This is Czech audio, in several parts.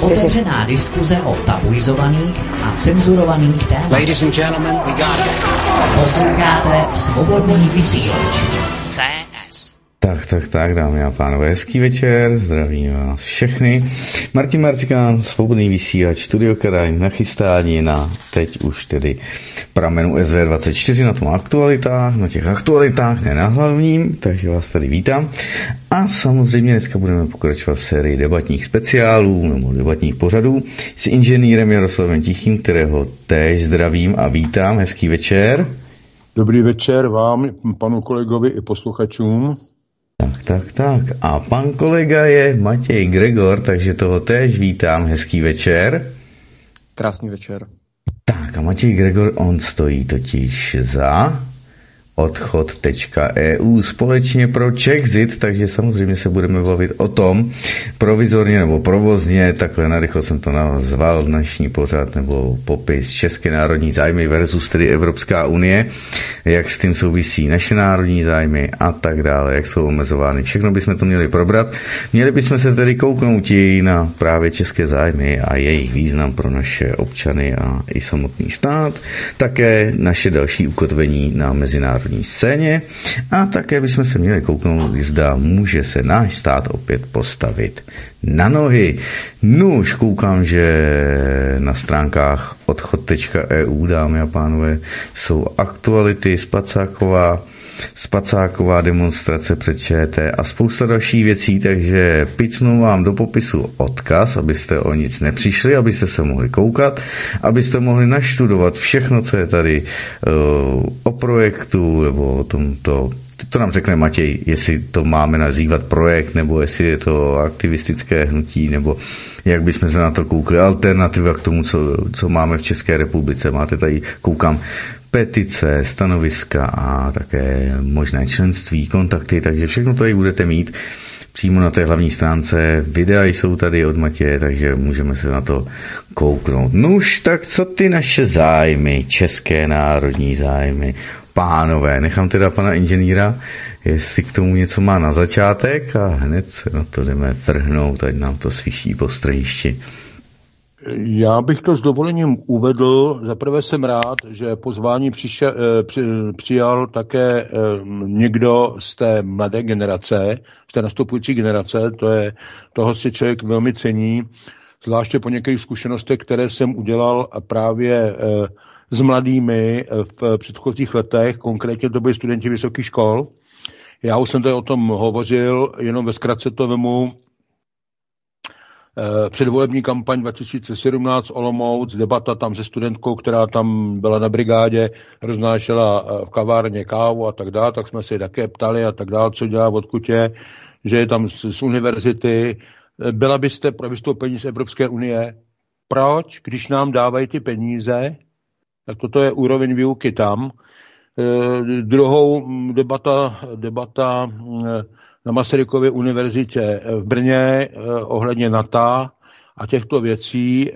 Otevřená diskuze o tabuizovaných a cenzurovaných tématech. Ladies and gentlemen, we got it. Posloucháte svobodný vysílač. Tak, tak, tak, dámy a pánové, hezký večer, zdravím vás všechny. Martin Marcikán, svobodný vysílač, Studio Karaj, nachystání na teď už tedy pramenu SV24 na tom aktualitách, na těch aktualitách, ne na hlavním, takže vás tady vítám. A samozřejmě dneska budeme pokračovat v sérii debatních speciálů nebo debatních pořadů s inženýrem Jaroslavem Tichým, kterého též zdravím a vítám. Hezký večer. Dobrý večer vám, panu kolegovi i posluchačům. Tak, tak, tak. A pan kolega je Matěj Gregor, takže toho též vítám. Hezký večer. Krásný večer. Tak a Matěj Gregor, on stojí totiž za odchod.eu společně pro Czechzit, takže samozřejmě se budeme bavit o tom provizorně nebo provozně, takhle narychlo jsem to nazval dnešní pořad nebo popis České národní zájmy versus tedy Evropská unie, jak s tím souvisí naše národní zájmy a tak dále, jak jsou omezovány. Všechno bychom to měli probrat. Měli bychom se tedy kouknout i na právě české zájmy a jejich význam pro naše občany a i samotný stát, také naše další ukotvení na mezinárodní mezinárodní scéně a také bychom se měli kouknout, zda může se náš stát opět postavit na nohy. No už koukám, že na stránkách odchod.eu, dámy a pánové, jsou aktuality Spacáková, spacáková demonstrace před ČT a spousta dalších věcí, takže picnu vám do popisu odkaz, abyste o nic nepřišli, abyste se mohli koukat, abyste mohli naštudovat všechno, co je tady uh, o projektu nebo o tomto to nám řekne Matěj, jestli to máme nazývat projekt, nebo jestli je to aktivistické hnutí, nebo jak bychom se na to koukli, alternativa k tomu, co, co máme v České republice. Máte tady, koukám, petice, stanoviska a také možné členství, kontakty, takže všechno tady budete mít přímo na té hlavní stránce. Videa jsou tady od Matěje, takže můžeme se na to kouknout. Nuž, tak co ty naše zájmy, české národní zájmy, pánové, nechám teda pana inženýra, jestli k tomu něco má na začátek a hned se na to jdeme vrhnout, ať nám to slyší po. Já bych to s dovolením uvedl. Zaprvé jsem rád, že pozvání přišel, eh, při, přijal také eh, někdo z té mladé generace, z té nastupující generace. To je, toho si člověk velmi cení, zvláště po některých zkušenostech, které jsem udělal právě eh, s mladými v předchozích letech, konkrétně to byli studenti vysokých škol. Já už jsem tady o tom hovořil, jenom ve zkratce to vemu. Eh, předvolební kampaň 2017 Olomouc, debata tam se studentkou, která tam byla na brigádě, roznášela eh, v kavárně kávu a tak dále, tak jsme se také ptali a tak dále, co dělá, odkud je, že je tam z, z univerzity. Eh, byla byste pro vystoupení z Evropské unie? Proč, když nám dávají ty peníze, tak toto je úroveň výuky tam. E, druhou debata, debata na Masarykově univerzitě v Brně eh, ohledně NATO a těchto věcí,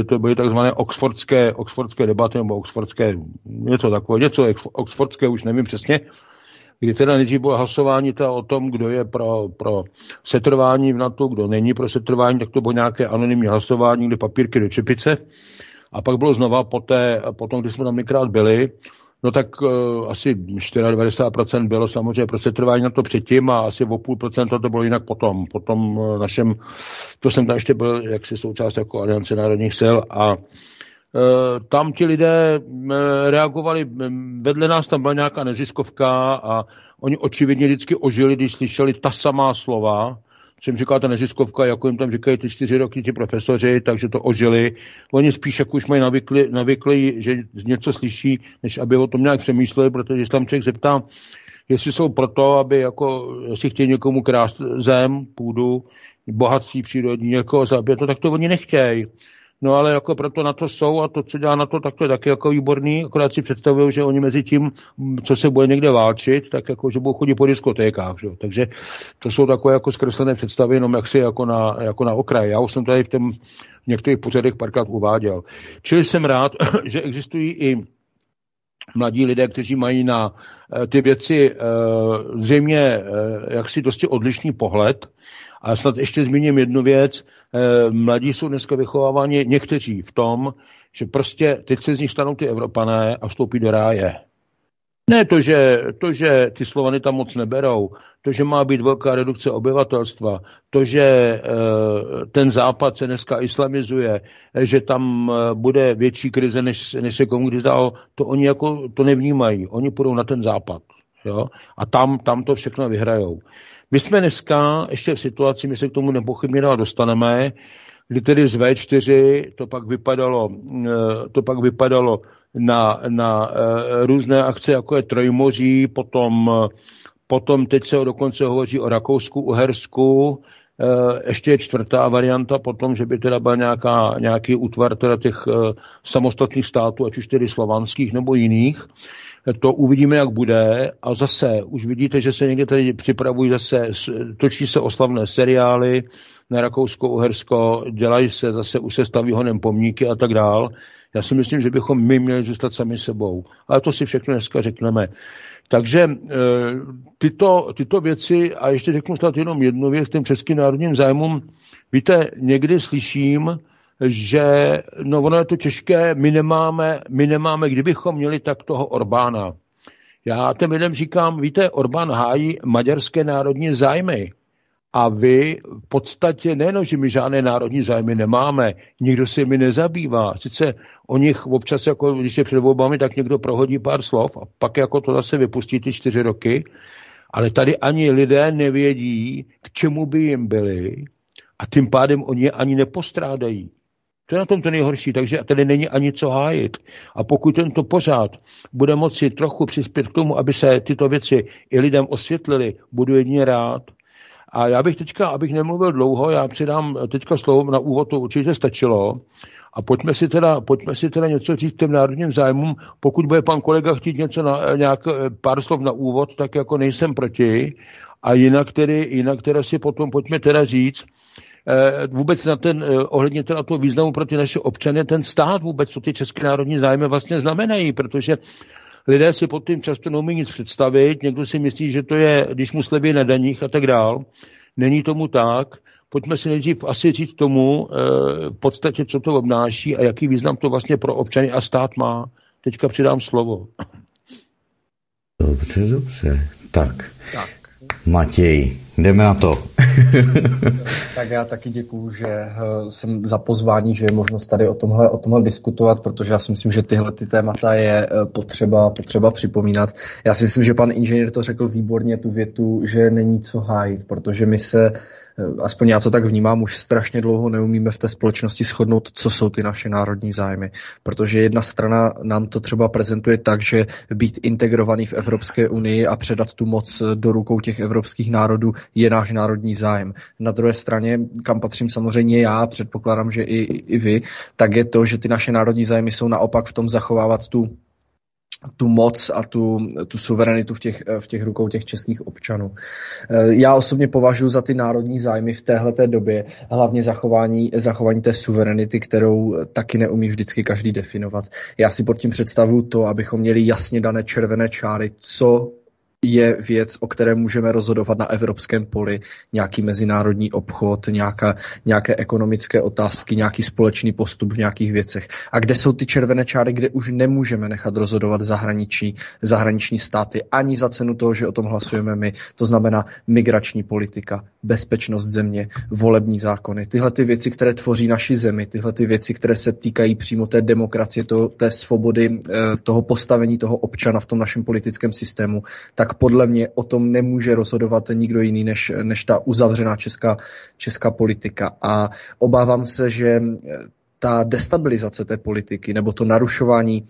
eh, to byly takzvané oxfordské, oxfordské debaty nebo oxfordské, něco takové, něco oxfordské, už nevím přesně, kdy teda nejdřív bylo hlasování teda o tom, kdo je pro, pro setrvání v NATO, kdo není pro setrvání, tak to bylo nějaké anonymní hlasování, kde papírky do čepice. A pak bylo znova poté, potom, když jsme tam několikrát byli, No tak uh, asi 94% bylo samozřejmě pro setrvání na to předtím a asi o půl procenta to bylo jinak potom. Potom uh, našem, to jsem tam ještě byl jaksi součást jako Aliance národních sil a uh, tam ti lidé reagovali, vedle nás tam byla nějaká neziskovka a oni očividně vždycky ožili, když slyšeli ta samá slova, jim říká ta neziskovka, jako jim tam říkají ty čtyři roky ti profesoři, takže to ožili. Oni spíš jako už mají navykli, navykli, že něco slyší, než aby o tom nějak přemýšleli, protože když tam člověk zeptá, jestli jsou proto, aby jako, jestli chtějí někomu krást zem, půdu, bohatství přírodní, jako zabít to, tak to oni nechtějí. No ale jako proto na to jsou a to, co dělá na to, tak to je taky jako výborný, akorát si představují, že oni mezi tím, co se bude někde válčit, tak jako, že budou chodit po diskotékách, že? takže to jsou takové jako zkreslené představy, jenom jak si jako na, jako na okraji. Já už jsem tady v, tom, v některých pořadech párkrát uváděl. Čili jsem rád, že existují i mladí lidé, kteří mají na eh, ty věci eh, zřejmě eh, jaksi dosti odlišný pohled, A snad ještě zmíním jednu věc. Eh, mladí jsou dneska vychováváni někteří v tom, že prostě teď se z nich stanou ty Evropané a vstoupí do ráje. Ne to že, to, že ty Slovany tam moc neberou, to, že má být velká redukce obyvatelstva, to, že e, ten západ se dneska islamizuje, že tam bude větší krize, než, než se komu kdy zdálo, to oni jako to nevnímají. Oni půjdou na ten západ. Jo? A tam, tam to všechno vyhrajou. My jsme dneska ještě v situaci, my se k tomu nepochybně dostaneme, kdy tedy z V4 to pak vypadalo, e, to pak vypadalo na, na e, různé akce, jako je Trojmoří, potom, potom teď se dokonce hovoří o Rakousku, Uhersku, ještě je čtvrtá varianta potom, že by teda byl nějaká, nějaký útvar teda těch samostatných států, ať už tedy slovanských nebo jiných, to uvidíme, jak bude. A zase, už vidíte, že se někde tady připravují zase, točí se oslavné seriály na Rakousko, Uhersko, dělají se zase, už se staví honem pomníky a tak dál. Já si myslím, že bychom my měli zůstat sami sebou. Ale to si všechno dneska řekneme. Takže e, tyto, tyto věci, a ještě řeknu snad jenom jednu věc těm českým národním zájmům, víte, někdy slyším, že no ono je to těžké, my nemáme, my nemáme, kdybychom měli tak toho Orbána. Já těm lidem říkám, víte, Orbán hájí maďarské národní zájmy. A vy v podstatě nejenom, že my žádné národní zájmy nemáme, nikdo se mi nezabývá. Sice o nich občas, jako když je před volbami, tak někdo prohodí pár slov a pak jako to zase vypustí ty čtyři roky. Ale tady ani lidé nevědí, k čemu by jim byli a tím pádem oni ani nepostrádají. To je na tom to nejhorší, takže tady není ani co hájit. A pokud tento pořád bude moci trochu přispět k tomu, aby se tyto věci i lidem osvětlili, budu jedině rád. A já bych teďka, abych nemluvil dlouho, já přidám teďka slovo na úvod, to určitě stačilo. A pojďme si teda, pojďme si teda něco říct těm národním zájmům. Pokud bude pan kolega chtít něco na, nějak, pár slov na úvod, tak jako nejsem proti. A jinak tedy, jinak teda si potom pojďme teda říct, Eh, vůbec na ten, eh, ohledně teda toho významu pro ty naše občany, ten stát vůbec, co ty české národní zájmy vlastně znamenají, protože lidé si pod tím často neumí nic představit, někdo si myslí, že to je, když mu sleví na daních a tak dál. Není tomu tak. Pojďme si nejdřív asi říct tomu eh, v podstatě, co to obnáší a jaký význam to vlastně pro občany a stát má. Teďka přidám slovo. Dobře, dobře. Tak. tak. Matěj, jdeme na to. tak já taky děkuju, že eh, jsem za pozvání, že je možnost tady o tomhle, o tomhle diskutovat, protože já si myslím, že tyhle ty témata je eh, potřeba, potřeba připomínat. Já si myslím, že pan inženýr to řekl výborně, tu větu, že není co hájit, protože my se aspoň já to tak vnímám, už strašně dlouho neumíme v té společnosti shodnout, co jsou ty naše národní zájmy. Protože jedna strana nám to třeba prezentuje tak, že být integrovaný v Evropské unii a předat tu moc do rukou těch evropských národů je náš národní zájem. Na druhé straně, kam patřím samozřejmě já, předpokládám, že i, i vy, tak je to, že ty naše národní zájmy jsou naopak v tom zachovávat tu tu moc a tu, tu suverenitu v těch, v těch rukou těch českých občanů. Eh, já osobně považuji za ty národní zájmy v téhle době hlavně zachování, zachování té suverenity, kterou taky neumí vždycky každý definovat. Já si pod tím představuju to, abychom měli jasně dané červené čáry, co je věc, o které můžeme rozhodovat na evropském poli, nějaký mezinárodní obchod, nějaká, nějaké ekonomické otázky, nějaký společný postup v nějakých věcech. A kde jsou ty červené čáry, kde už nemůžeme nechat rozhodovat zahraničí, zahraniční státy ani za cenu toho, že o tom hlasujeme my. To znamená migrační politika, bezpečnost země, volební zákony. Tyhle ty věci, které tvoří naši zemi, tyhle ty věci, které se týkají přímo té demokracie, to, té svobody, eh, toho postavení toho občana v tom našem politickém systému, tak podle mě o tom nemůže rozhodovat nikdo jiný než, než ta uzavřená česká, česká politika. A obávám se, že ta destabilizace té politiky nebo to narušování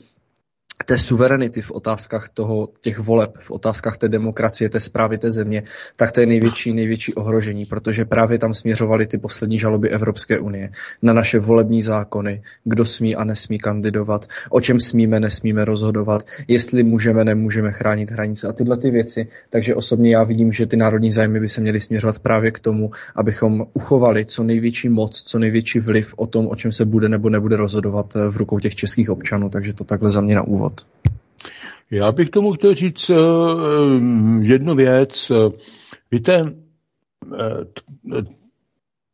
té suverenity v otázkách toho, těch voleb, v otázkách té demokracie, té zprávy té země, tak to je největší, největší ohrožení, protože právě tam směřovaly ty poslední žaloby Evropské unie na naše volební zákony, kdo smí a nesmí kandidovat, o čem smíme, nesmíme rozhodovat, jestli můžeme, nemůžeme chránit hranice a tyhle ty věci. Takže osobně já vidím, že ty národní zájmy by se měly směřovat právě k tomu, abychom uchovali co největší moc, co největší vliv o tom, o čem se bude nebo nebude rozhodovat v rukou těch českých občanů. Takže to takhle za mě na úvod úvod. Já bych tomu chtěl říct uh, jednu věc. Víte,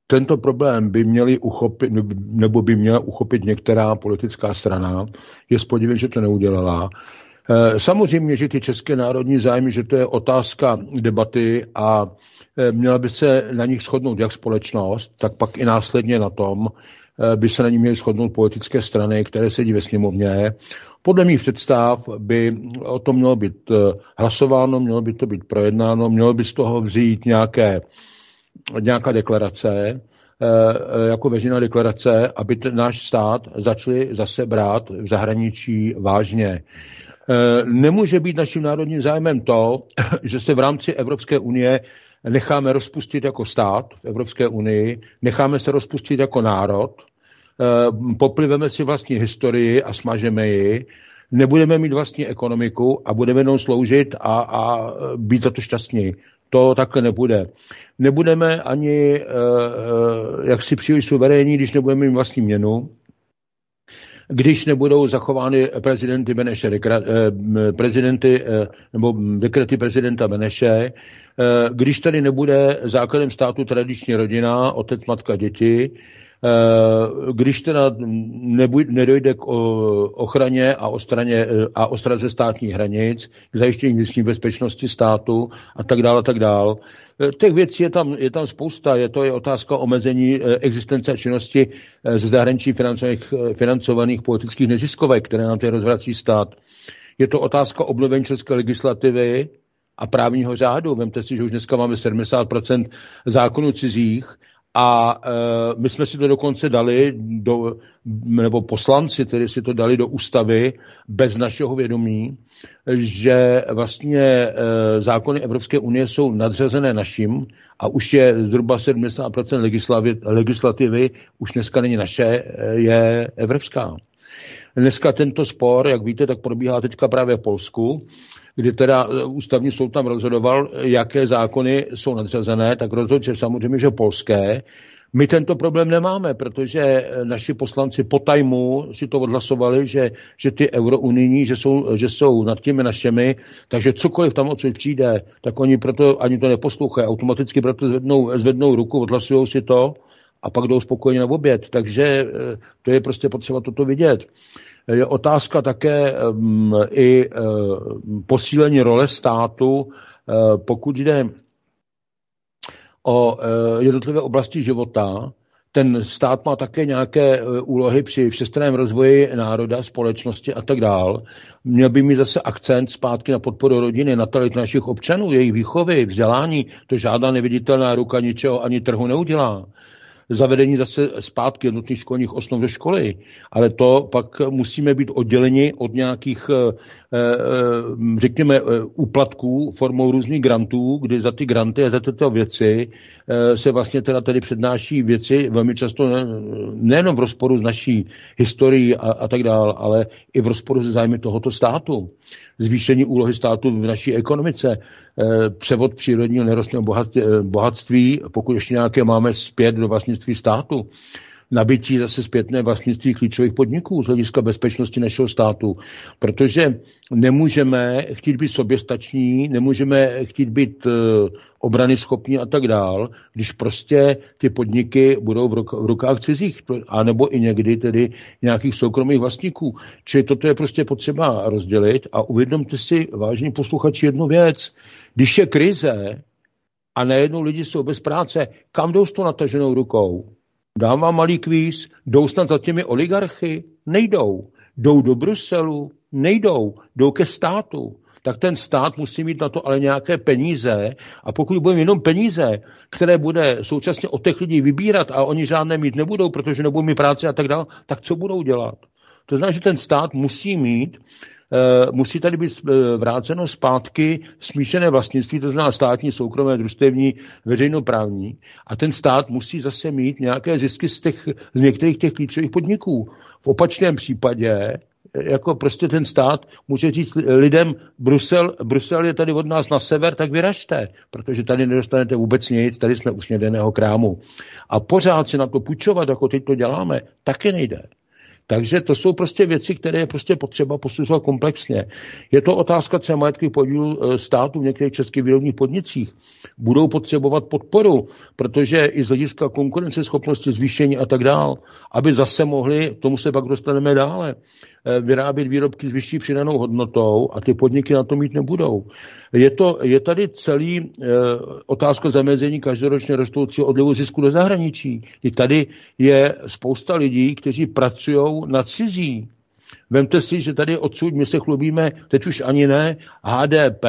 tento problém by měli uchopit, nebo by měla uchopit některá politická strana. Je spodivím, že to neudělala. Samozřejmě, že ty české národní zájmy, že to je otázka debaty a měla by se na nich shodnout jak společnost, tak pak i následně na tom by se na ní měly shodnout politické strany, které sedí ve sněmovně. Podle mých představ by o tom mělo být hlasováno, mělo by to být projednáno, mělo by z toho vzít nějaké nějaká deklarace, eh, eh, jako veřejná deklarace, aby ten náš stát začali zase brát v zahraničí vážně. Eh, nemůže být naším národním zájmem to, že se v rámci Evropské unie necháme rozpustit jako stát v Evropské unii, necháme se rozpustit jako národ, popliveme si vlastní historii a smažeme ji, nebudeme mít vlastní ekonomiku a budeme jenom sloužit a, a být za to šťastní. To takhle nebude. Nebudeme ani uh, uh, jaksi příliš suverénní, když nebudeme mít vlastní měnu, když nebudou zachovány prezidenty Beneše, eh, prezidenty, nebo dekrety prezidenta Beneše, když tady nebude základem státu tradiční rodina, otec, matka, děti, Eh, když teda nebuj, nedojde k ochraně a, ostraně, eh, a ostraze státních hranic, k zajištění vnitřní bezpečnosti státu a tak dále, a tak dále. Eh, těch věcí je tam, je tam spousta. Je to je otázka omezení existence a činnosti ze zahraničí financovaných, financovaných politických neziskovek, které nám tady rozvrací stát. Je to otázka obnovení české legislativy a právního řádu. Vemte si, že už dneska máme 70% zákonů cizích a e, my jsme si to dokonce dali, do, nebo poslanci, kteří si to dali do ústavy bez našeho vědomí, že vlastně e, zákony Evropské unie jsou nadřazené našim a už je zhruba 70% legislativy, už dneska není naše, e, je evropská. Dneska tento spor, jak víte, tak probíhá teďka právě v Polsku kdy teda e, ústavní soud tam rozhodoval, jaké zákony jsou nadřazené, tak rozhodl, že samozřejmě, že polské. My tento problém nemáme, protože e, naši poslanci po tajmu si to odhlasovali, že, že ty eurounijní, že jsou, že jsou nad těmi našimi, takže cokoliv tam odsud přijde, tak oni proto ani to neposlouchají, automaticky proto zvednou, zvednou ruku, odhlasují si to a pak jdou spokojeně na oběd. Takže e, to je prostě potřeba toto vidět je otázka také i posílení role státu, e, pokud jde o e, jednotlivé oblasti života, ten stát má také nějaké e, úlohy při všestranném rozvoji národa, společnosti a tak dál. Měl by mít zase akcent zpátky na podporu rodiny, na našich občanů, jejich výchovy, vzdělání. To žádná neviditelná ruka ničeho ani trhu neudělá zavedení zase zpátky jednotných školních osnov do školy, ale to pak musíme být odděleni od nějakých, eh, řekněme, eh, úplatků formou různých grantů, kdy za ty granty a za tyto věci se vlastně teda tady přednáší věci velmi často nejenom v rozporu s naší historií a, a tak dále, ale i v rozporu se zájmy tohoto státu. Zvýšení úlohy státu v naší ekonomice, eh, převod přírodního nerostného eh, bohatství, pokud ještě nějaké máme zpět do vlastnictví státu, nabití zase zpětné vlastnictví klíčových podniků z hlediska bezpečnosti našeho státu. Protože nemůžeme chtít být soběstační, nemůžeme chtít být uh, obrany schopní a tak dál, když prostě ty podniky budou v rukách cizích, anebo i někdy tedy nějakých soukromých vlastníků. Čili toto je prostě potřeba rozdělit a uvědomte si, vážní posluchači, jednu věc. Když je krize a najednou lidi jsou bez práce, kam jdou s tou nataženou rukou? Dám vám malý kvíz, jdou snad za těmi oligarchy? Nejdou. Jdou do Bruselu? Nejdou. Jdou ke státu. Tak ten stát musí mít na to ale nějaké peníze a pokud budeme jenom peníze, které bude současně od těch lidí vybírat a oni žádné mít nebudou, protože nebudou mít práce a tak dále, tak co budou dělat? To znamená, že ten stát musí mít musí tady být eh, vráceno zpátky smíšené vlastnictví, to znamená státní, soukromé, družstevní, veřejnoprávní. A ten stát musí zase mít nějaké zisky z, těch, z některých těch klíčových podniků. V opačném případě eh, jako prostě ten stát může říct lidem, Brusel, Brusel je tady od nás na sever, tak vyražte, protože tady nedostanete vůbec nic, tady jsme u snědeného krámu. A pořád si na to půjčovat, jako teď to děláme, taky nejde. Takže to jsou prostě věci, které je prostě potřeba posuzovat komplexně. Je to otázka třeba majetkových podílů e, státu v některých českých výrobních podnicích. Budou potřebovat podporu, protože i z hlediska konkurenceschopnosti, zvýšení a tak dál, aby zase mohli, tomu se pak dostaneme dále, vyrábět výrobky s vyšší přidanou hodnotou a ty podniky na to mít nebudou. Je, to, je tady celý e, otázka zamezení každoročně rostoucího odlivu zisku do zahraničí. I tady je spousta lidí, kteří pracují na cizí. Vemte si, že tady odsud my se chlubíme, teď už ani ne, HDP,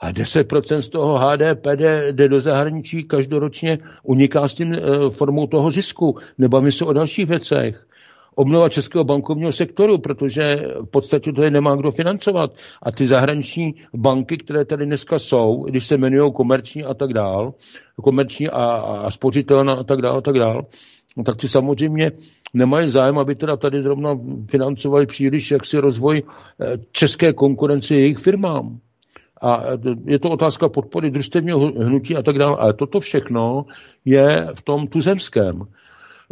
a 10% z toho HDP jde, jde do zahraničí každoročně, uniká s tím e, formou toho zisku. Nebavíme se o dalších věcech. Obnova českého bankovního sektoru, protože v podstatě to je nemá kdo financovat. A ty zahraniční banky, které tady dneska jsou, když se jmenují komerční a tak dál, komerční a, a spořitelná a tak dál, a tak dál, no tak ty samozřejmě nemají zájem, aby teda tady zrovna financovali příliš jaksi rozvoj eh, české konkurence jejich firmám. A eh, je to otázka podpory družstevního hnutí a tak dále. Ale toto všechno je v tom tuzemském.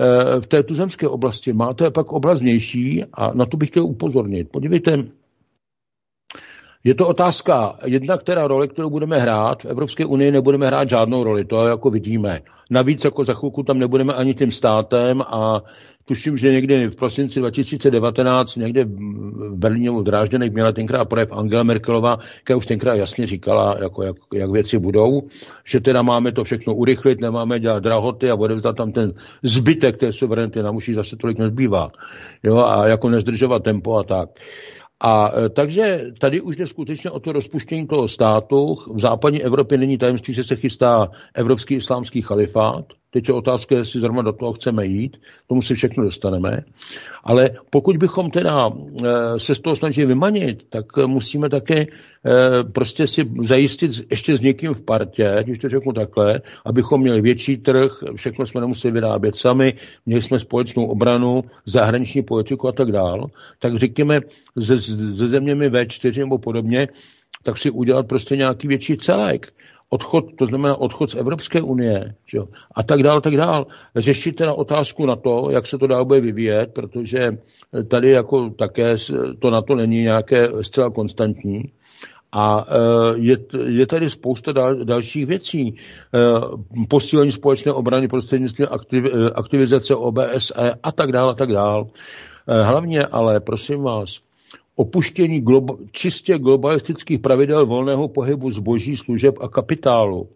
Eh, v té tuzemské oblasti máte pak oblast a na to bych chtěl upozornit. Podívejte, je to otázka jedna, která role, kterou budeme hrát. V Evropské unii nebudeme hrát žádnou roli, to jako vidíme. Navíc jako za chvilku tam nebudeme ani tím státem a tuším, že někdy v prosinci 2019 někde v Berlíně v Drážděnech měla tenkrát projev Angela Merkelová, která už tenkrát jasně říkala, jako jak, jak věci budou, že teda máme to všechno urychlit, nemáme dělat drahoty a odevzdat tam ten zbytek té suverenity, nám už zase tolik nezbývá. Jo, a jako nezdržovat tempo a tak. A e, takže tady už jde skutečně o to rozpuštění toho státu. V západní Evropě není tajemství, že se chystá evropský islámský chalifát. Teď je otázka, jestli zrovna do toho chceme jít, tomu se všechno dostaneme. Ale pokud bychom teda eh, se z toho snažili vymanit, tak musíme také eh, prostě si zajistit ještě s někým v partě, když to řeknu takhle, abychom měli větší trh, všechno jsme nemuseli vyrábět sami, měli jsme společnou obranu, zahraniční politiku a tak dál. Tak řekněme, se, se zeměmi V4 nebo podobně, tak si udělat prostě nějaký větší celek odchod, to znamená odchod z Evropské unie, že jo, a tak dál, tak dál. Řešit teda otázku na to, jak se to dál bude vyvíjet, protože tady jako také to na to není nějaké zcela konstantní. A e, je, je tady spousta dal, dalších věcí. E, posílení společné obrany prostřednictvím aktiv, e, aktivizace OBSE a tak dále, a tak dále. Hlavně ale, prosím vás, opuštění globa, čistě globalistických pravidel volného pohybu zboží, služeb a kapitálu,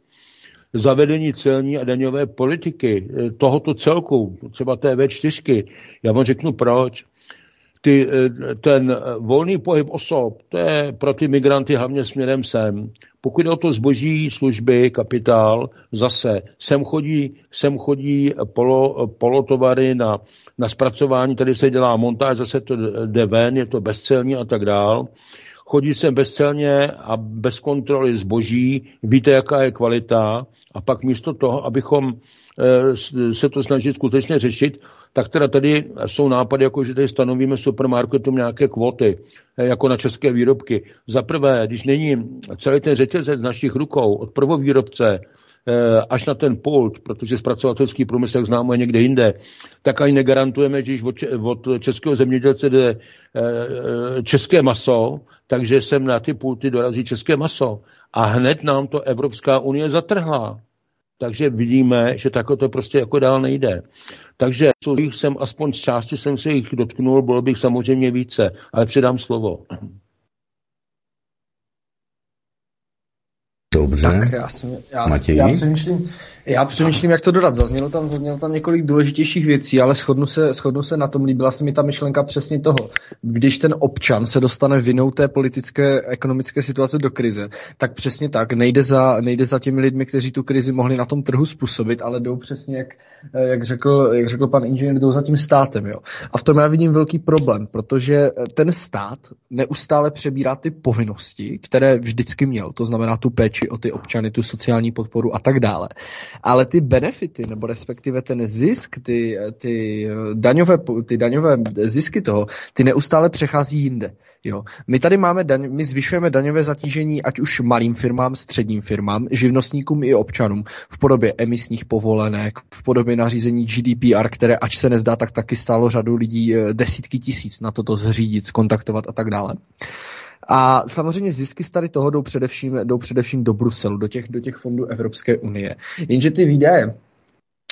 zavedení celní a daňové politiky eh, tohoto celku, třeba té V4, já vám řeknu proč. Ty, eh, ten volný pohyb osob, to je pro ty migranty hlavně směrem sem. Pokud je o to zboží, služby, kapitál, zase sem chodí, sem chodí polo, polotovary na, na zpracování, tady se dělá montáž, zase to jde ven, je to bezcelní a tak dál. Chodí sem bezcelně a bez kontroly zboží, víte, jaká je kvalita a pak místo toho, abychom eh, se to snažit skutečně řešit, tak teda tady jsou nápady, jako že tady stanovíme supermarketům nějaké kvóty, eh, jako na české výrobky. Za prvé, když není celý ten řetězec našich rukou, od prvovýrobce eh, až na ten pult, protože zpracovatelský průmysl, jak známo, je někde jinde, tak ani negarantujeme, že když od českého zemědělce jde eh, české maso, takže sem na ty pulty dorazí české maso. A hned nám to Evropská unie zatrhla. Takže vidíme, že takhle to prostě jako dál nejde. Takže jsem aspoň z části jsem se jich dotknul, bylo bych samozřejmě více, ale předám slovo. Dobře. Tak já, jsem, já, já přemýšlím, já přemýšlím, jak to dodat. Zaznělo tam, zaznělo tam několik důležitějších věcí, ale shodnu se, shodnu se na tom. Líbila se mi ta myšlenka přesně toho. Když ten občan se dostane vinou té politické, ekonomické situace do krize, tak přesně tak. Nejde za, nejde za těmi lidmi, kteří tu krizi mohli na tom trhu způsobit, ale jdou přesně, jak, jak, řekl, jak řekl pan inženýr, jdou za tím státem. Jo. A v tom já vidím velký problém, protože ten stát neustále přebírá ty povinnosti, které vždycky měl. To znamená tu péči o ty občany, tu sociální podporu a tak dále ale ty benefity, nebo respektive ten zisk, ty, ty, daňové, ty daňové zisky toho, ty neustále přechází jinde. Jo. My tady máme, daň, my zvyšujeme daňové zatížení ať už malým firmám, středním firmám, živnostníkům i občanům v podobě emisních povolenek, v podobě nařízení GDPR, které ač se nezdá, tak taky stálo řadu lidí eh, desítky tisíc na toto zřídit, skontaktovat a tak dále. A samozřejmě zisky z tady toho jdou především, jdou především do Bruselu, do těch, do těch fondů Evropské unie. Jenže ty výdaje,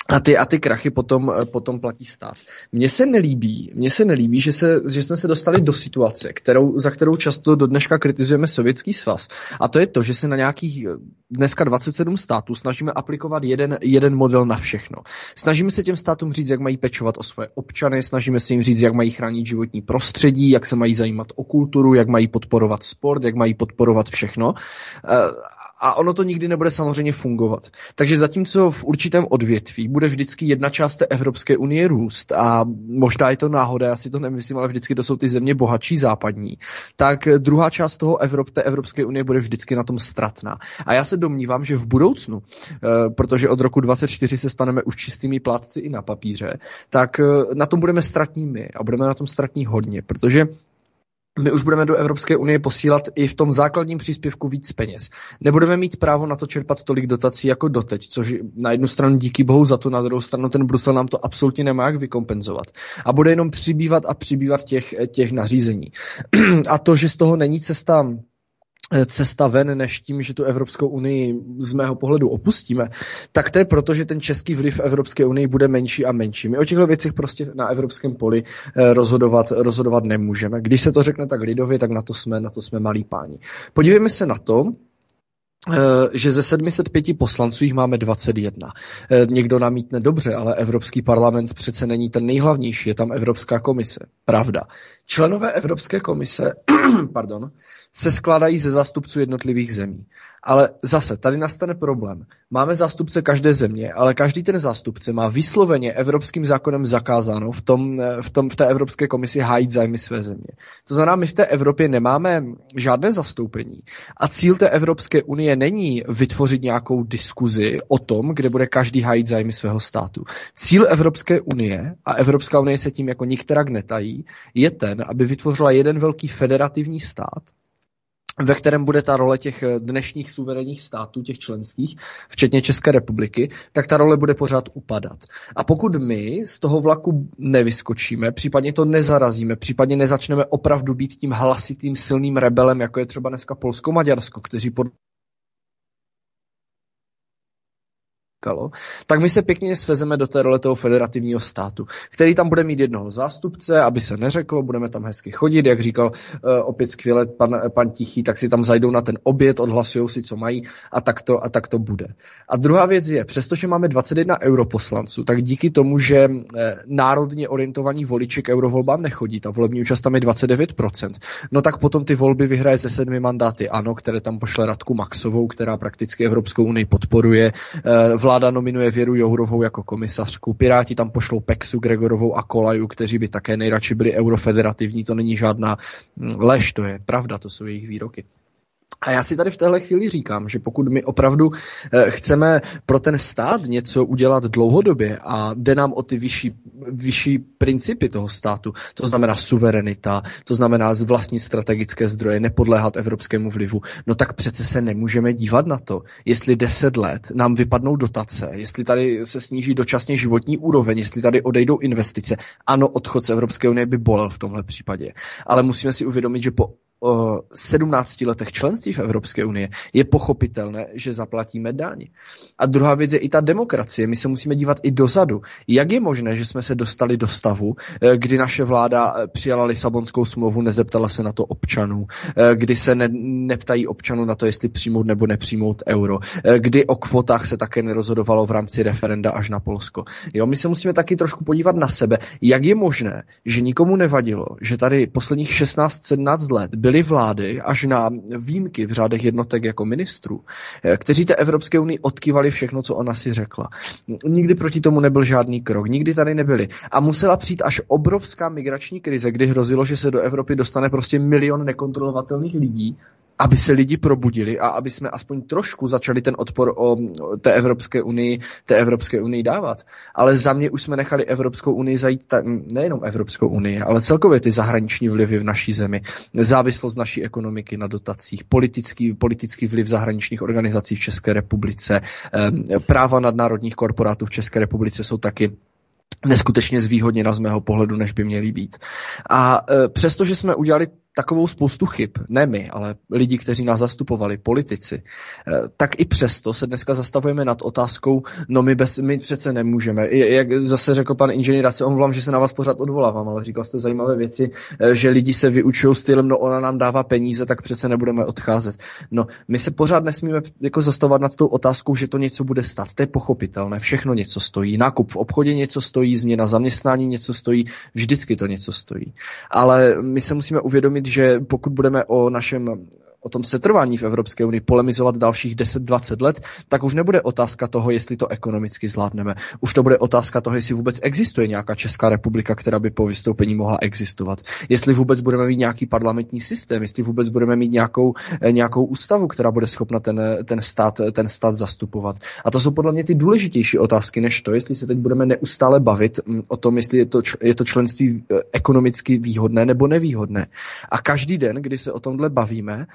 a ty, a ty krachy potom, potom platí stát. Mně se nelíbí, mně se nelíbí, že, se, že jsme se dostali do situace, kterou, za kterou často do dneška kritizujeme Sovětský svaz. A to je to, že se na nějakých dneska 27 států snažíme aplikovat jeden, jeden model na všechno. Snažíme se těm státům říct, jak mají pečovat o svoje občany, snažíme se jim říct, jak mají chránit životní prostředí, jak se mají zajímat o kulturu, jak mají podporovat sport, jak mají podporovat všechno a ono to nikdy nebude samozřejmě fungovat. Takže zatímco v určitém odvětví bude vždycky jedna část té Evropské unie růst a možná je to náhoda, já si to nemyslím, ale vždycky to jsou ty země bohatší západní, tak druhá část toho Evrop, té Evropské unie bude vždycky na tom ztratná. A já se domnívám, že v budoucnu, eh, protože od roku 24 se staneme už čistými plátci i na papíře, tak eh, na tom budeme ztratní my a budeme na tom ztratní hodně, protože my už budeme do Evropské unie posílat i v tom základním příspěvku víc peněz. Nebudeme mít právo na to čerpat tolik dotací jako doteď, což na jednu stranu díky bohu za to, na druhou stranu ten Brusel nám to absolutně nemá jak vykompenzovat. A bude jenom přibývat a přibývat těch, těch nařízení. a to, že z toho není cesta Eh, cesta ven, než tím, že tu Evropskou unii z mého pohledu opustíme, tak to je proto, že ten český vliv Evropské unii bude menší a menší. My o těchto věcech prostě na evropském poli eh, rozhodovat, rozhodovat nemůžeme. Když se to řekne tak lidově, tak na to jsme, na to jsme malí páni. Podívejme se na to, eh, že ze 705 poslanců jich máme 21. Někdo namítne dobře, ale Evropský parlament přece není ten nejhlavnější, je tam Evropská komise. Pravda. Členové Evropské komise pardon, se skládají ze zástupců jednotlivých zemí. Ale zase, tady nastane problém. Máme zástupce každé země, ale každý ten zástupce má vysloveně evropským zákonem zakázáno v, tom, v, tom, v té Evropské komisi hájit zájmy své země. To znamená, my v té Evropě nemáme žádné zastoupení. A cíl té Evropské unie není vytvořit nějakou diskuzi o tom, kde bude každý hájit zájmy svého státu. Cíl Evropské unie, a Evropská unie se tím jako nikterak netají, je ten, aby vytvořila jeden velký federativní stát, ve kterém bude ta role těch eh, dnešních suverénních států, těch členských, včetně České republiky, tak ta role bude pořád upadat. A pokud my z toho vlaku nevyskočíme, případně to nezarazíme, případně nezačneme opravdu být tím hlasitým silným rebelem, jako je třeba dneska Polsko-Maďarsko, kteří pod potkalo, tak my se pěkně svezeme do té role toho federativního státu, který tam bude mít jednoho zástupce, aby se neřeklo, budeme tam hezky chodit, jak říkal uh, opět skvěle pan, pan Tichý, tak si tam zajdou na ten oběd, odhlasují si, co mají a tak, to, a tak to bude. A druhá věc je, přestože máme 21 europoslanců, tak díky tomu, že uh, národně orientovaní voliči k eurovolbám nechodí, ta volební účast tam je 29%, no tak potom ty volby vyhraje ze sedmi mandáty ANO, které tam pošle Radku Maxovou, která prakticky Evropskou unii podporuje, uh, nominuje Věru Jourovou jako komisařku, Piráti tam pošlou Pexu, Gregorovou a Kolaju, kteří by také nejradši byli eurofederativní, to není žádná hm, lež, to je pravda, to jsou jejich výroky. A já si tady v téhle chvíli říkám, že pokud my opravdu eh, chceme pro ten stát něco udělat dlouhodobě a jde nám o ty vyšší, vyšší principy toho státu, to znamená suverenita, to znamená vlastní strategické zdroje, nepodléhat evropskému vlivu, no tak přece se nemůžeme dívat na to, jestli deset let nám vypadnou dotace, jestli tady se sníží dočasně životní úroveň, jestli tady odejdou investice. Ano, odchod z Evropské unie by bolel v tomhle případě, ale musíme si uvědomit, že po 17 letech členství v Evropské unie, je pochopitelné, že zaplatíme daň. A druhá věc je i ta demokracie. My se musíme dívat i dozadu. Jak je možné, že jsme se dostali do stavu, eh, kdy naše vláda eh, přijala Lisabonskou smlouvu, nezeptala se na to občanů, eh, kdy se ne, neptají občanů na to, jestli přijmout nebo nepřijmout euro, kdy o kvotách se také nerozhodovalo v rámci referenda až na Polsko. Jo, my se musíme taky trošku podívat na sebe, jak je možné, že nikomu nevadilo, že tady posledních 16-17 let byly vlády až na výjimky v řádech jednotek jako ministrů, eh, kteří té Evropské unii odkývali všechno, co ona si řekla. Nikdy proti tomu nebyl žádný krok, nikdy tady nebyli. A musela přijít až obrovská migrační krize, kdy hrozilo, že se do Evropy dostane prostě milion nekontrolovatelných lidí aby se lidi probudili a aby jsme aspoň trošku začali ten odpor o té Evropské unii, té Evropské unii dávat. Ale za mě už jsme nechali Evropskou unii zajít, ta, nejenom Evropskou unii, ale celkově ty zahraniční vlivy v naší zemi, závislost naší ekonomiky na dotacích, politický, politický vliv zahraničních organizací v České republice, práva nadnárodních korporátů v České republice jsou taky neskutečně zvýhodněna z mého pohledu, než by měly být. A e, přestože jsme udělali takovou spoustu chyb, ne my, ale lidi, kteří nás zastupovali, politici, eh, tak i přesto se dneska zastavujeme nad otázkou, no my, bez, my přece nemůžeme. Jak zase řekl pan inženýr, já se omlouvám, že se na vás pořád odvolávám, ale říkal jste zajímavé věci, eh, že lidi se vyučují stylem, no ona nám dává peníze, tak přece nebudeme odcházet. No, my se pořád nesmíme jako zastavovat nad tou otázkou, že to něco bude stát. To je pochopitelné, všechno něco stojí. Nákup v obchodě něco stojí, změna zaměstnání něco stojí, vždycky to něco stojí. Ale my se musíme uvědomit, že pokud budeme o našem o tom setrvání v Evropské unii polemizovat dalších 10-20 let, tak už nebude otázka toho, jestli to ekonomicky zvládneme. Už to bude otázka toho, jestli vůbec existuje nějaká Česká republika, která by po vystoupení mohla existovat. Jestli vůbec budeme mít nějaký parlamentní systém, jestli vůbec budeme mít nějakou, eh, nějakou ústavu, která bude schopna ten, ten, stát, ten stát zastupovat. A to jsou podle mě ty důležitější otázky, než to, jestli se teď budeme neustále bavit mm, o tom, jestli je to, je to členství eh, ekonomicky výhodné nebo nevýhodné. A každý den, kdy se o tomhle bavíme,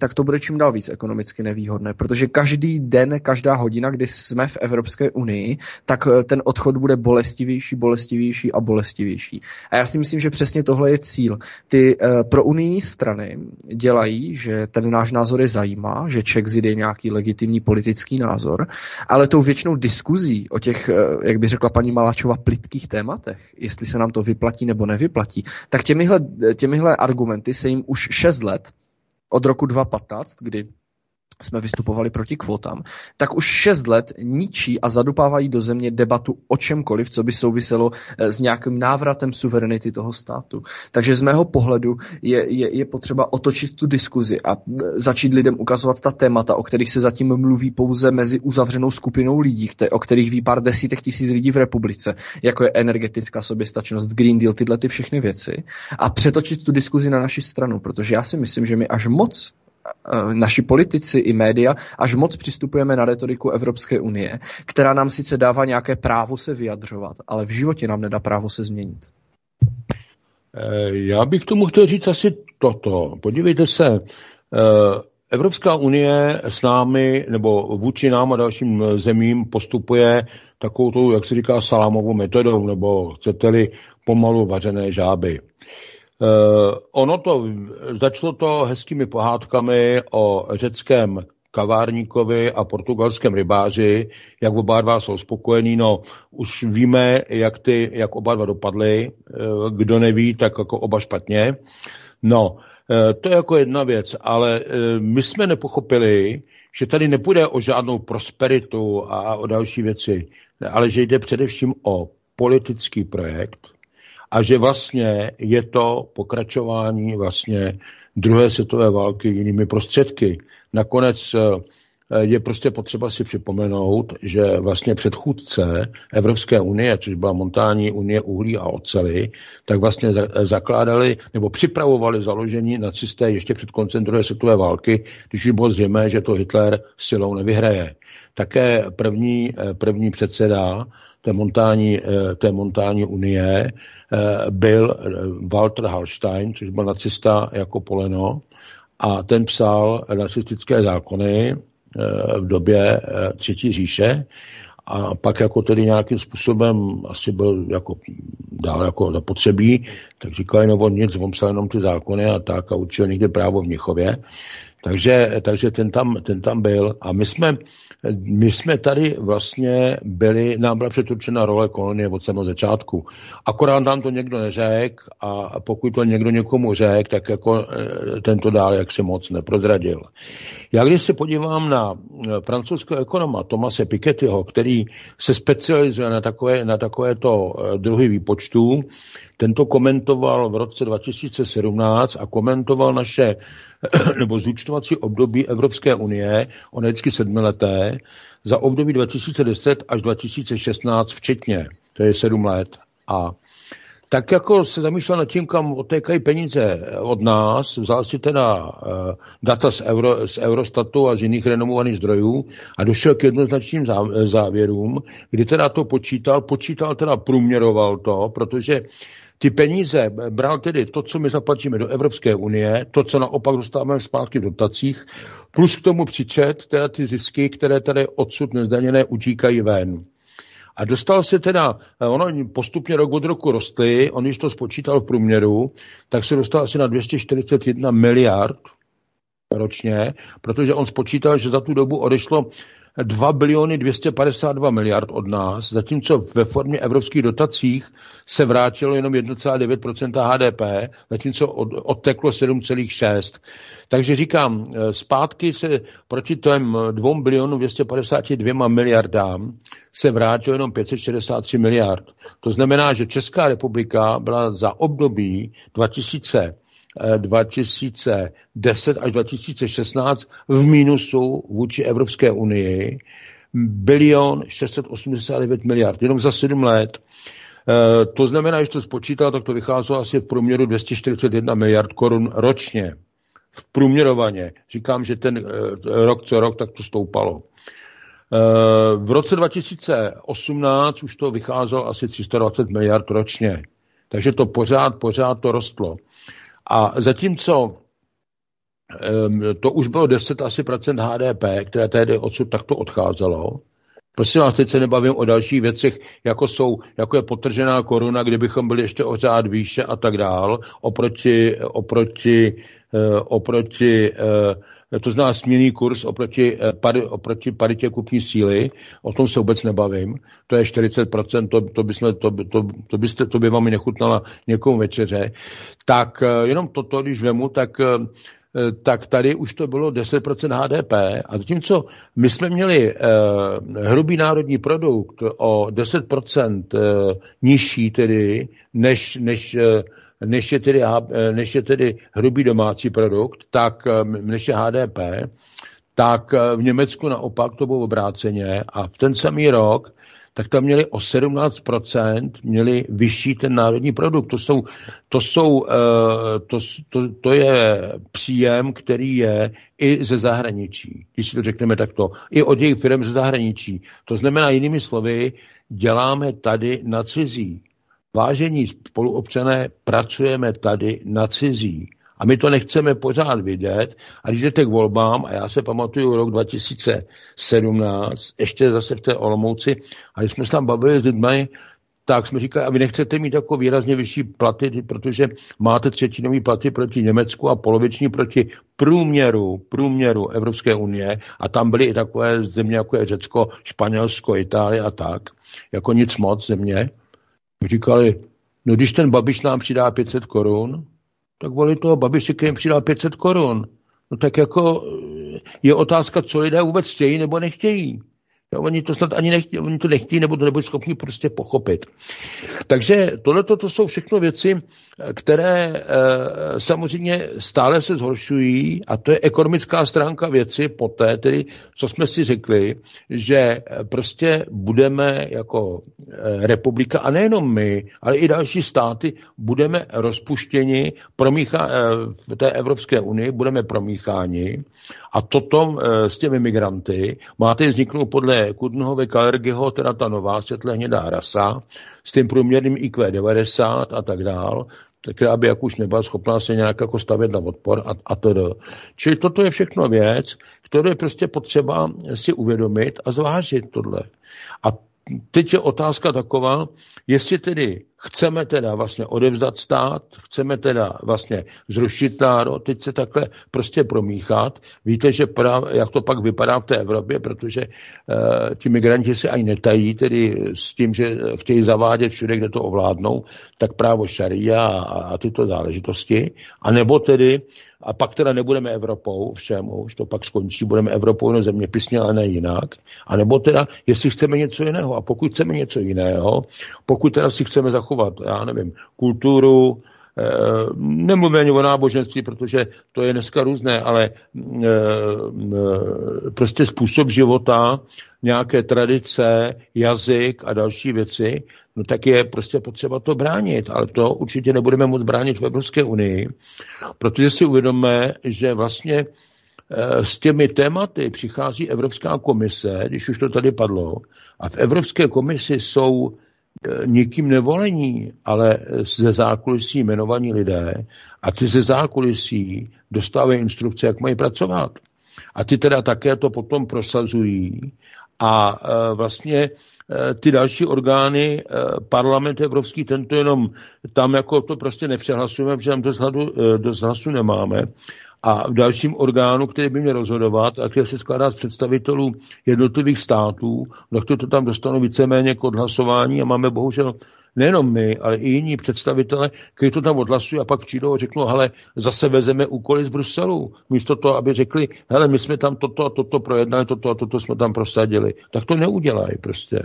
tak to bude čím dál víc ekonomicky nevýhodné, protože každý den, každá hodina, kdy jsme v Evropské unii, tak eh, ten odchod bude bolestivější, bolestivější a bolestivější. A já si myslím, že přesně tohle je cíl. Ty uh, pro unijní strany dělají, že ten náš názor je zajímá, že Czechzid je nějaký legitimní politický názor, ale tou věčnou diskuzí o těch, uh, jak by řekla paní Maláčova, plitkých tématech, jestli se nám to vyplatí nebo nevyplatí, tak těmihle, těmihle argumenty se jim už 6 let od roku 2015, kdy jsme vystupovali proti kvotám, tak už šest let ničí a zadupávají do země debatu o čemkoliv, co by souviselo eh, s nějakým návratem suverenity toho státu. Takže z mého pohledu je, je, je potřeba otočit tu diskuzi a eh, začít lidem ukazovat ta témata, o kterých se zatím mluví pouze mezi uzavřenou skupinou lidí, o kterých ví pár desítek tisíc lidí v republice, jako je energetická soběstačnost, Green Deal, tyhle ty všechny věci a přetočit tu diskuzi na naši stranu, protože já si myslím, že my až moc naši politici i média až moc přistupujeme na retoriku Evropské unie, která nám sice dává nějaké právo se vyjadřovat, ale v životě nám nedá právo se změnit. Eh, já bych tomu chtěl říct asi toto. Podívejte se, eh, Evropská unie s námi, nebo vůči nám a dalším zemím postupuje takovou, jak se říká, salámovou metodou, nebo chcete-li pomalu vařené žáby. Uh, ono to, začalo to hezkými pohádkami o řeckém kavárníkovi a portugalském rybáři, jak oba dva jsou spokojení, no už víme, jak, ty, jak oba dva dopadly, uh, kdo neví, tak jako oba špatně. No, uh, to je jako jedna věc, ale my jsme nepochopili, že tady nepůjde o žádnou prosperitu a o další věci, ale že jde především o politický projekt, a že vlastně je to pokračování vlastně druhé světové války jinými prostředky. Nakonec eh, je prostě potřeba si připomenout, že vlastně předchůdce Evropské unie, což byla montání unie uhlí a ocely, tak vlastně zakládali nebo připravovali založení nacisté ještě před koncem druhé světové války, když už bylo zřejmé, že to Hitler silou nevyhraje. Také první, eh, první předseda té montání, eh, té montání unie eh, byl eh, Walter Hallstein, což byl nacista jako poleno, a ten psal nacistické zákony v době Třetí říše a pak jako tedy nějakým způsobem asi byl jako dál jako zapotřebí, tak říkali, no on nic, on psal jenom ty zákony a tak a učil někde právo v Mnichově. Takže, takže ten, tam, ten tam byl a my jsme, my jsme tady vlastně byli, nám byla přeturčena role kolonie od samého začátku. Akorát nám to někdo neřekl a pokud to někdo někomu řekl, tak jako eh, tento dál jak se moc neprozradil. Já když se podívám na francouzského ekonoma Tomase Pikettyho, který se specializuje na takové, na takovéto eh, druhy výpočtů, tento komentoval v roce 2017 a komentoval naše nebo zúčtovací období Evropské unie, ono je vždycky sedmileté, za období 2010 až 2016 včetně, to je sedm let. A tak jako se zamýšlel nad tím, kam otékají peníze od nás, vzal si teda uh, data z, Euro, z Eurostatu a z jiných renomovaných zdrojů a došel k jednoznačným závěrům, kdy teda to počítal, počítal teda průměroval to, protože ty peníze bral tedy to, co my zaplatíme do Evropské unie, to, co naopak dostáváme zpátky v dotacích, plus k tomu přičet teda ty zisky, které tady odsud nezdaněné utíkají ven. A dostal se teda, ono postupně rok od roku rostly, on když to spočítal v průměru, tak se dostal asi na 241 miliard ročně, protože on spočítal, že za tu dobu odešlo 2 biliony 252 miliard od nás, zatímco ve formě evropských dotacích se vrátilo jenom 1,9% HDP, zatímco od, odteklo 7,6. Takže říkám, eh, zpátky se proti těm 2 bilionům 252 miliardám se vrátilo jenom 563 miliard. To znamená, že Česká republika byla za období 2000 2010 až 2016 v mínusu vůči Evropské unii bilion 689 miliard, jenom za 7 let. E, to znamená, že to spočítal, tak to vycházelo asi v průměru 241 miliard korun ročně. V průměrovaně. Říkám, že ten e, rok co rok tak to stoupalo. V roce 2018 už to vycházelo asi 320 miliard ročně. Takže to pořád, pořád to rostlo. A zatímco to už bylo 10 asi procent HDP, které tehdy odsud takto odcházelo. Prosím vás, teď se nebavím o dalších věcech, jako, jsou, jako je potržená koruna, kdybychom byli ještě o řád výše a tak dál, oproti, oproti, eh, oproti eh, to znamená směný kurz oproti, eh, oproti paritě kupní síly, o tom se vůbec nebavím, to je 40%, to, to, bysme, to, to, to, byste, to by vám nechutnala někomu večeře, tak eh, jenom toto, když vemu, tak eh, tak tady už to bylo 10% HDP a zatímco my jsme měli hrubý národní produkt o 10% uh, nižší tedy, než, než než je tedy, eh, než je tedy hrubý domácí produkt, tak eh, než je HDP, tak eh, v Německu naopak to bylo obráceně a v ten samý rok tak tam měli o 17% měli vyšší ten národní produkt. To, jsou, to, jsou, to, to, to je příjem, který je i ze zahraničí, když si to řekneme takto, i od jejich firm ze zahraničí. To znamená jinými slovy, děláme tady na cizí. Vážení spoluobčané, pracujeme tady na cizí. A my to nechceme pořád vidět. A když jdete k volbám, a já se pamatuju rok 2017, ještě zase v té Olomouci, a když jsme se tam bavili s lidmi, tak jsme říkali, a vy nechcete mít jako výrazně vyšší platy, protože máte třetinový platy proti Německu a poloviční proti průměru, průměru Evropské unie a tam byly i takové země, jako je Řecko, Španělsko, Itálie a tak, jako nic moc země. Říkali, no když ten Babiš nám přidá 500 korun, tak voli toho Babiše, jim přidá 500 korun. No tak jako je otázka, co lidé vůbec chtějí nebo nechtějí. No, oni to snad ani nechtějí, oni to nechtějí, nebo to nebyli schopni prostě pochopit. Takže tohle to jsou všechno věci, které e, samozřejmě stále se zhoršují a to je ekonomická stránka věci poté, tedy, co jsme si řekli, že prostě budeme jako e, republika, a nejenom my, ale i další státy, budeme rozpuštěni promícha, e, v té Evropské unii, budeme promícháni a toto e, s těmi migranty máte vzniknout podle Kudnhove Kalergyho, teda ta nová světle hnědá rasa, s tím průměrným IQ 90 a tak dál, která by jak už nebyla schopná se nějak jako stavět na odpor a, a to. Čili toto je všechno věc, kterou je prostě potřeba si uvědomit a zvážit tohle. A teď je otázka taková, jestli tedy chceme teda vlastně odevzdat stát, chceme teda vlastně zrušit národ, teď se takhle prostě promíchat. Víte, že prav, jak to pak vypadá v té Evropě, protože uh, ti migranti se ani netají, tedy s tím, že chtějí zavádět všude, kde to ovládnou, tak právo šaria a, a tyto záležitosti. A nebo tedy a pak teda nebudeme Evropou, všem už to pak skončí, budeme Evropou jenom zeměpisně, ale ne jinak. A nebo teda, jestli chceme něco jiného. A pokud chceme něco jiného, pokud teda si chceme zachovat, já nevím, kulturu, nemluvím ani o náboženství, protože to je dneska různé, ale prostě způsob života, nějaké tradice, jazyk a další věci, no tak je prostě potřeba to bránit, ale to určitě nebudeme moct bránit v Evropské unii, protože si uvědomíme, že vlastně Eh, s těmi tématy přichází Evropská komise, když už to tady padlo, a v Evropské komisi jsou eh, nikým nevolení, ale ze zákulisí jmenovaní lidé a ty ze zákulisí dostávají instrukce, jak mají pracovat. A ty teda také to potom prosazují a eh, vlastně ty další orgány, parlament evropský, tento jenom tam jako to prostě nepřehlasujeme, protože tam dost, hladu, dost hlasu nemáme, a v dalším orgánu, který by měl rozhodovat a který se skládá z představitelů jednotlivých států, no to, to tam dostanou víceméně k odhlasování a máme bohužel nejenom my, ale i jiní představitelé, kteří to tam odhlasují a pak přijdou a řeknou, hele, zase vezeme úkoly z Bruselu. Místo toho, aby řekli, hele, my jsme tam toto a toto projednali, toto a toto jsme tam prosadili. Tak to neudělají prostě.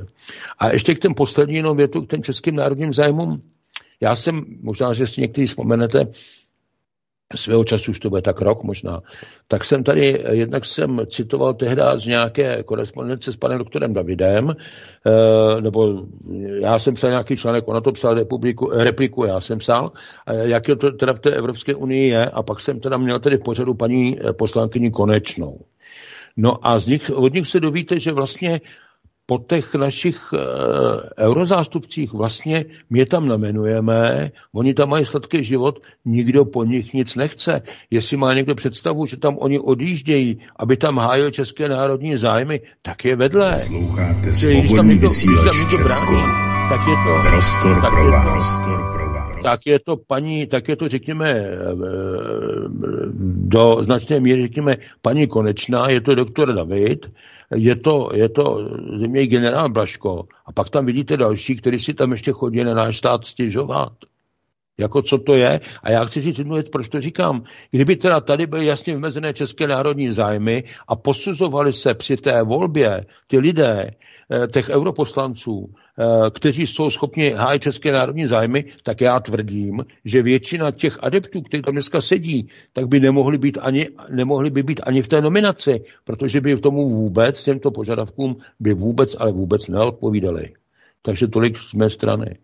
A ještě k těm poslední jenom větu, k těm českým národním zájmům. Já jsem, možná, že si někteří vzpomenete, svého času, už to bude tak rok možná, tak jsem tady, jednak jsem citoval tehdy z nějaké korespondence s panem doktorem Davidem, eh, nebo já jsem psal nějaký článek, ona to psal republiku, repliku, já jsem psal, jak to teda v té Evropské unii je, a pak jsem teda měl tady v pořadu paní eh, poslankyni Konečnou. No a z nich, od nich se dovíte, že vlastně po těch našich e, eurozástupcích vlastně my tam namenujeme, oni tam mají sladký život, nikdo po nich nic nechce. Jestli má někdo představu, že tam oni odjíždějí, aby tam hájil české národní zájmy, tak je vedle. Sloucháte svobodný vysílač Česko. Tak je to, prostor tak pro je vás. To, Prostor pro. Tak je to paní, tak je to řekněme eh, do značné míry řekněme paní Konečná, je to doktor David, je to, je to země generál Blaško a pak tam vidíte další, kteří si tam ještě chodí na náš stát stěžovat. Jako co to je? A já chci říct jednu věc, proč to říkám. Kdyby teda tady byly jasně vymezené české národní zájmy a posuzovali se při té volbě ty lidé, eh, těch europoslanců, eh, kteří jsou schopni hájit české národní zájmy, tak já tvrdím, že většina těch adeptů, kteří tam dneska sedí, tak by nemohli být ani, nemohli by být ani v té nominaci, protože by v tomu vůbec, těmto požadavkům, by vůbec, ale vůbec neodpovídali. Takže tolik z mé strany.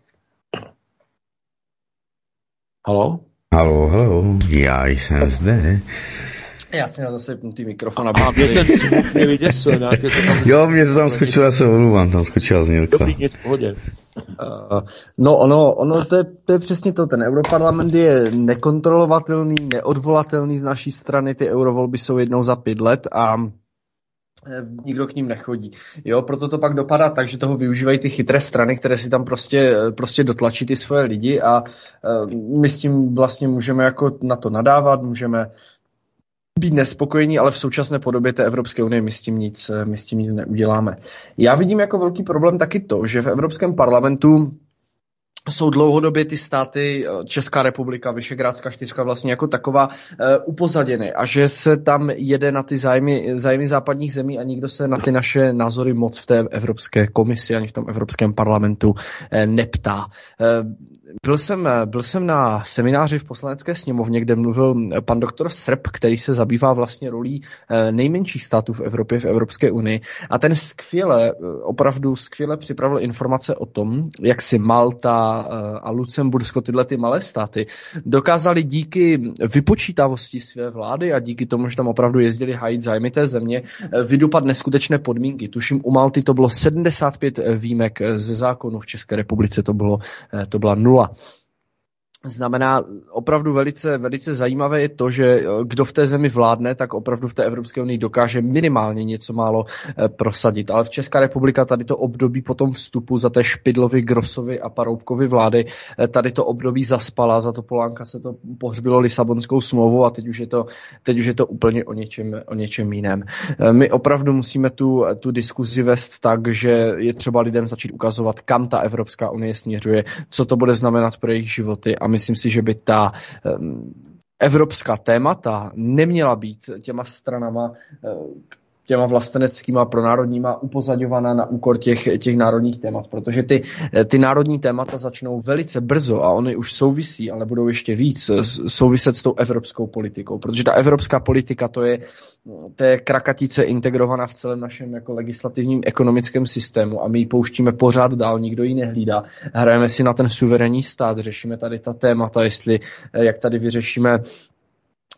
Halo? Halo, halo, já jsem zde. Já si měl zase ty mikrofon, A mě ten zvuk mě vyděsil. nějaké to tam... Jo, mě to tam skočilo, já se omluvám, tam skočila znělka. Dobrý, nic v pohodě. Uh, no ono, ono to, je, to je přesně to, ten europarlament je nekontrolovatelný, neodvolatelný z naší strany, ty eurovolby jsou jednou za pět let a eh, nikdo k ním nechodí. Jo, proto to pak dopadá tak, že toho využívají ty chytré strany, které si tam prostě, prostě dotlačí ty svoje lidi a uh, my s tím vlastně můžeme jako na to nadávat, můžeme být nespokojení, ale v současné podobě té Evropské unie my s tím nic, my s tím nic neuděláme. Já vidím jako velký problém taky to, že v Evropském parlamentu jsou dlouhodobě ty státy, Česká republika, Vyšegrádská čtyřka vlastně jako taková uh, upozaděny a že se tam jede na ty zájmy, zájmy západních zemí a nikdo se na ty naše názory moc v té Evropské komisi ani v tom Evropském parlamentu uh, neptá. Byl jsem, byl jsem na semináři v poslanecké sněmovně, kde mluvil pan doktor Srb, který se zabývá vlastně rolí nejmenších států v Evropě, v Evropské unii. A ten skvěle, opravdu skvěle připravil informace o tom, jak si Malta a Lucembursko, tyhle ty malé státy, dokázali díky vypočítavosti své vlády a díky tomu, že tam opravdu jezdili hájit zájmy té země, vydupat neskutečné podmínky. Tuším, u Malty to bylo 75 výjimek ze zákonu, v České republice to, bylo, to byla nula znamená opravdu velice, velice zajímavé je to, že eh, kdo v té zemi vládne, tak opravdu v té Evropské unii dokáže minimálně něco málo eh, prosadit. Ale v Česká republika tady to období po tom vstupu za té Špidlovy, Grosovy a Paroubkovy vlády, eh, tady to období zaspala, za to Polánka se to pohřbilo Lisabonskou smlouvu a teď už je to, teď už je to úplně o něčem, o něčem jiném. My opravdu musíme tu, tu diskuzi vést tak, že je třeba lidem začít ukazovat, kam ta Evropská unie směřuje, co to bude znamenat pro jejich životy a myslím si, že by ta um, evropská témata neměla být těma stranama, těma vlasteneckýma pronárodníma upozadňovaná na úkor těch, těch národních témat, protože ty, ty národní témata začnou velice brzo a oni už souvisí, ale budou ještě víc souviset s tou evropskou politikou, protože ta evropská politika to je, to je krakatice integrovaná v celém našem jako legislativním ekonomickém systému a my ji pouštíme pořád dál, nikdo ji nehlídá. Hrajeme si na ten suverénní stát, řešíme tady ta témata, jestli jak tady vyřešíme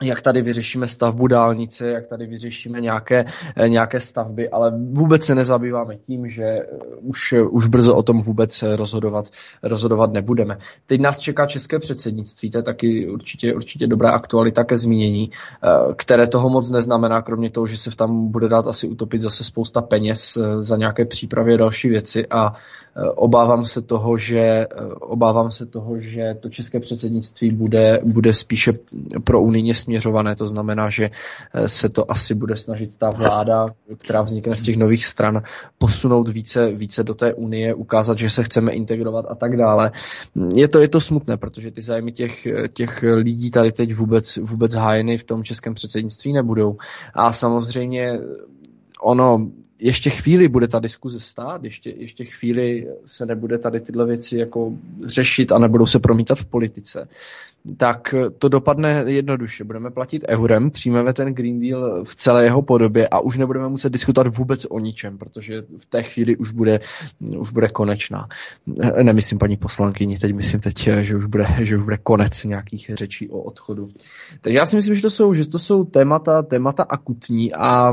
jak tady vyřešíme stavbu dálnice, jak tady vyřešíme nějaké, eh, nějaké stavby, ale vůbec se nezabýváme tím, že eh, už, už brzo o tom vůbec rozhodovat, rozhodovat nebudeme. Teď nás čeká české předsednictví, to je taky určitě, určitě dobrá aktualita ke zmínění, eh, které toho moc neznamená, kromě toho, že se tam bude dát asi utopit zase spousta peněz za nějaké přípravy a další věci a obávám se toho, že, obávám se toho, že to české předsednictví bude, bude spíše pro unijně směřované, to znamená, že eh, se to asi bude snažit ta vláda, která vznikne z těch nových stran, posunout více, více do té unie, ukázat, že se chceme integrovat a tak dále. Je to, je to smutné, protože ty zájmy těch, těch lidí tady teď vůbec, vůbec hájeny v tom českém předsednictví nebudou. A samozřejmě ono ještě chvíli bude ta diskuze stát, ještě, ještě chvíli se nebude tady tyhle věci jako řešit a nebudou se promítat v politice, tak to dopadne jednoduše. Budeme platit eurem, přijmeme ten Green Deal v celé jeho podobě a už nebudeme muset diskutovat vůbec o ničem, protože v té chvíli už bude, už bude konečná. Nemyslím paní poslankyni, teď myslím teď, že už bude, že už bude konec nějakých řečí o odchodu. Takže já si myslím, že to jsou, že to jsou témata, témata akutní a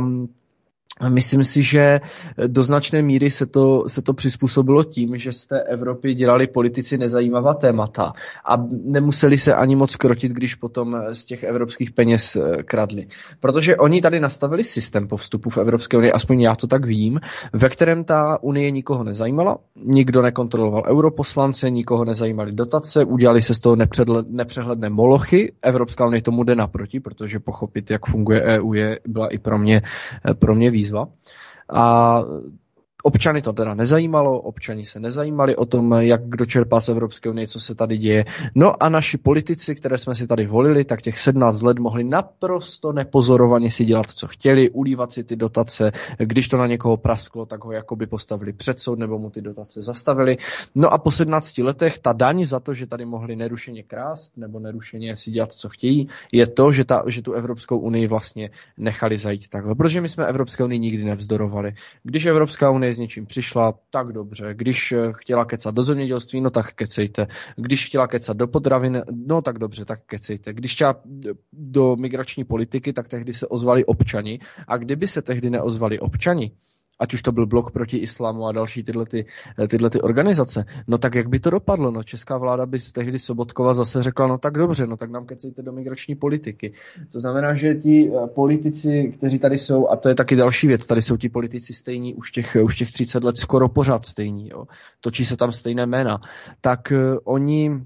Myslím si, že do značné míry se to, se to přizpůsobilo tím, že z té Evropy dělali politici nezajímavá témata a nemuseli se ani moc krotit, když potom z těch evropských peněz eh, kradli. Protože oni tady nastavili systém po vstupu v Evropské unii, aspoň já to tak vím, ve kterém ta unie nikoho nezajímala, nikdo nekontroloval europoslance, nikoho nezajímaly dotace, udělali se z toho nepřehledné molochy. Evropská unie tomu jde naproti, protože pochopit, jak funguje EU, je, byla i pro mě, eh, pro mě výzva výzva. A Občany to teda nezajímalo, občani se nezajímali o tom, jak kdo čerpá z Evropské unie, co se tady děje. No a naši politici, které jsme si tady volili, tak těch 17 let mohli naprosto nepozorovaně si dělat, co chtěli, ulívat si ty dotace. Když to na někoho prasklo, tak ho jakoby postavili před soud nebo mu ty dotace zastavili. No a po 17 letech ta daň za to, že tady mohli nerušeně krást nebo nerušeně si dělat, co chtějí, je to, že, ta, že tu Evropskou unii vlastně nechali zajít takhle. Protože my jsme Evropské unii nikdy nevzdorovali. Když Evropská unie s něčím přišla, tak dobře. Když eh, chtěla kecat do zemědělství, no tak kecejte. Když chtěla kecat do potravin, no tak dobře, tak kecejte. Když chtěla eh, do migrační politiky, tak tehdy se ozvali občani. A kdyby se tehdy neozvali občani, ať už to byl blok proti islámu a další tyhle, ty, eh, tyhle ty organizace, no tak jak by to dopadlo? No česká vláda by tehdy Sobotkova zase řekla, no tak dobře, no tak nám kecejte do migrační politiky. To znamená, že ti eh, politici, kteří tady jsou, a to je taky další věc, tady jsou ti politici stejní už těch, už těch 30 let skoro pořád stejní, jo. točí se tam stejné jména, tak oni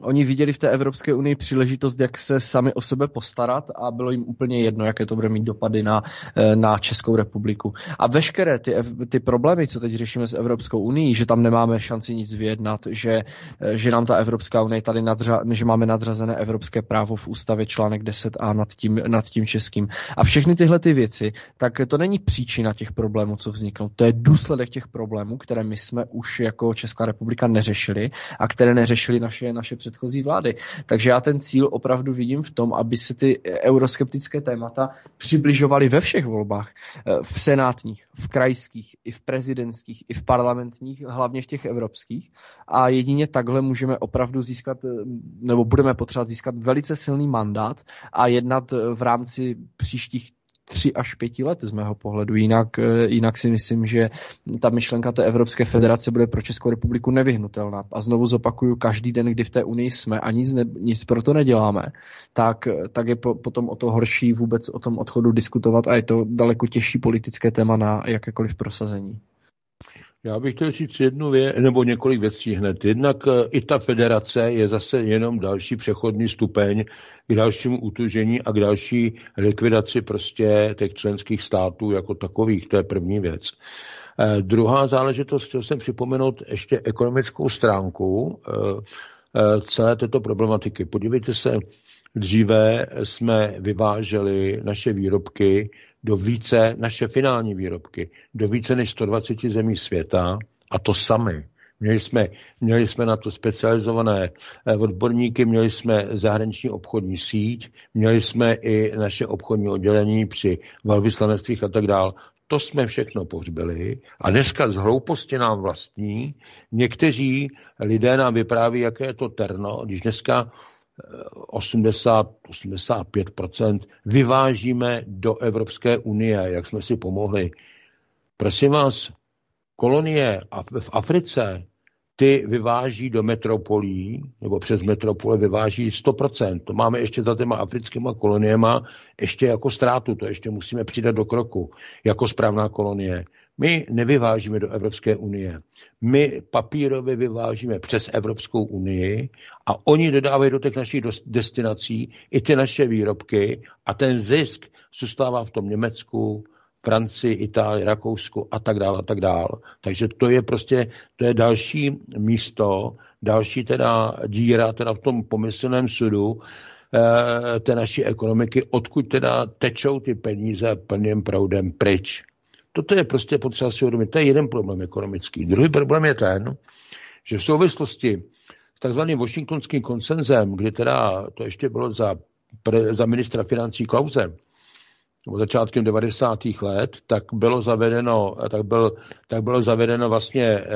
Oni viděli v té Evropské unii příležitost, jak se sami o sebe postarat a bylo jim úplně jedno, jaké to bude mít dopady na, eh, na Českou republiku. A veškeré ty, ty problémy, co teď řešíme s Evropskou unii, že tam nemáme šanci nic vyjednat, že, eh, že nám ta Evropská unie tady nadřa, že máme nadřazené evropské právo v ústavě článek 10a nad tím, nad tím českým. A všechny tyhle ty věci, tak to není příčina těch problémů, co vzniknou. To je důsledek těch problémů, které my jsme už jako Česká republika neřešili a které neřešili naše, naše předchozí vlády. Takže já ten cíl opravdu vidím v tom, aby se ty euroskeptické témata přibližovaly ve všech volbách. Eh, v senátních, v krajských, i v prezidentských, i v parlamentních, hlavně v těch evropských. A jedině takhle můžeme opravdu získat, eh, nebo budeme potřebovat získat velice silný mandát a jednat v rámci příštích tři až pěti let z mého pohledu. Jinak, eh, jinak si myslím, že ta myšlenka té Evropské federace bude pro Českou republiku nevyhnutelná. A znovu zopakuju, každý den, kdy v té unii jsme a nic, ne, nic pro to neděláme, tak, tak je po, potom o to horší vůbec o tom odchodu diskutovat a je to daleko těžší politické téma na jakékoliv prosazení. Já bych chtěl říct jednu věc, nebo několik věcí hned. Jednak eh, i ta federace je zase jenom další přechodný stupeň k dalšímu utužení a k další likvidaci prostě těch členských států jako takových. To je první věc. Eh, druhá záležitost, chtěl jsem připomenout ještě ekonomickou stránku eh, eh, celé této problematiky. Podívejte se, dříve jsme vyváželi naše výrobky do více, naše finální výrobky, do více než 120 zemí světa a to sami. Měli jsme, měli jsme na to specializované eh, odborníky, měli jsme zahraniční obchodní síť, měli jsme i naše obchodní oddělení při velvyslanectvích a tak dále. To jsme všechno pohřbili a dneska z hlouposti nám vlastní. Někteří lidé nám vypráví, jaké je to terno, když dneska 80-85% eh, vyvážíme do Evropské unie, jak jsme si pomohli. Prosím vás, kolonie v Africe, ty vyváží do metropolí, nebo přes metropole vyváží 100%. To máme ještě za těma africkýma koloniema ještě jako ztrátu, to ještě musíme přidat do kroku, jako správná kolonie. My nevyvážíme do Evropské unie. My papírově vyvážíme přes Evropskou unii a oni dodávají do těch našich destinací i ty naše výrobky a ten zisk zůstává v tom Německu, Francii, Itálii, Rakousku a tak dále a tak dále. Takže to je prostě, to je další místo, další teda díra teda v tom pomyslném sudu e, té naší ekonomiky, odkud teda tečou ty peníze plným proudem pryč. Toto je prostě potřeba si uvědomit. To je jeden problém ekonomický. Druhý problém je ten, že v souvislosti s takzvaným washingtonským konsenzem, kdy teda to ještě bylo za, pre, za ministra financí Klauze, nebo začátkem 90. let, tak bylo zavedeno, tak, byl, tak bylo zavedeno vlastně, eh,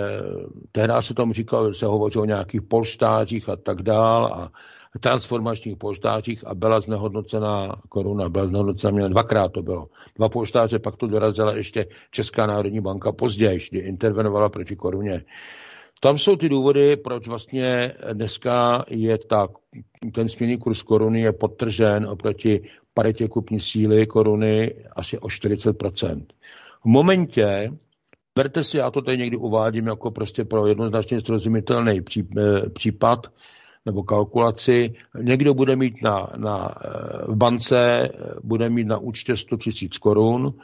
tehdy se tomu říkalo, se hovořilo o nějakých polštářích a tak dál a transformačních polštářích a byla znehodnocena koruna, byla znehodnocena měla dvakrát to bylo. Dva polštáře, pak to dorazila ještě Česká národní banka později, kdy intervenovala proti koruně. Tam jsou ty důvody, proč vlastně dneska je tak, ten směný kurz koruny je podtržen oproti paritě kupní síly koruny asi o 40%. V momentě, berte si, já to tady někdy uvádím jako prostě pro jednoznačně srozumitelný eh, případ nebo kalkulaci, někdo bude mít na, na, eh, v bance, bude mít na účtě 100 tisíc korun,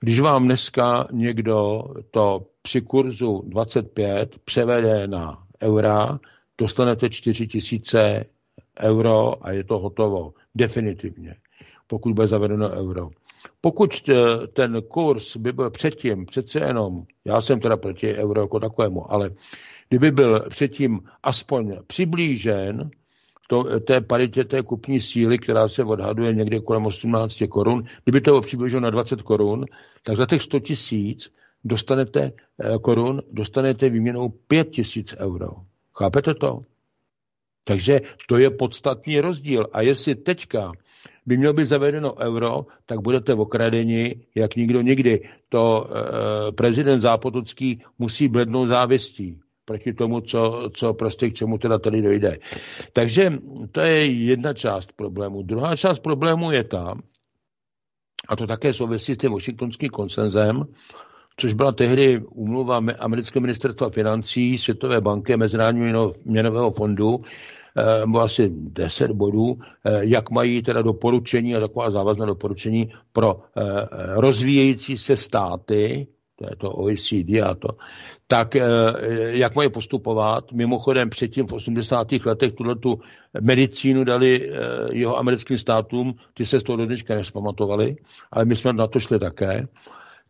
když vám dneska někdo to při kurzu 25 převede na eura, dostanete 4 tisíce euro a je to hotovo. Definitivně pokud bude zavedeno euro. Pokud eh, ten kurz by byl předtím, přece jenom, já jsem teda proti euro jako takovému, ale kdyby byl předtím aspoň přiblížen to, té paritě té kupní síly, která se odhaduje někde kolem 18 korun, kdyby to bylo přiblíženo na 20 korun, tak za těch 100 tisíc dostanete eh, korun, dostanete výměnou 5 tisíc euro. Chápete to? Takže to je podstatný rozdíl. A jestli teďka by mělo být zavedeno euro, tak budete okradeni, jak nikdo nikdy. To e, prezident Zápotocký musí blednout závistí proti tomu, co, co prostě k čemu teda tady dojde. Takže to je jedna část problému. Druhá část problému je ta, a to také souvisí s tím washingtonským konsenzem, což byla tehdy úmluva amerického ministerstva financí, Světové banky, Mezinárodního měnového fondu, nebo asi 10 bodů, eh, jak mají teda doporučení a taková závazná doporučení pro eh, rozvíjející se státy, to je to OECD a to, tak eh, jak mají postupovat. Mimochodem předtím v 80. letech tuhle tu medicínu dali jeho americkým státům, ty se z toho dneška nespamatovali, ale my jsme na to šli také.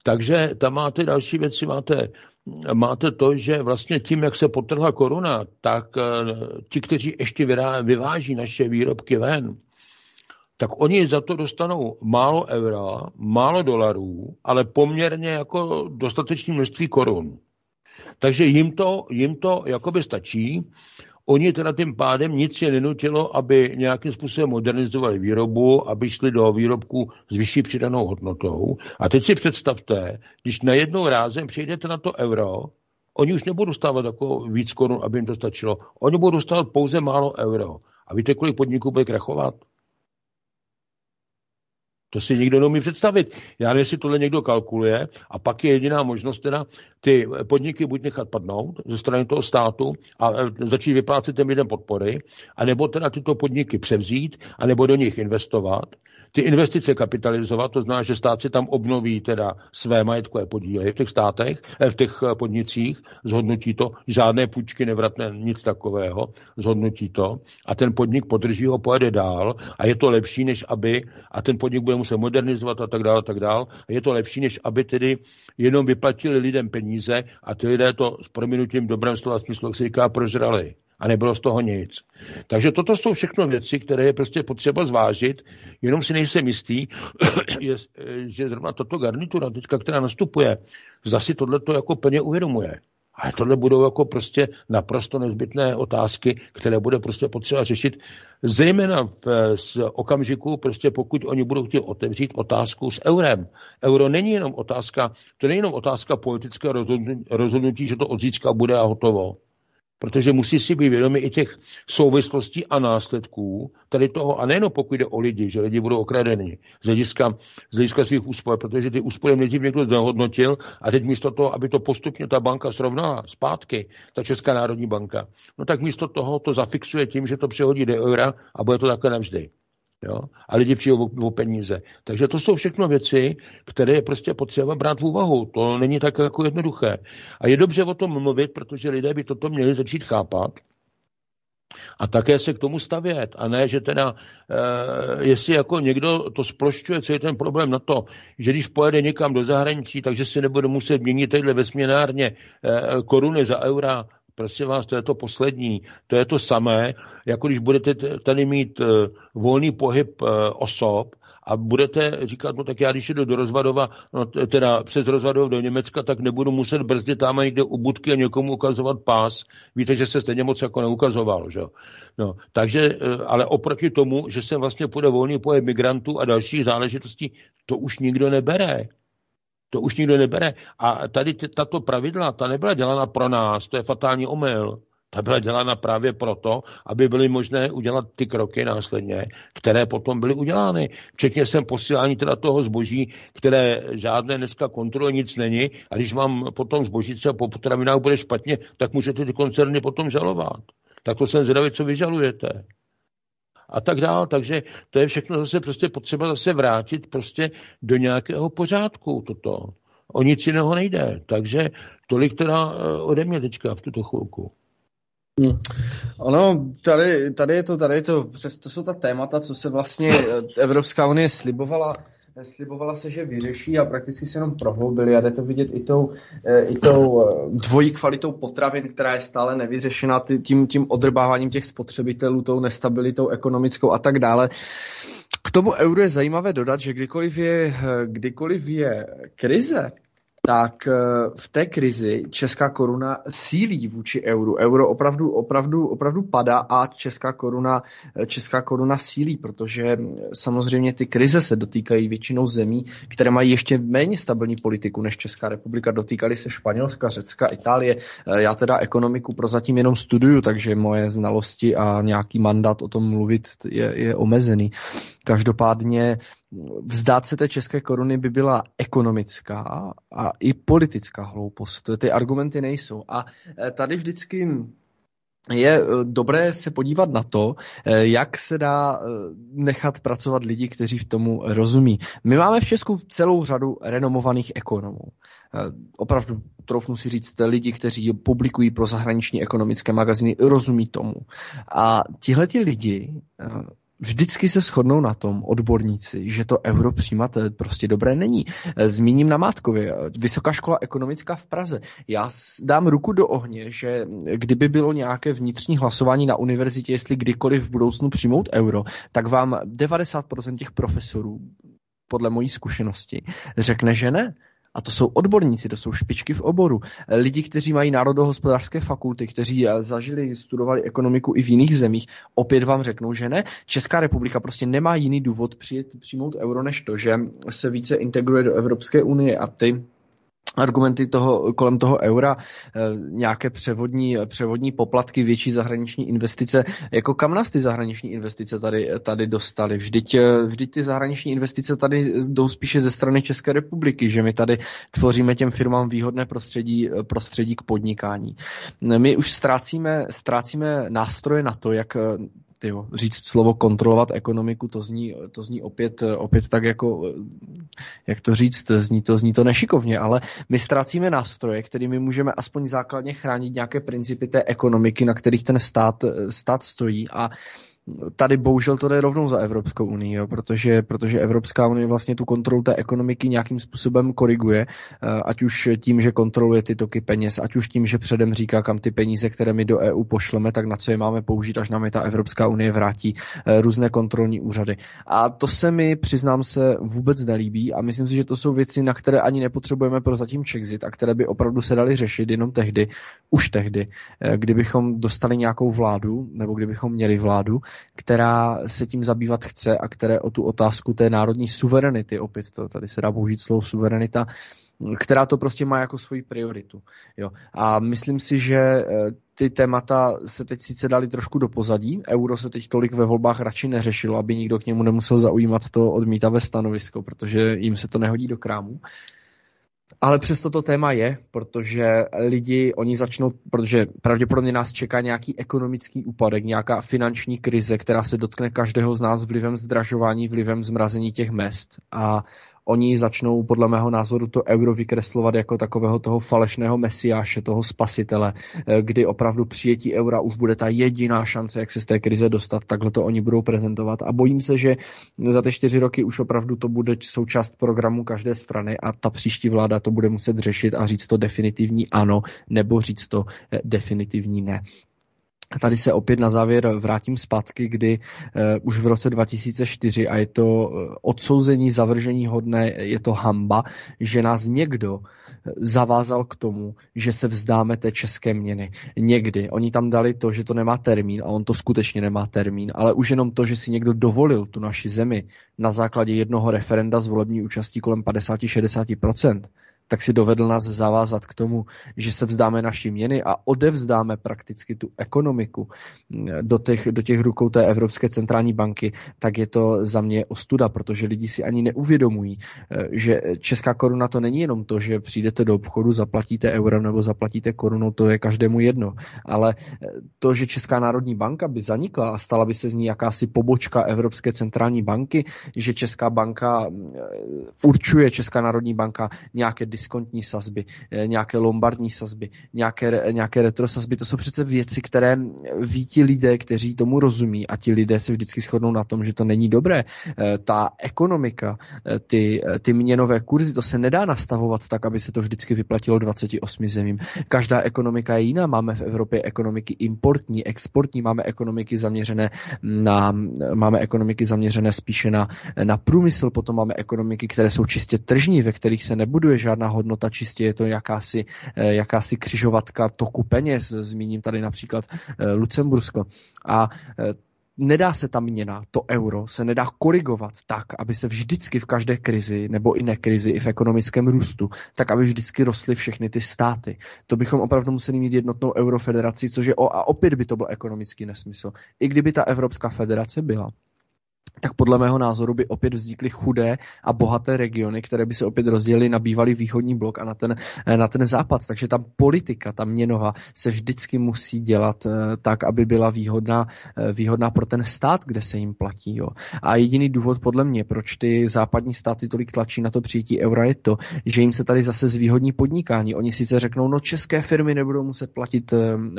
Takže tam máte další věci, máte máte to, že vlastně tím, jak se potrhla koruna, tak eh, ti, kteří ještě vyváží naše výrobky ven, tak oni za to dostanou málo eura, málo dolarů, ale poměrně jako dostatečné množství korun. Takže jim to, jim to jakoby stačí Oni teda tím pádem nic je nenutilo, aby nějakým způsobem modernizovali výrobu, aby šli do výrobku s vyšší přidanou hodnotou. A teď si představte, když najednou rázem přijdete na to euro, oni už nebudou stávat jako víc korun, aby jim to stačilo. Oni budou dostávat pouze málo euro. A víte, kolik podniků bude krachovat? To si nikdo neumí představit. Já nevím, jestli tohle někdo kalkuluje a pak je jediná možnost teda ty podniky buď nechat padnout ze strany toho státu a e, začít vyplácet těm lidem podpory, anebo teda tyto podniky převzít, anebo do nich investovat. Ty investice kapitalizovat, to znamená, že stát si tam obnoví teda své majetkové podíly v těch státech, eh, v těch eh, podnicích, zhodnotí to, žádné půjčky nevratné, nic takového, zhodnotí to a ten podnik podrží ho, pojede dál a je to lepší, než aby, a ten podnik bude muset modernizovat a tak dále, a tak dále, a je to lepší, než aby tedy jenom vyplatili lidem peníze a ty lidé to s prominutím dobrém slova smyslu, se říká, prožrali a nebylo z toho nic. Takže toto jsou všechno věci, které je prostě potřeba zvážit, jenom si nejsem jistý, že zrovna toto garnitura teďka, která nastupuje, zase si tohleto jako plně uvědomuje. A tohle budou jako prostě naprosto nezbytné otázky, které bude prostě potřeba řešit, zejména v z okamžiku, prostě pokud oni budou chtít otevřít otázku s eurem. Euro není jenom otázka, to není jenom otázka politického rozhodnutí, že to od zítřka bude a hotovo protože musí si být vědomi i těch souvislostí a následků tady toho, a nejen pokud jde o lidi, že lidi budou okradeni z hlediska, z hlediska svých úspor, protože ty úspory nejdřív někdo znehodnotil a teď místo toho, aby to postupně ta banka srovnala zpátky, ta Česká národní banka, no tak místo toho to zafixuje tím, že to přehodí do eura a bude to takhle navždy. Jo? A lidi přijdou o, o peníze. Takže to jsou všechno věci, které je prostě potřeba brát v úvahu. To není tak jako jednoduché. A je dobře o tom mluvit, protože lidé by toto měli začít chápat a také se k tomu stavět. A ne, že teda, e, jestli jako někdo to splošťuje celý ten problém na to, že když pojede někam do zahraničí, takže si nebude muset měnit tadyhle ve směnárně e, koruny za eura, Prosím vás, to je to poslední. To je to samé, jako když budete tady mít uh, volný pohyb uh, osob a budete říkat, no tak já když jdu do Rozvadova, no teda přes Rozvadov do Německa, tak nebudu muset brzdit tam někde u budky a někomu ukazovat pás. Víte, že se stejně moc jako neukazoval, že No, takže, uh, ale oproti tomu, že se vlastně půjde volný pohyb migrantů a dalších záležitostí, to už nikdo nebere. To už nikdo nebere. A tady tato pravidla, ta nebyla dělána pro nás, to je fatální omyl. Ta byla dělána právě proto, aby byly možné udělat ty kroky následně, které potom byly udělány. Včetně jsem posílání teda toho zboží, které žádné dneska kontroly nic není a když vám potom zboží třeba po potravinách bude špatně, tak můžete ty koncerny potom žalovat. Tak to jsem zvědavý, co vyžalujete a tak dále. Takže to je všechno zase prostě potřeba zase vrátit prostě do nějakého pořádku toto. O nic jiného nejde. Takže tolik teda eh, ode mě teďka v tuto chvilku. Hmm. Ono, tady, tady je to, tady je to, přes to jsou ta témata, co se vlastně eh, Evropská unie slibovala slibovala se, že vyřeší a prakticky se jenom prohloubili a jde to vidět i tou, eh, i tou eh, dvojí kvalitou potravin, která je stále nevyřešena tím, tím odrbáváním těch spotřebitelů, tou nestabilitou ekonomickou a tak dále. K tomu euro je zajímavé dodat, že kdykoliv je, eh, kdykoliv je krize, tak eh, v té krizi česká koruna sílí vůči euru. Euro opravdu, opravdu, opravdu padá a česká koruna, eh, česká koruna sílí, protože eh, samozřejmě ty krize se dotýkají většinou zemí, které mají ještě méně stabilní politiku než Česká republika. Dotýkaly se Španělska, Řecka, Itálie. Já teda ekonomiku prozatím jenom studuju, takže moje znalosti a nějaký mandát o tom mluvit je, je omezený. Každopádně vzdát se té české koruny by byla ekonomická a i politická hloupost. Ty argumenty nejsou. A e, tady vždycky je e, dobré se podívat na to, e, jak se dá nechat pracovat lidi, kteří v tomu rozumí. My máme v Česku celou řadu renomovaných ekonomů. Opravdu, troufnu si říct, lidi, kteří publikují pro zahraniční ekonomické magazíny, rozumí tomu. A tihleti lidi vždycky se shodnou na tom odborníci, že to euro přijímat eh, prostě dobré není. Eh, zmíním na Mátkově, eh, Vysoká škola ekonomická v Praze. Já dám ruku do ohně, že kdyby bylo nějaké vnitřní hlasování na univerzitě, jestli kdykoliv v budoucnu přijmout euro, tak vám 90% těch profesorů podle mojí zkušenosti řekne, že ne. A to jsou odborníci, to jsou špičky v oboru. Lidi, kteří mají národohospodářské fakulty, kteří eh, zažili, studovali ekonomiku i v jiných zemích, opět vám řeknou, že ne. Česká republika prostě nemá jiný důvod přijet, přijmout euro, než to, že se více integruje do Evropské unie a ty argumenty toho, kolem toho eura, eh, nějaké převodní, převodní poplatky, větší zahraniční investice. Jako kam nás ty zahraniční investice tady, tady dostaly? Vždyť, eh, vždyť ty zahraniční investice tady jdou spíše ze strany České republiky, že my tady tvoříme těm firmám výhodné prostředí, prostředí k podnikání. My už ztrácíme, ztrácíme nástroje na to, jak tyjo, říct slovo kontrolovat ekonomiku, to zní, to zní opět, opět tak jako, jak to říct, zní to, zní to nešikovně, ale my ztrácíme nástroje, kterými můžeme aspoň základně chránit nějaké principy té ekonomiky, na kterých ten stát, stát stojí a tady bohužel to jde rovnou za Evropskou unii, jo, protože, protože Evropská unie vlastně tu kontrolu té ekonomiky nějakým způsobem koriguje, eh, ať už tím, že kontroluje ty toky peněz, ať už tím, že předem říká, kam ty peníze, které my do EU pošleme, tak na co je máme použít, až nám je ta Evropská unie vrátí eh, různé kontrolní úřady. A to se mi, přiznám se, vůbec nelíbí a myslím si, že to jsou věci, na které ani nepotřebujeme pro zatím Czexit a které by opravdu se daly řešit jenom tehdy, už tehdy, eh, kdybychom dostali nějakou vládu, nebo kdybychom měli vládu, která se tím zabývat chce a které o tu otázku té národní suverenity, opět to tady se dá použít slovo suverenita, která to prostě má jako svoji prioritu. Jo. A myslím si, že eh, ty témata se teď sice dali trošku do pozadí, euro se teď tolik ve volbách radši neřešilo, aby nikdo k němu nemusel zaujímat to odmítavé stanovisko, protože jim se to nehodí do krámu. Ale přesto to téma je, protože lidi, oni začnou, protože pravděpodobně nás čeká nějaký ekonomický úpadek, nějaká finanční krize, která se dotkne každého z nás vlivem zdražování, vlivem zmrazení těch mest. A oni začnou podle mého názoru to euro vykreslovat jako takového toho falešného mesiáše, toho spasitele, eh, kdy opravdu přijetí eura už bude ta jediná šance, jak se z té krize dostat, takhle to oni budou prezentovat a bojím se, že za ty čtyři roky už opravdu to bude součást programu každé strany a ta příští vláda to bude muset řešit a říct to definitivní ano, nebo říct to eh, definitivní ne. Tady se opět na závěr vrátím zpátky, kdy uh, už v roce 2004 a je to uh, odsouzení, zavržení hodné, je to hamba, že nás někdo zavázal k tomu, že se vzdáme té české měny. Někdy. Oni tam dali to, že to nemá termín a on to skutečně nemá termín, ale už jenom to, že si někdo dovolil tu naši zemi na základě jednoho referenda s volební účastí kolem 50-60%, tak si dovedl nás zavázat k tomu, že se vzdáme naší měny a odevzdáme prakticky tu ekonomiku mm, do těch, do těch rukou té Evropské centrální banky, tak je to za mě ostuda, protože lidi si ani neuvědomují, eh, že česká koruna to není jenom to, že přijdete do obchodu, zaplatíte euro nebo zaplatíte korunu, to je každému jedno. Ale eh, to, že Česká národní banka by zanikla a stala by se z ní jakási pobočka Evropské centrální banky, že Česká banka mm, eh, určuje Česká národní banka nějaké diskontní sazby, eh, nějaké lombardní sazby, nějaké, nějaké retro sazby, to jsou přece věci, které ví ti lidé, kteří tomu rozumí a ti lidé se vždycky shodnou na tom, že to není dobré. Eh, ta ekonomika, eh, ty, ty měnové kurzy, to se nedá nastavovat tak, aby se to vždycky vyplatilo 28 zemím. Každá ekonomika je jiná. Máme v Evropě ekonomiky importní, exportní, máme ekonomiky zaměřené na, máme ekonomiky zaměřené spíše na, na průmysl, potom máme ekonomiky, které jsou čistě tržní, ve kterých se nebuduje žádná hodnota, čistě je to jakási, eh, jakási křižovatka toku peněz, zmíním tady například eh, Lucembursko. A eh, nedá se ta měna, to euro, se nedá korigovat tak, aby se vždycky v každé krizi, nebo i nekrizi, i v ekonomickém růstu, tak aby vždycky rostly všechny ty státy. To bychom opravdu museli mít jednotnou eurofederaci, což je o, a opět by to byl ekonomický nesmysl. I kdyby ta Evropská federace byla, tak podle mého názoru by opět vznikly chudé a bohaté regiony, které by se opět rozdělily na bývalý východní blok a na ten, eh, na ten západ. Takže ta politika, ta měnová, se vždycky musí dělat eh, tak, aby byla výhodná, eh, výhodná pro ten stát, kde se jim platí. Jo. A jediný důvod podle mě, proč ty západní státy tolik tlačí na to přijetí eura, je to, že jim se tady zase zvýhodní podnikání. Oni sice řeknou, no české firmy nebudou muset platit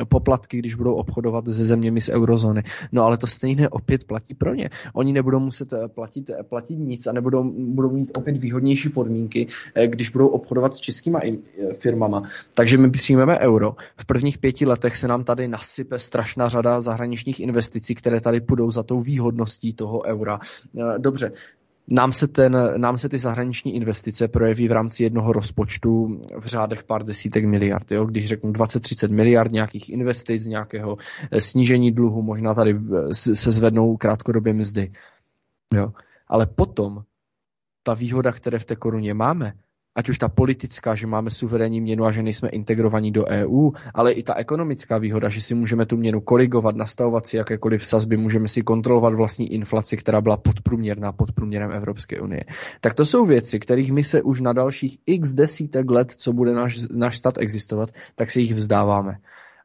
poplatky, když budou obchodovat se zeměmi z eurozóny. No ale to stejné opět platí pro ně. Oni nebudou muset eh, platit, eh, platit nic a nebudou budou mít opět výhodnější podmínky, eh, když budou obchodovat s českýma firmama. Takže my přijmeme euro. V prvních pěti letech se nám tady nasype strašná řada zahraničních investicí, které tady půjdou za tou výhodností toho eura. Dobře, nám se, ten, nám se ty zahraniční investice projeví v rámci jednoho rozpočtu v řádech pár desítek miliard. Jo? Když řeknu 20-30 miliard nějakých investic, nějakého snížení dluhu, možná tady se zvednou krátkodobě mzdy. Jo? Ale potom ta výhoda, které v té koruně máme, ať už ta politická, že máme suverénní měnu a že nejsme integrovaní do EU, ale i ta ekonomická výhoda, že si můžeme tu měnu korigovat, nastavovat si jakékoliv sazby, můžeme si kontrolovat vlastní inflaci, která byla podprůměrná pod průměrem Evropské unie. Tak to jsou věci, kterých my se už na dalších x desítek let, co bude náš, náš stát existovat, tak se jich vzdáváme.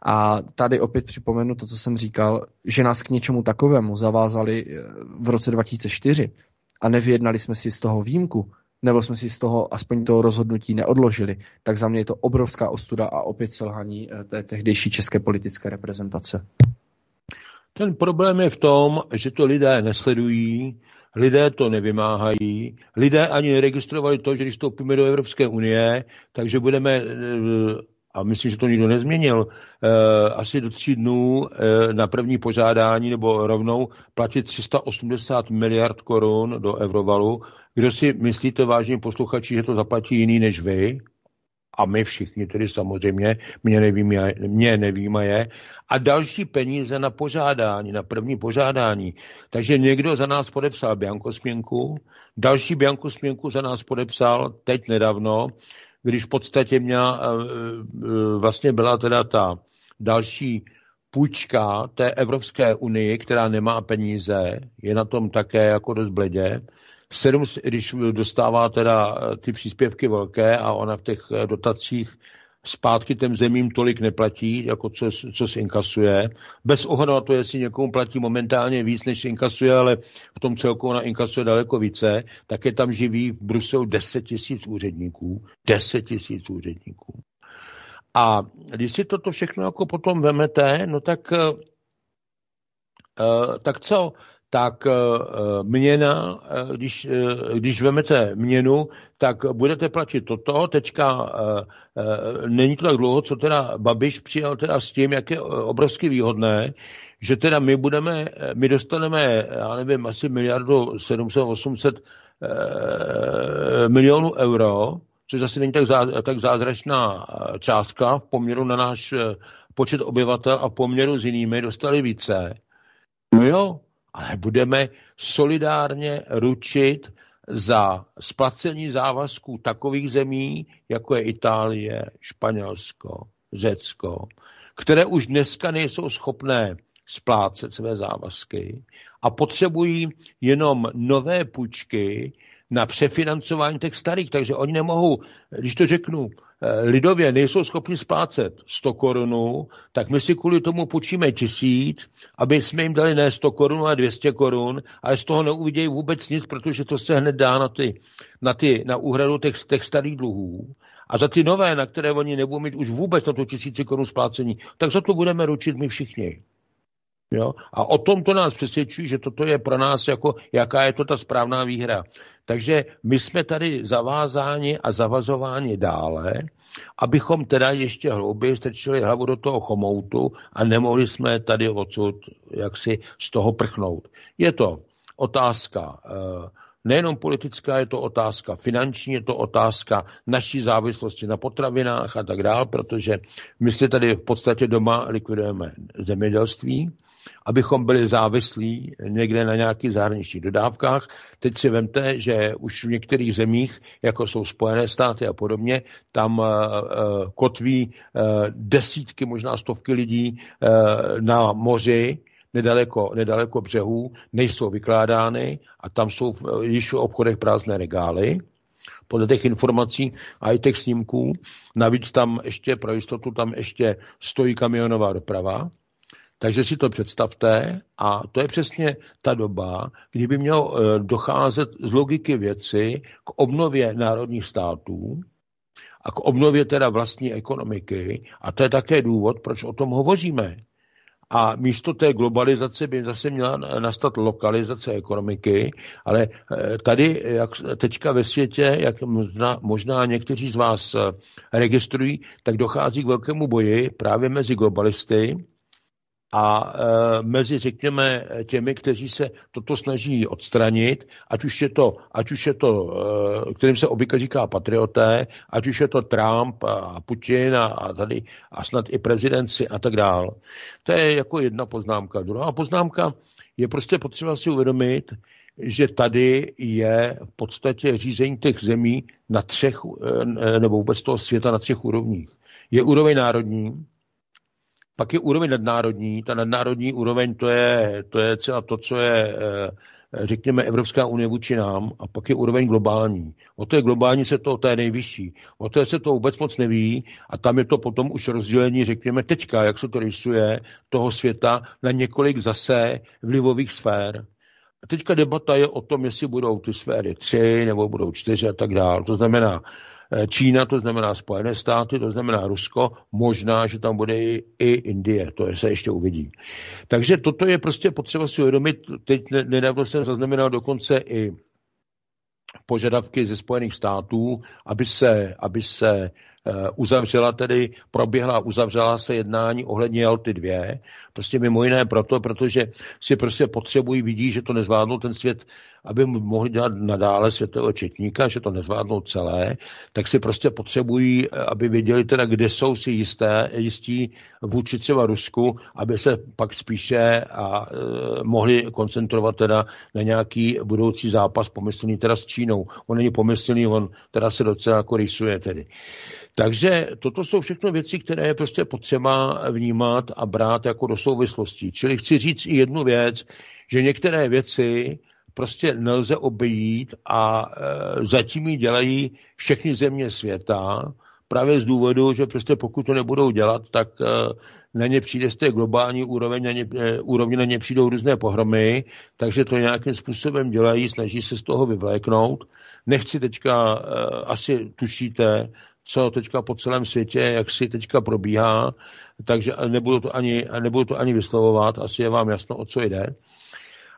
A tady opět připomenu to, co jsem říkal, že nás k něčemu takovému zavázali eh, v roce 2004 a nevyjednali jsme si z toho výjimku, nebo jsme si z toho aspoň toho rozhodnutí neodložili, tak za mě je to obrovská ostuda a opět selhání eh, té tehdejší české politické reprezentace. Ten problém je v tom, že to lidé nesledují, lidé to nevymáhají, lidé ani neregistrovali to, že když vstoupíme do Evropské unie, takže budeme, eh, a myslím, že to nikdo nezměnil, eh, asi do tří dnů na první požádání nebo rovnou platit 380 miliard korun do eurovalu, kdo si myslíte, vážně posluchači, že to zaplatí jiný než vy? A my všichni tedy samozřejmě, mě, nevím, mě nevíme A další peníze na požádání, na první požádání. Takže někdo za nás podepsal Biankosměnku, další Biankosměnku za nás podepsal teď nedávno, když v podstatě měla, eh, eh, vlastně byla teda ta další půjčka té Evropské unii, která nemá peníze, je na tom také jako dost bledě, sedm, když dostává teda eh, ty příspěvky velké a ona v těch eh, dotacích zpátky těm zemím tolik neplatí, jako co, co se inkasuje. Bez ohledu na to, jestli někomu platí momentálně víc, než inkasuje, ale v tom celku ona inkasuje daleko více, tak je tam živí v Bruselu 10 tisíc úředníků. 10 tisíc úředníků. A když si toto všechno jako potom vemete, no tak, uh, tak co? Tak eh, eh, měna, eh, když, když vemete měnu, tak budete platit toto, teďka není to tak dlouho, co teda Babiš přijal teda s tím, jak je obrovsky výhodné, že teda my budeme, my dostaneme, já nevím, asi miliardu 700-800 milionů euro, což zase není tak, zá, tak zázračná částka v poměru na náš počet obyvatel a v poměru s jinými dostali více. No jo, ale budeme solidárně ručit za splacení závazků takových zemí, jako je Itálie, Španělsko, Řecko, které už dneska nejsou schopné splácet své závazky a potřebují jenom nové půjčky na přefinancování těch starých. Takže oni nemohou, když to řeknu, Eh, lidově nejsou schopni splácet 100 korunů, tak my si kvůli tomu počíme tisíc, aby jsme jim dali ne 100 korun, ale 200 korun, ale z toho neuvidějí vůbec nic, protože to se hned dá na, ty, na, ty, na úhradu těch, těch starých dluhů. A za ty nové, na které oni nebudou mít už vůbec na to tisíci korun splácení, tak za to budeme ručit my všichni. Jo? A o tom to nás přesvědčují, že toto je pro nás jako, jaká je to ta správná výhra. Takže my jsme tady zavázáni a zavazováni dále, abychom teda ještě hlouběji strčili hlavu do toho chomoutu a nemohli jsme tady odsud jaksi z toho prchnout. Je to otázka eh, nejenom politická, je to otázka finanční, je to otázka naší závislosti na potravinách a tak dále, protože my si tady v podstatě doma likvidujeme zemědělství, abychom byli závislí někde na nějakých zahraničních dodávkách. Teď si vemte, že už v některých zemích, jako jsou Spojené státy a podobně, tam uh, kotví uh, desítky, možná stovky lidí na moři, nedaleko, nedaleko břehů, nejsou vykládány a tam jsou již v obchodech prázdné regály podle těch informací a i těch snímků. Navíc tam ještě pro jistotu tam ještě stojí kamionová doprava, takže si to představte a to je přesně ta doba, kdy by mělo eh, docházet z logiky věci k obnově národních států a k obnově teda vlastní ekonomiky. A to je také důvod, proč o tom hovoříme. A místo té globalizace by zase měla nastat lokalizace ekonomiky, ale eh, tady, jak teďka ve světě, jak možná, možná někteří z vás eh, registrují, tak dochází k velkému boji právě mezi globalisty, a e, mezi, řekněme, těmi, kteří se toto snaží odstranit, ať už je to, ať už je to e, kterým se obvykle říká patrioté, ať už je to Trump a Putin a, a tady a snad i prezidenci a tak dál. To je jako jedna poznámka. Druhá poznámka je prostě potřeba si uvědomit, že tady je v podstatě řízení těch zemí na třech, e, nebo vůbec toho světa na třech úrovních. Je úroveň národní, pak je úroveň nadnárodní. Ta nadnárodní úroveň to je, to je třeba to, co je řekněme, Evropská unie vůči nám a pak je úroveň globální. O té globální se to, o té nejvyšší. O té se to vůbec moc neví a tam je to potom už rozdělení, řekněme, teďka, jak se to rysuje, toho světa na několik zase vlivových sfér. A teďka debata je o tom, jestli budou ty sféry tři nebo budou čtyři a tak dále. To znamená, Eh, Čína, to znamená Spojené státy, to znamená Rusko, možná, že tam bude i, i Indie, to je, se ještě uvidí. Takže toto je prostě potřeba si uvědomit, teď nedávno jsem zaznamenal dokonce i požadavky ze Spojených států, aby se, aby se Eh, uzavřela tedy, proběhla uzavřela se jednání ohledně Jalty 2, prostě mimo jiné proto, protože si prostě potřebují, vidí, že to nezvládnou ten svět, aby mohli dělat nadále světového četníka, že to nezvládnou celé, tak si prostě potřebují, eh, aby věděli teda, kde jsou si jisté, jistí vůči třeba Rusku, aby se pak spíše a e, mohli koncentrovat teda na nějaký budoucí zápas pomyslný teda s Čínou. On není pomyslný, on teda se docela jako rýsuje tedy. Takže toto jsou všechno věci, které je prostě potřeba vnímat a brát jako do souvislostí. Čili chci říct i jednu věc, že některé věci prostě nelze obejít a e, zatím ji dělají všechny země světa, právě z důvodu, že prostě pokud to nebudou dělat, tak e, na ně přijde z té globální úroveň, na ně, e, úrovni na ně přijdou různé pohromy, takže to nějakým způsobem dělají, snaží se z toho vyvléknout. Nechci teďka, e, asi tušíte, co teďka po celém světě, jak si teďka probíhá, takže nebudu to ani, nebudu to ani vyslovovat, asi je vám jasno, o co jde.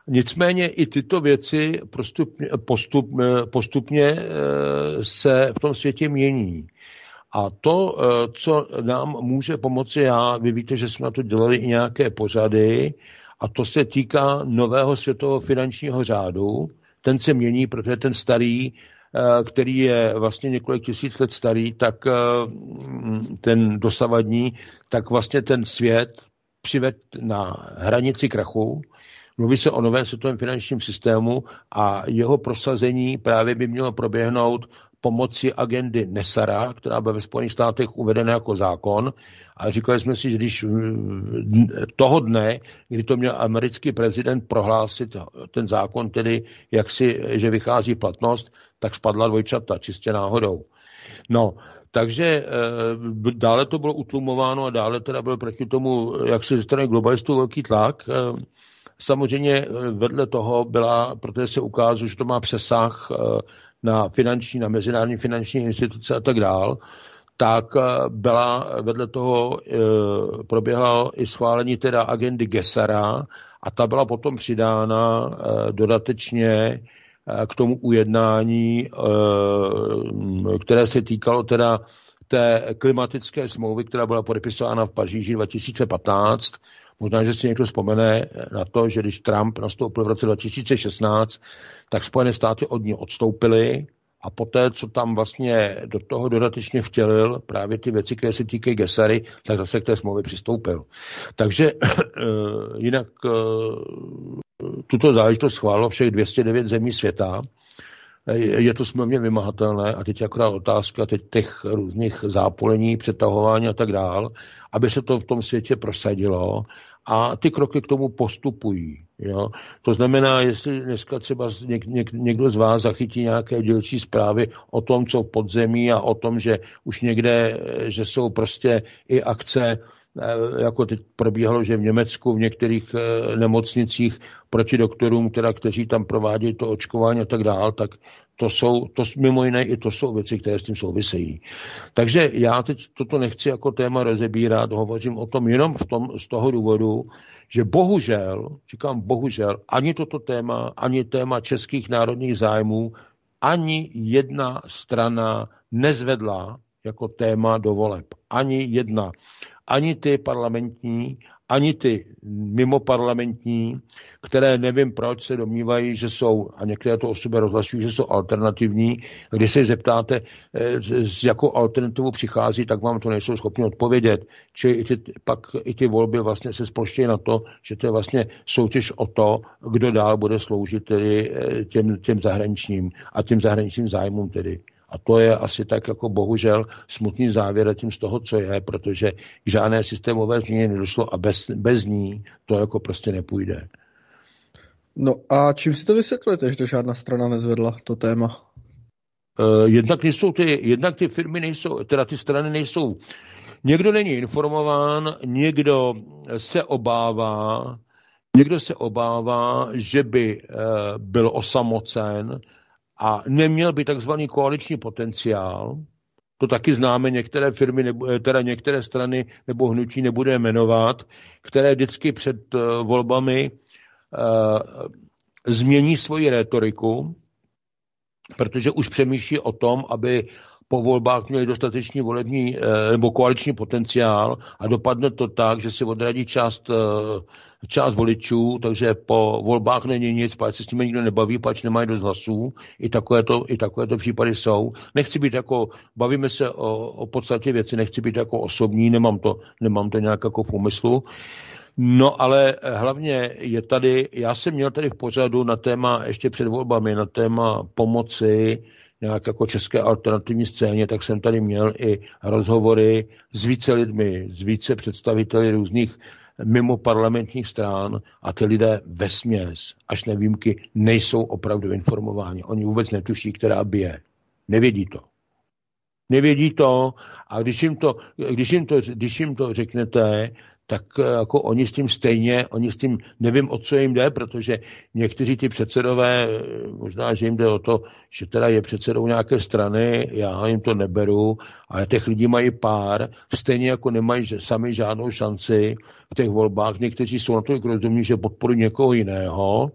Nicméně i tyto věci postupně, postup, postupně eh, se v tom světě mění. A to, eh, co nám může pomoci, já, vy víte, že jsme na to dělali i nějaké pořady, a to se týká nového světového finančního řádu. Ten se mění, protože ten starý který je vlastně několik tisíc let starý, tak eh, ten dosavadní, tak vlastně ten svět přived na hranici krachu. Mluví se o novém světovém finančním systému a jeho prosazení právě by mělo proběhnout pomocí agendy Nesara, která byla ve Spojených státech uvedena jako zákon. A říkali jsme si, že když toho dne, kdy to měl americký prezident prohlásit ten zákon, tedy jak si, že vychází platnost, tak spadla dvojčata, čistě náhodou. No, takže e, dále to bylo utlumováno a dále teda byl proti tomu, jak se strany globalistů, velký tlak. E, samozřejmě vedle toho byla, protože se ukázalo, že to má přesah na finanční, na mezinárodní finanční instituce a tak dál, tak byla vedle toho e, proběhlo i schválení teda agendy Gesara a ta byla potom přidána e, dodatečně k tomu ujednání, eh, které se týkalo teda té klimatické smlouvy, která byla podepisována v Paříži 2015. Možná, že si někdo vzpomene na to, že když Trump nastoupil v roce 2016, tak Spojené státy od ní odstoupily a poté, co tam vlastně do toho dodatečně vtělil právě ty věci, které se týkají Gesary, tak zase k té smlouvě přistoupil. Takže eh, jinak eh, tuto záležitost schválilo všech 209 zemí světa. Je to smluvně vymahatelné a teď je akorát otázka teď těch různých zápolení, přetahování a tak dál, aby se to v tom světě prosadilo a ty kroky k tomu postupují. Jo? To znamená, jestli dneska třeba něk, něk, někdo z vás zachytí nějaké dílčí zprávy o tom, co v podzemí a o tom, že už někde, že jsou prostě i akce Eh, jako teď probíhalo, že v Německu v některých eh, nemocnicích proti doktorům, teda, kteří tam provádějí to očkování a tak dál, tak to jsou, to mimo jiné i to jsou věci, které s tím souvisejí. Takže já teď toto nechci jako téma rozebírat, hovořím o tom jenom v tom, z toho důvodu, že bohužel, říkám bohužel, ani toto téma, ani téma českých národních zájmů, ani jedna strana nezvedla jako téma do voleb. Ani jedna ani ty parlamentní, ani ty mimo parlamentní, které nevím proč se domnívají, že jsou, a některé to o sobě rozhlašují, že jsou alternativní. Když se zeptáte, eh, s jakou alternativou přichází, tak vám to nejsou schopni odpovědět. Čili i ty, pak i ty volby vlastně se společně na to, že to je vlastně soutěž o to, kdo dál bude sloužit tedy eh, těm, těm zahraničním a těm zahraničním zájmům tedy. A to je asi tak jako bohužel smutný závěr tím z toho, co je, protože k žádné systémové změně nedošlo a bez, bez ní to jako prostě nepůjde. No a čím si to vysvětlujete, že to žádná strana nezvedla, to téma? Uh, jednak, nejsou ty, jednak ty firmy nejsou, teda ty strany nejsou, někdo není informován, někdo se obává, někdo se obává, že by uh, byl osamocen a neměl by takzvaný koaliční potenciál, to taky známe, některé firmy, nebo, eh, teda některé strany nebo hnutí nebude jmenovat, které vždycky před uh, volbami uh, změní svoji rétoriku, protože už přemýšlí o tom, aby po volbách měli dostatečný volební nebo koaliční potenciál a dopadne to tak, že si odradí část část voličů, takže po volbách není nic, pač se s nimi nikdo nebaví, pač nemají dost hlasů. I takovéto, i takovéto případy jsou. Nechci být jako, bavíme se o, o podstatě věci, nechci být jako osobní, nemám to, nemám to nějak jako v úmyslu. No ale hlavně je tady, já jsem měl tady v pořadu na téma, ještě před volbami, na téma pomoci nějak jako české alternativní scéně, tak jsem tady měl i rozhovory s více lidmi, s více představiteli různých mimo parlamentních strán a ty lidé ve směs, až na výjimky, nejsou opravdu informováni. Oni vůbec netuší, která bije. Nevědí to. Nevědí to a když jim to, když jim to, když jim to řeknete, tak eh, jako oni s tím stejně, oni s tím, nevím, o co jim jde, protože někteří ty předsedové, eh, možná, že jim jde o to, že teda je předsedou nějaké strany, já jim to neberu, ale těch lidí mají pár, stejně jako nemají sami žádnou šanci v těch volbách. Někteří jsou na to rozumí, že podporují někoho jiného,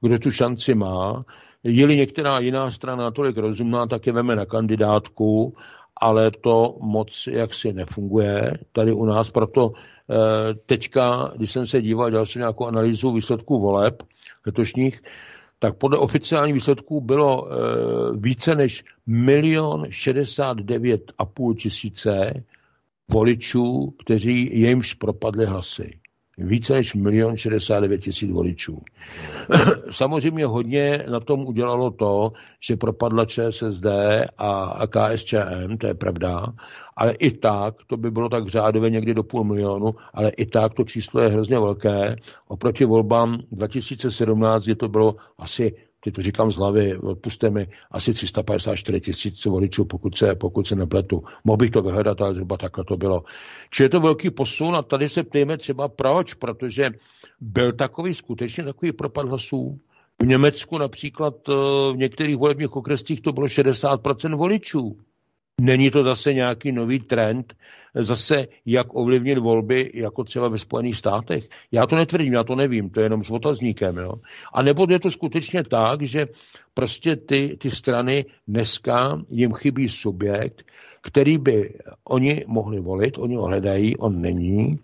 kdo tu šanci má. Je-li některá jiná strana natolik rozumná, tak je veme na kandidátku, ale to moc jaksi nefunguje tady u nás, proto teďka, když jsem se díval, dělal jsem nějakou analýzu výsledků voleb letošních, tak podle oficiálních výsledků bylo eh, více než milion šedesát devět a půl tisíce voličů, kteří jimž propadly hlasy více než milion 69 tisíc voličů. Samozřejmě hodně na tom udělalo to, že propadla ČSSD a KSČM, to je pravda, ale i tak, to by bylo tak řádově někdy do půl milionu, ale i tak to číslo je hrozně velké. Oproti volbám 2017, kdy to bylo asi teď to říkám z hlavy, odpuste mi, asi 354 tisíc voličů, pokud se, pokud se nepletu. Mohl bych to vyhledat, ale zhruba takhle to bylo. Či je to velký posun a tady se ptejme třeba proč, protože byl takový skutečně takový propad hlasů. V Německu například eh, v některých volebních okrescích to bylo 60% voličů. Není to zase nějaký nový trend, zase jak ovlivnit volby, jako třeba ve Spojených státech? Já to netvrdím, já to nevím, to je jenom s otazníkem. Jo? A nebo je to skutečně tak, že prostě ty, ty strany dneska jim chybí subjekt, který by oni mohli volit, oni ho hledají, on není.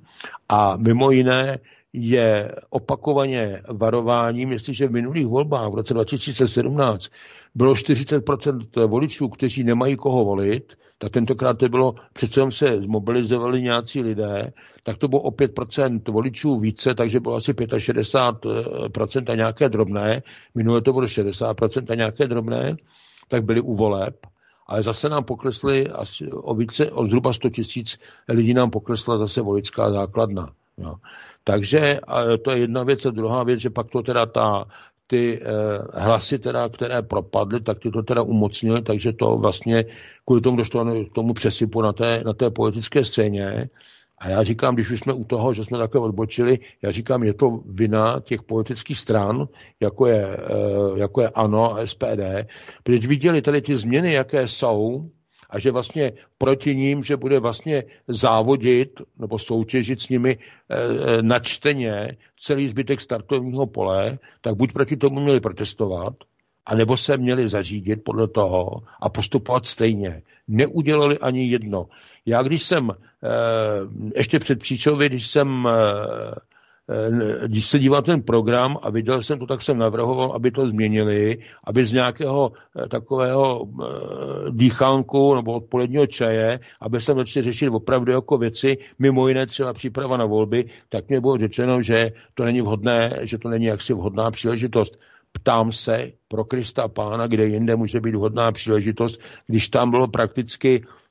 A mimo jiné je opakovaně varováním, jestliže v minulých volbách v roce 2017 bylo 40% voličů, kteří nemají koho volit, tak tentokrát to bylo, přece se zmobilizovali nějací lidé, tak to bylo o 5% voličů více, takže bylo asi 65% a nějaké drobné, minule to bylo 60% a nějaké drobné, tak byly u voleb, ale zase nám poklesly asi o více, o zhruba 100 tisíc lidí nám poklesla zase voličská základna. Jo. Takže to je jedna věc. A druhá věc, že pak to teda ta, ty eh, hlasy, teda, které propadly, tak ty to teda umocnily, takže to vlastně kvůli tomu došlo k tomu přesypu na té, na té politické scéně. A já říkám, když už jsme u toho, že jsme takhle odbočili, já říkám, je to vina těch politických stran, jako je, eh, jako je ANO a SPD, protože viděli tady ty změny, jaké jsou, a že vlastně proti ním, že bude vlastně závodit nebo soutěžit s nimi e, načteně celý zbytek startovního pole, tak buď proti tomu měli protestovat, anebo se měli zařídit podle toho a postupovat stejně. Neudělali ani jedno. Já když jsem, e, ještě před příčově, když jsem e, Eh, když se díval ten program a viděl jsem to, tak jsem navrhoval, aby to změnili, aby z nějakého eh, takového eh, dýchánku nebo odpoledního čaje, aby se začali řešit opravdu jako věci, mimo jiné třeba příprava na volby, tak mě bylo řečeno, že to není vhodné, že to není jaksi vhodná příležitost. Ptám se pro Krista Pána, kde jinde může být vhodná příležitost, když tam bylo prakticky e,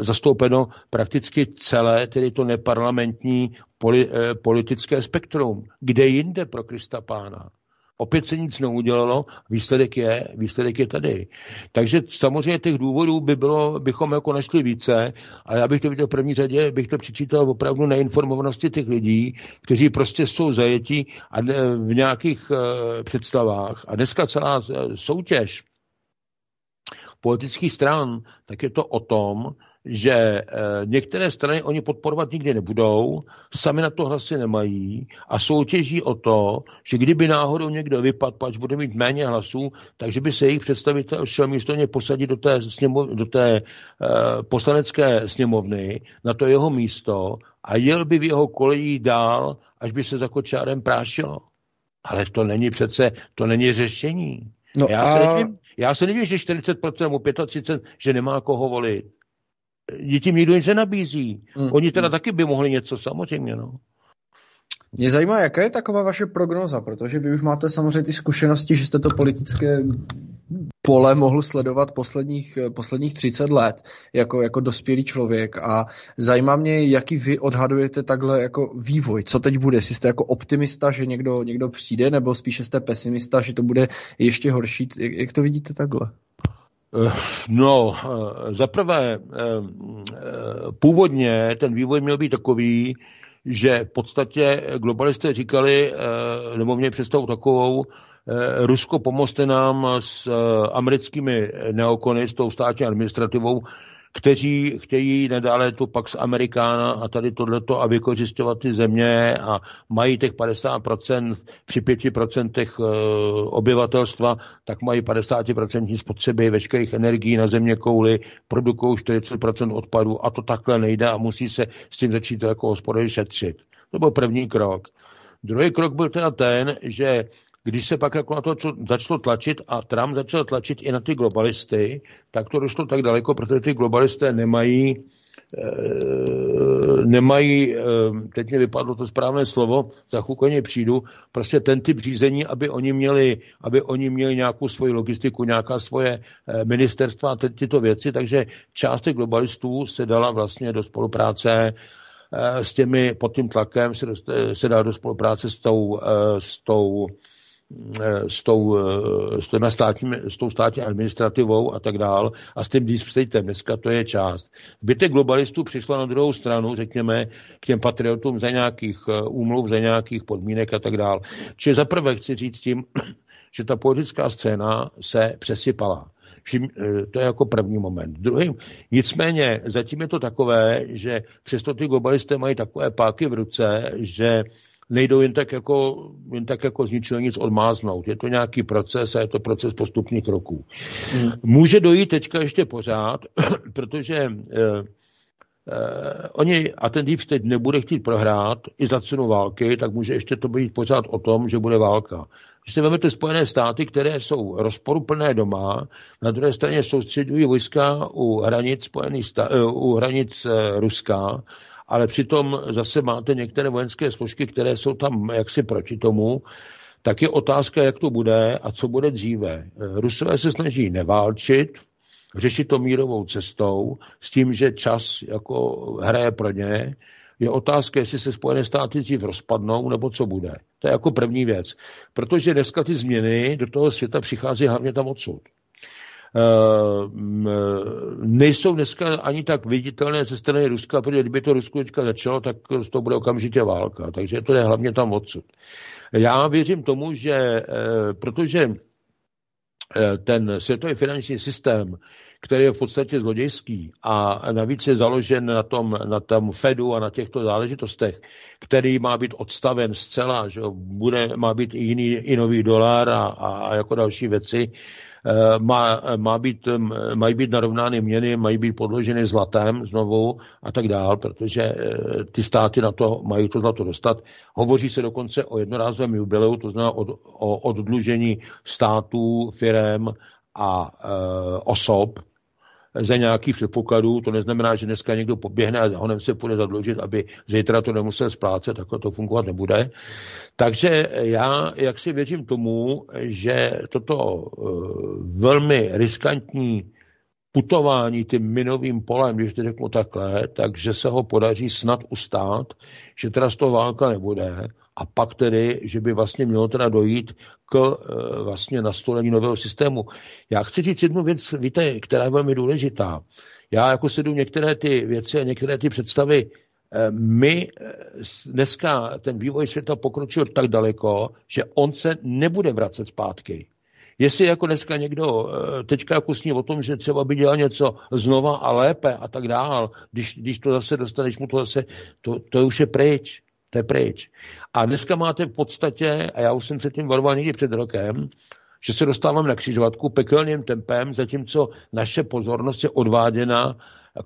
zastoupeno prakticky celé, tedy to neparlamentní poli, e, politické spektrum. Kde jinde pro Krista Pána? Opět se nic neudělalo, výsledek je, výsledek je tady. Takže samozřejmě těch důvodů by bylo, bychom jako našli více, a já bych to viděl v první řadě, bych to přičítal opravdu neinformovanosti těch lidí, kteří prostě jsou zajetí a v nějakých uh, představách. A dneska celá soutěž politických stran, tak je to o tom, že e, některé strany oni podporovat nikdy nebudou, sami na to hlasy nemají a soutěží o to, že kdyby náhodou někdo vypadl, pač bude mít méně hlasů, takže by se jejich představitel šel místo ně posadit do té, sněmov, do té e, poslanecké sněmovny na to jeho místo a jel by v jeho kolejí dál, až by se za kočárem prášilo. Ale to není přece, to není řešení. No já, a... se nevím, já se nevím, že 40% nebo 35%, že nemá koho volit tím nikdo nic nenabízí. Mm. Oni teda taky by mohli něco, samozřejmě. No. Mě zajímá, jaká je taková vaše prognoza, protože vy už máte samozřejmě ty zkušenosti, že jste to politické pole mohl sledovat posledních, posledních 30 let jako, jako dospělý člověk. A zajímá mě, jaký vy odhadujete takhle jako vývoj, co teď bude, jestli jste jako optimista, že někdo, někdo přijde, nebo spíše jste pesimista, že to bude ještě horší, jak, jak to vidíte takhle? Eh, no, eh, zaprvé eh, původně ten vývoj měl být takový, že v podstatě globalisté říkali, nebo měli představu takovou, Rusko pomozte nám s americkými neokony, s tou státní administrativou, kteří chtějí nadále tu Pax Americana a tady tohleto a vykořišťovat ty země a mají těch 50% při 5% eh, obyvatelstva, tak mají 50% spotřeby veškerých energií na země kouli, produkují 40% odpadů a to takhle nejde a musí se s tím začít jako hospodaři šetřit. To byl první krok. Druhý krok byl teda ten, že když se pak jako na to začalo tlačit a Trump začal tlačit i na ty globalisty, tak to došlo tak daleko, protože ty globalisté nemají e, nemají, e, teď mi vypadlo to správné slovo, za chvilku přijdu, prostě ten typ řízení, aby oni měli, aby oni měli nějakou svoji logistiku, nějaká svoje e, ministerstva a tyto věci, takže část těch globalistů se dala vlastně do spolupráce s těmi, pod tím tlakem se, se dala do spolupráce s tou, s tou Eh, s tou, eh, s, těma státní, s tou státní administrativou a tak dál a s tím deep statem. Dneska to je část. Zbytek globalistů přišla na druhou stranu, řekněme, k těm patriotům za nějakých eh, úmluv, za nějakých podmínek a tak dál. Čili zaprvé chci říct tím, že ta politická scéna se přesypala. To je jako první moment. Druhým, nicméně zatím je to takové, že přesto ty globalisté mají takové páky v ruce, že nejdou jen tak jako, jen tak jako z ničeho nic odmáznout. Je to nějaký proces a je to proces postupných kroků. Hmm. Může dojít teďka ještě pořád, protože eh, eh, oni, a ten Deep State nebude chtít prohrát i za cenu války, tak může ještě to být pořád o tom, že bude válka. Když si vezmete Spojené státy, které jsou rozporuplné doma, na druhé straně soustředují vojska u hranic, Spojených stá- eh, u hranic eh, Ruska ale přitom zase máte některé vojenské složky, které jsou tam jaksi proti tomu, tak je otázka, jak to bude a co bude dříve. Rusové se snaží neválčit, řešit to mírovou cestou, s tím, že čas jako hraje pro ně. Je otázka, jestli se Spojené státy dřív rozpadnou, nebo co bude. To je jako první věc. Protože dneska ty změny do toho světa přichází hlavně tam odsud. Eh, nejsou dneska ani tak viditelné ze strany Ruska, protože kdyby to Rusko teďka začalo, tak to bude okamžitě válka. Takže to je hlavně tam odsud. Já věřím tomu, že eh, protože eh, ten světový finanční systém, který je v podstatě zlodějský a navíc je založen na tom, na tom Fedu a na těchto záležitostech, který má být odstaven zcela, že bude, má být i jiný, i nový dolar a, a jako další věci, má, má být, mají být narovnány měny, mají být podloženy zlatem znovu a tak dál, protože eh, ty státy na to mají to zlato dostat. Hovoří se dokonce o jednorázovém jubileu, to znamená o, o oddlužení států, firem a e, osob, za nějakých předpokladů. To neznamená, že dneska někdo poběhne a honem se půjde zadlužit, aby zítra to nemusel splácet, takhle to fungovat nebude. Takže já jak si věřím tomu, že toto uh, velmi riskantní putování tím minovým polem, když to řeknu takhle, takže se ho podaří snad ustát, že teda z toho válka nebude a pak tedy, že by vlastně mělo teda dojít k e, vlastně nastolení nového systému. Já chci říct jednu věc, víte, která je velmi důležitá. Já jako sedu některé ty věci a některé ty představy e, my e, dneska ten vývoj světa pokročil tak daleko, že on se nebude vracet zpátky. Jestli jako dneska někdo teďka jako sní o tom, že třeba by dělal něco znova a lépe a tak dál, když, když to zase dostaneš mu to zase, to, to už je pryč. To je pryč. A dneska máte v podstatě, a já už jsem se tím varoval někdy před rokem, že se dostáváme na křižovatku pekelným tempem, zatímco naše pozornost je odváděna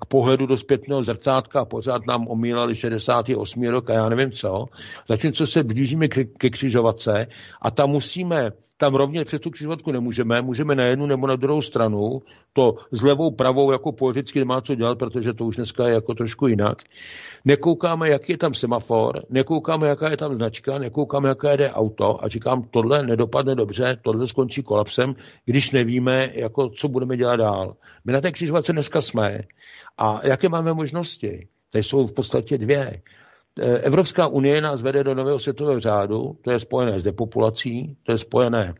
k pohledu do zpětného zrcátka a pořád nám omílali 68. rok a já nevím co. Zatímco se blížíme ke křižovatce a tam musíme tam rovně přes tu křižovatku nemůžeme, můžeme na jednu nebo na druhou stranu, to s levou, pravou jako politicky nemá co dělat, protože to už dneska je jako trošku jinak. Nekoukáme, jaký je tam semafor, nekoukáme, jaká je tam značka, nekoukáme, jaká jde auto a říkám, tohle nedopadne dobře, tohle skončí kolapsem, když nevíme, jako, co budeme dělat dál. My na té křižovatce dneska jsme a jaké máme možnosti? Tady jsou v podstatě dvě. Eh, Evropská unie nás vede do nového světového řádu, to je spojené s depopulací, to je spojené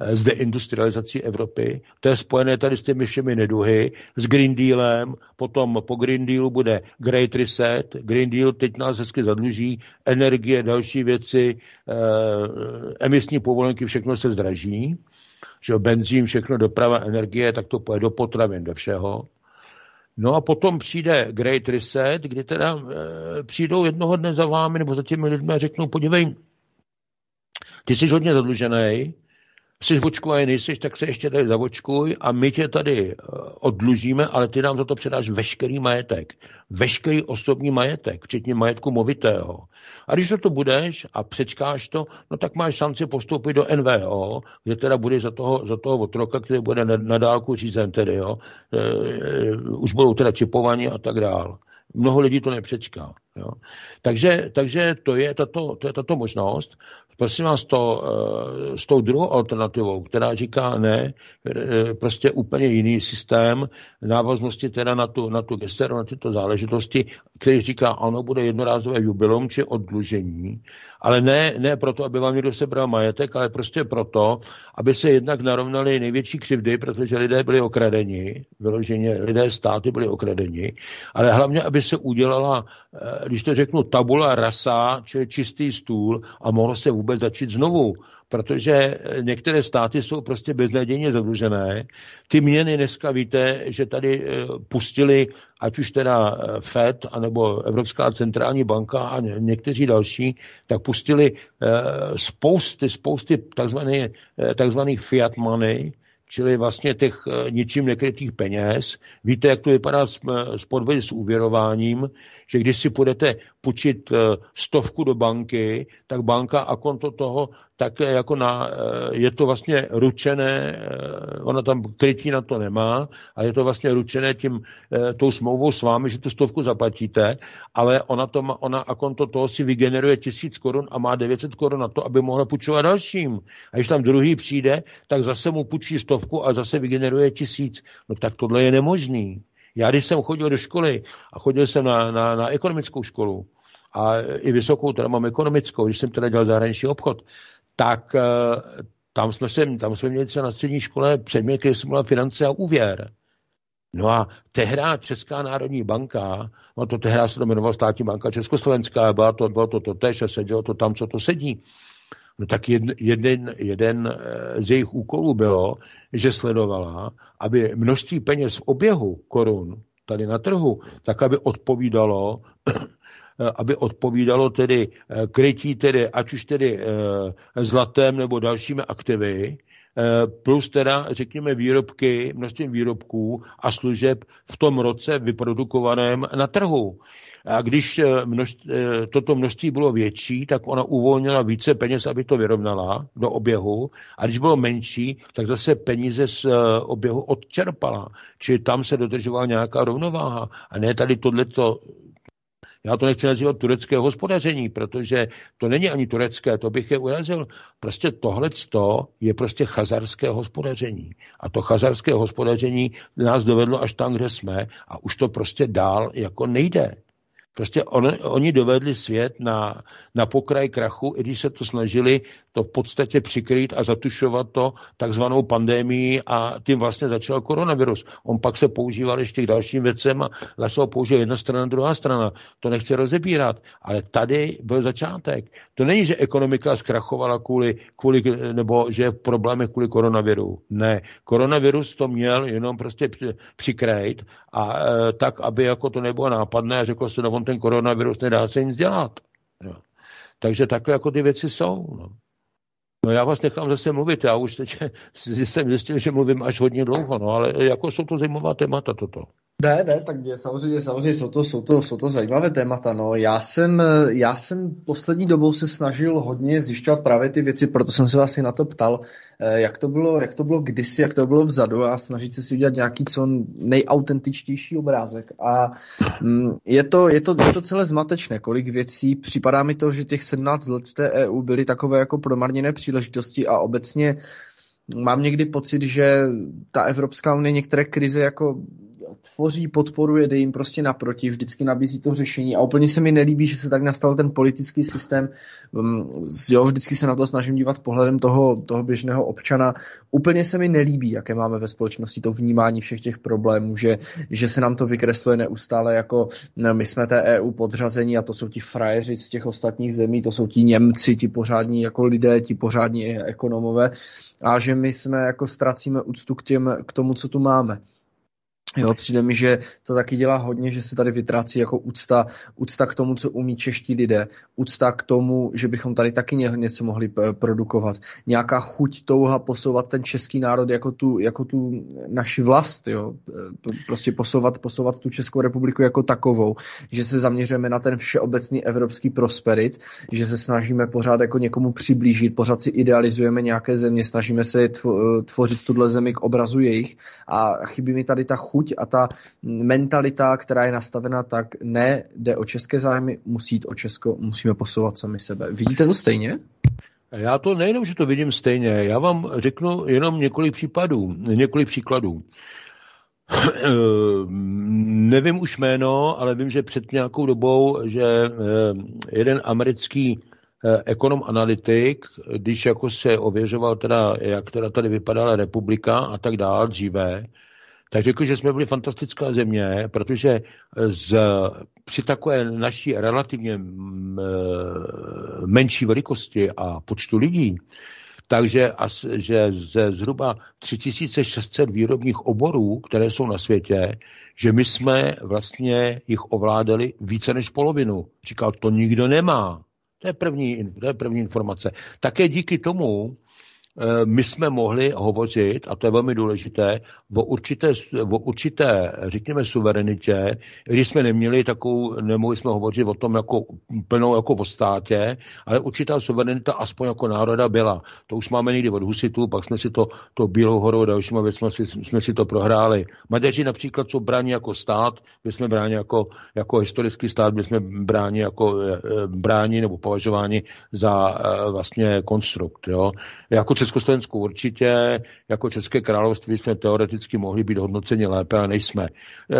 eh, s deindustrializací Evropy, to je spojené tady s těmi všemi neduhy, s Green Dealem, potom po Green Dealu bude Great Reset, Green Deal teď nás hezky zadluží, energie, další věci, eh, emisní povolenky, všechno se zdraží, že benzín, všechno doprava, energie, tak to pojede do potravin, do všeho. No a potom přijde Great Reset, kdy teda e, přijdou jednoho dne za vámi nebo za těmi lidmi a řeknou, podívej, ty jsi hodně zadlužený, jsi očkovaný nejsi, tak se ještě tady zavočkuj a my tě tady eh, odlužíme, ale ty nám za to předáš veškerý majetek. Veškerý osobní majetek, včetně majetku movitého. A když to budeš a přečkáš to, no tak máš šanci postoupit do NVO, kde teda bude za toho, za toho otroka, který bude na, dálku řízen tedy, jo. E, e, už budou teda čipovaní a tak dál. Mnoho lidí to nepřečká. Jo. Takže, takže to, je tato, to je tato možnost. Prosím vás, to, eh, s tou druhou alternativou, která říká ne, eh, prostě úplně jiný systém návaznosti teda na tu, na tu gesteru, na tyto záležitosti, který říká, ano, bude jednorázové jubilum či oddlužení, ale ne, ne proto, aby vám někdo sebral majetek, ale prostě proto, aby se jednak narovnali největší křivdy, protože lidé byli okradeni, vyloženě lidé státy byli okradeni, ale hlavně, aby se udělala, eh, když to řeknu, tabula rasa, čili čistý stůl a mohlo se vůbec začít znovu protože některé státy jsou prostě beznadějně zadlužené. Ty měny dneska víte, že tady eh, pustili, ať už teda eh, FED, anebo Evropská centrální banka a někteří další, tak pustili spousty, spousty takzvaných, takzvaných fiat money, čili vlastně těch eh, ničím nekrytých peněz. Víte, jak to vypadá s, eh, s podvody s úvěrováním, že když si budete půjčit eh, stovku do banky, tak banka a konto toho tak jako na, je to vlastně ručené, ona tam krytí na to nemá, a je to vlastně ručené tím, tou smlouvou s vámi, že tu stovku zaplatíte, ale ona, to má, ona a konto toho si vygeneruje tisíc korun a má 900 korun na to, aby mohla půjčovat dalším. A když tam druhý přijde, tak zase mu půjčí stovku a zase vygeneruje tisíc. No tak tohle je nemožný. Já když jsem chodil do školy a chodil jsem na, na, na ekonomickou školu, a i vysokou, teda mám ekonomickou, když jsem teda dělal zahraniční obchod, tak eh, tam jsme, se, tam jsme měli třeba na střední škole předmět, který jsem měl finance a úvěr. No a tehdy Česká národní banka, no to tehdy se to státní banka Československá, byla to, bylo to to tež a sedělo to tam, co to sedí. No tak jeden, jeden, jeden eh, z jejich úkolů bylo, že sledovala, aby množství peněz v oběhu korun tady na trhu, tak aby odpovídalo Eh, aby odpovídalo tedy eh, krytí tedy, ať už tedy zlatem nebo dalšími aktivy, plus teda, řekněme, výrobky, množství výrobků a služeb v tom roce vyprodukovaném na trhu. A když množství, toto množství bylo větší, tak ona uvolnila více peněz, aby to vyrovnala do oběhu. A když bylo menší, tak zase peníze z oběhu odčerpala. Čili tam se dodržovala nějaká rovnováha. A ne tady tohleto Já to nechci nazývat turecké hospodaření, protože to není ani turecké, to bych je urazil. Prostě tohle je prostě chazarské hospodaření. A to chazarské hospodaření nás dovedlo až tam, kde jsme a už to prostě dál jako nejde. Prostě on, oni dovedli svět na, na pokraj krachu, i když se to snažili to v podstatě přikrýt a zatušovat to takzvanou pandemii a tím vlastně začal koronavirus. On pak se používal ještě k dalším věcem a začal používat jedna strana, druhá strana. To nechce rozebírat, ale tady byl začátek. To není, že ekonomika zkrachovala kvůli, kvůli nebo že je problémy kvůli koronaviru. Ne, koronavirus to měl jenom prostě přikrýt a e, tak, aby jako to nebylo nápadné a řekl se, no on ten koronavirus nedá se nic dělat. Jo. Takže takhle jako ty věci jsou. No. No já vás nechám zase mluvit, já už teď jsem zjistil, že mluvím až hodně dlouho, no ale jako jsou to zajímavá témata toto. Ne, ne, tak je, samozřejmě, samozřejmě jsou to, jsou, to, jsou to zajímavé témata. No. Já, jsem, já jsem poslední dobou se snažil hodně zjišťovat právě ty věci, proto jsem se vlastně na to ptal, eh, jak to bylo, jak to bylo kdysi, jak to bylo vzadu a snažit se si udělat nějaký co nejautentičtější obrázek. A mm, je, to, je, to, je to celé zmatečné, kolik věcí. Připadá mi to, že těch 17 let v té EU byly takové jako promarněné příležitosti a obecně mám někdy pocit, že ta Evropská unie některé krize jako tvoří, podporuje, jde jim prostě naproti, vždycky nabízí to řešení a úplně se mi nelíbí, že se tak nastal ten politický systém, um, jo, vždycky se na to snažím dívat pohledem toho, toho běžného občana. Úplně se mi nelíbí, jaké máme ve společnosti to vnímání všech těch problémů, že, že se nám to vykresluje neustále jako no, my jsme té EU podřazení a to jsou ti frajeři z těch ostatních zemí, to jsou ti Němci, ti pořádní jako lidé, ti pořádní ekonomové a že my jsme jako ztracíme úctu k, těm, k tomu, co tu máme. Jo, přijde mi, že to taky dělá hodně, že se tady vytrácí jako úcta, úcta k tomu, co umí čeští lidé, úcta k tomu, že bychom tady taky něco mohli produkovat, nějaká chuť, touha posouvat ten český národ jako tu, jako tu naši vlast, jo? prostě posouvat, posouvat tu Českou republiku jako takovou, že se zaměřujeme na ten všeobecný evropský prosperit, že se snažíme pořád jako někomu přiblížit, pořád si idealizujeme nějaké země, snažíme se tvořit tuhle zemi k obrazu jejich a chybí mi tady ta chuť chuť a ta mentalita, která je nastavena tak, ne, jde o české zájmy, musí jít o Česko, musíme posouvat sami sebe. Vidíte to stejně? Já to nejenom, že to vidím stejně, já vám řeknu jenom několik případů, několik příkladů. Nevím už jméno, ale vím, že před nějakou dobou, že eh, jeden americký eh, ekonom analytik, když jako se ověřoval teda, jak teda tady vypadala republika a tak dále dříve, tak řekl, že jsme byli fantastická země, protože z, při takové naší relativně menší velikosti a počtu lidí, takže as, že ze zhruba 3600 výrobních oborů, které jsou na světě, že my jsme vlastně jich ovládali více než polovinu. Říkal, to nikdo nemá. To je první, to je první informace. Také díky tomu, Eh, my jsme mohli hovořit, a to je velmi důležité, o určité, o určité řekněme, suverenitě, když jsme neměli takovou, nemohli jsme hovořit o tom jako plnou jako o státě, ale určitá suverenita aspoň jako národa byla. To už máme někdy od Husitu, pak jsme si to, to Bílou horou a dalšíma věcmi jsme, jsme si to prohráli. Maďaři například jsou bráni jako stát, my jsme bráni jako, jako historický stát, my jsme bráni jako eh, bráni nebo považováni za eh, vlastně konstrukt. Jo? Jako Československu určitě, jako České království jsme teoreticky mohli být hodnoceni lépe a nejsme.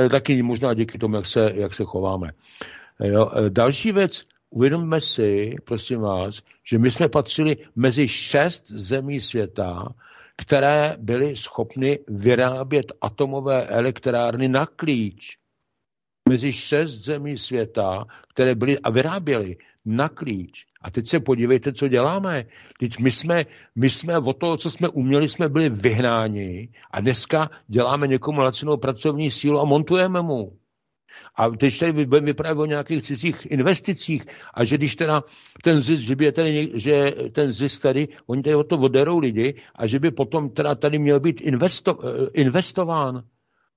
E, taky možná díky tomu, jak se, jak se chováme. Jo. E, další věc, uvědomme si, prosím vás, že my jsme patřili mezi šest zemí světa, které byly schopny vyrábět atomové elektrárny na klíč. Mezi šest zemí světa, které byly a vyráběly na klíč. A teď se podívejte, co děláme. Teď my jsme, my jsme o toho, co jsme uměli, jsme byli vyhnáni a dneska děláme někomu lacinou pracovní sílu a montujeme mu. A teď tady budeme vyprávět o nějakých cizích investicích a že když teda ten zisk, že by tady, že ten zisk tady, oni tady o to oderou lidi a že by potom teda tady měl být investo, eh, investován.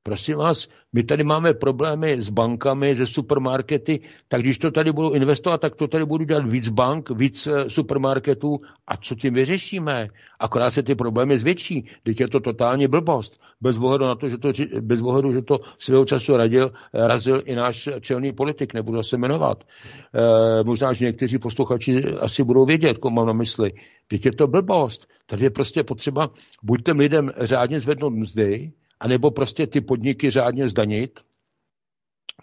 Prosím vás, my tady máme problémy s bankami, se supermarkety, tak když to tady budu investovat, tak to tady budu dělat víc bank, víc eh, supermarketů a co tím vyřešíme? Akorát se ty problémy zvětší. Teď je to totální blbost. Bez ohledu na to, že to, bez ohledu, že to svého času radil, razil i náš čelný politik, nebudu se jmenovat. E, možná, že někteří posluchači asi budou vědět, koho mám na mysli. Teď je to blbost. Tady je prostě potřeba buď těm lidem řádně zvednout mzdy, anebo prostě ty podniky řádně zdanit,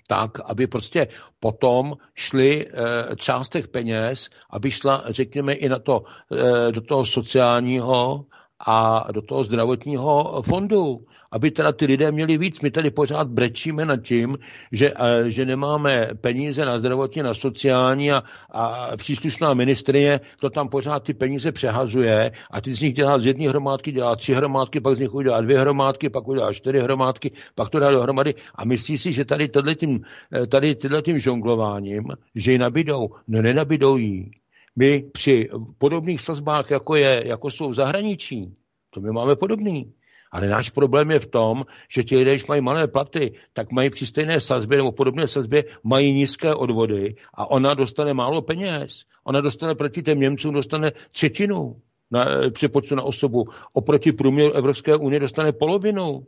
tak, aby prostě potom šly e, část těch peněz, aby šla, řekněme, i na to, e, do toho sociálního a do toho zdravotního fondu aby teda ty lidé měli víc. My tady pořád brečíme nad tím, že, že nemáme peníze na zdravotní, na sociální a, a příslušná ministrině to tam pořád ty peníze přehazuje a ty z nich dělá z jedné hromádky, dělá tři hromádky, pak z nich udělá dvě hromádky, pak udělá čtyři hromádky, pak to dá dohromady a myslí si, že tady, tím, tady tím žonglováním, že ji nabídou. No nenabídou jí. My při podobných sazbách, jako, je, jako jsou v zahraničí, to my máme podobný. Ale náš problém je v tom, že ti lidé, když mají malé platy, tak mají při stejné sazbě nebo podobné sazbě mají nízké odvody a ona dostane málo peněz. Ona dostane proti těm Němcům dostane třetinu na přepočtu na osobu. Oproti průměru Evropské unie dostane polovinu.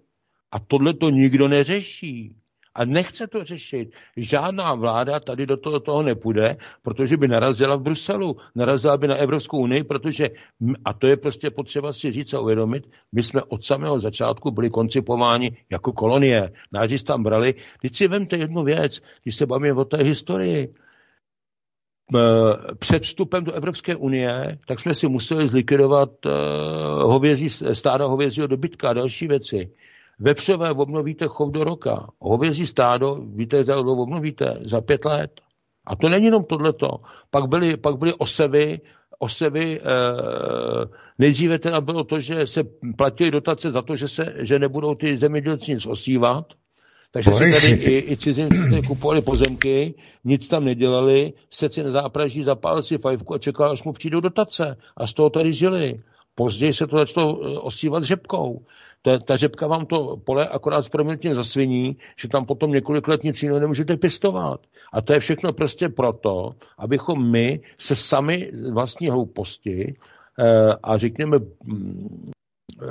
A tohle to nikdo neřeší. A nechce to řešit. Žádná vláda tady do toho, toho nepůjde, protože by narazila v Bruselu, narazila by na Evropskou unii, protože, a to je prostě potřeba si říct a uvědomit, my jsme od samého začátku byli koncipováni jako kolonie. Náži tam brali. Teď si vemte jednu věc, když se bavíme o té historii. Před vstupem do Evropské unie, tak jsme si museli zlikvidovat eh, hovězí, stáda hovězího dobytka a další věci. Vepřové obnovíte chov do roka. Hovězí stádo, víte, za to obnovíte za pět let. A to není jenom tohleto. Pak byly, pak byly osevy, osevy, e, nejdříve teda bylo to, že se platily dotace za to, že, se, že nebudou ty zemědělci nic osívat, takže si tady i, i cizinci kupovali pozemky, nic tam nedělali, si na zápraží, zapálil si fajfku a čekal, až mu přijdou dotace. A z toho tady žili. Později se to začalo eh, osívat řepkou ta, ta řepka vám to pole akorát s proměnutím zasviní, že tam potom několik let nic jiného nemůžete pěstovat. A to je všechno prostě proto, abychom my se sami vlastní hlouposti eh, a řekněme mm, eh,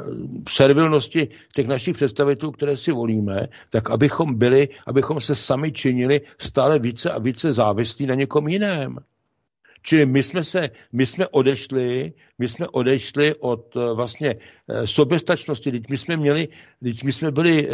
servilnosti těch našich představitelů, které si volíme, tak abychom byli, abychom se sami činili stále více a více závislí na někom jiném. Čili my jsme se, my jsme odešli, my jsme odešli od eh, vlastně eh, soběstačnosti. Teď my jsme měli, teď my jsme byli e,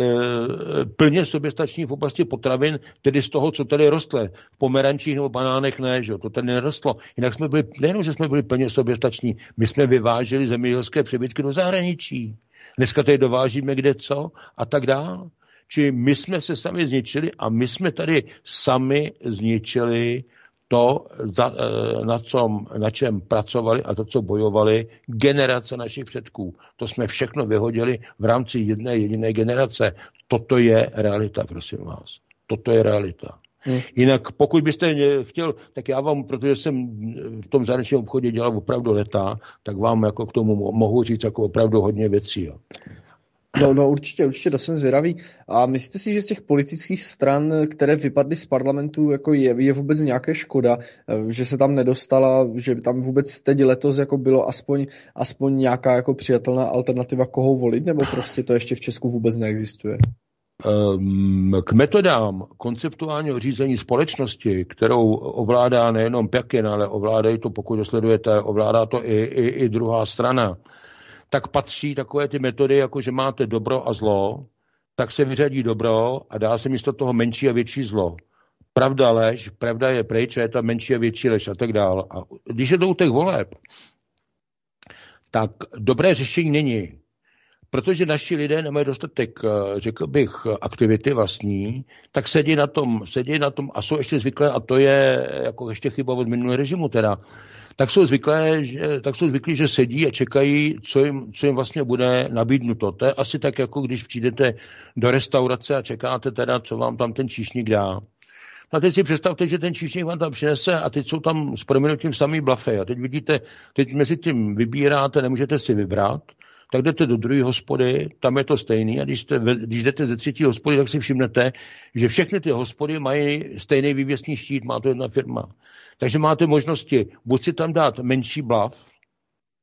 plně soběstační v oblasti potravin, tedy z toho, co tady rostlo. V pomerančích nebo banánech ne, že to tady nerostlo. Jinak jsme byli, nejenom, že jsme byli plně soběstační, my jsme vyváželi zemědělské přebytky do zahraničí. Dneska tady dovážíme kde co a tak dále. Čili my jsme se sami zničili a my jsme tady sami zničili to, eh, na, čem, na čem pracovali a to, co bojovali generace našich předků. To jsme všechno vyhodili v rámci jedné jediné generace. Toto je realita, prosím vás. Toto je realita. Hmm. Jinak pokud byste chtěl, tak já vám, protože jsem v tom zahraničním obchodě dělal opravdu leta, tak vám jako k tomu mohu říct jako opravdu hodně věcí. Jo. No, no určitě, určitě, to jsem zvědavý. A myslíte si, že z těch politických stran, které vypadly z parlamentu, jako je, je vůbec nějaké škoda, eh, že se tam nedostala, že tam vůbec teď letos jako bylo aspoň, aspoň nějaká jako přijatelná alternativa, koho volit, nebo prostě to ještě v Česku vůbec neexistuje? Ehm, k metodám konceptuálního řízení společnosti, kterou ovládá nejenom Pekin, ale ovládají to, pokud dosledujete, ovládá to i, i, i druhá strana, tak patří takové ty metody, jako že máte dobro a zlo, tak se vyřadí dobro a dá se místo toho menší a větší zlo. Pravda lež, pravda je pryč a je tam menší a větší lež a tak dále. A když je to u těch voleb, tak dobré řešení není. Protože naši lidé nemají dostatek, eh, řekl bych, aktivity vlastní, tak sedí na tom, sedí na tom a jsou ještě zvyklé, a to je jako ještě chyba od minulého režimu teda, tak jsou, zvyklé, že, tak jsou zvyklí, že sedí a čekají, co jim, co jim vlastně bude nabídnuto. To je asi tak, jako když přijdete do restaurace a čekáte teda, co vám tam ten číšník dá. A teď si představte, že ten číšník vám tam přinese a teď jsou tam s proměnutím samý blafy. A teď vidíte, teď mezi tím vybíráte, nemůžete si vybrat, tak jdete do druhé hospody, tam je to stejný a když, jste, když jdete ze třetí hospody, tak si všimnete, že všechny ty hospody mají stejný vývěsní štít, má to jedna firma. Takže máte možnosti buď si tam dát menší blav,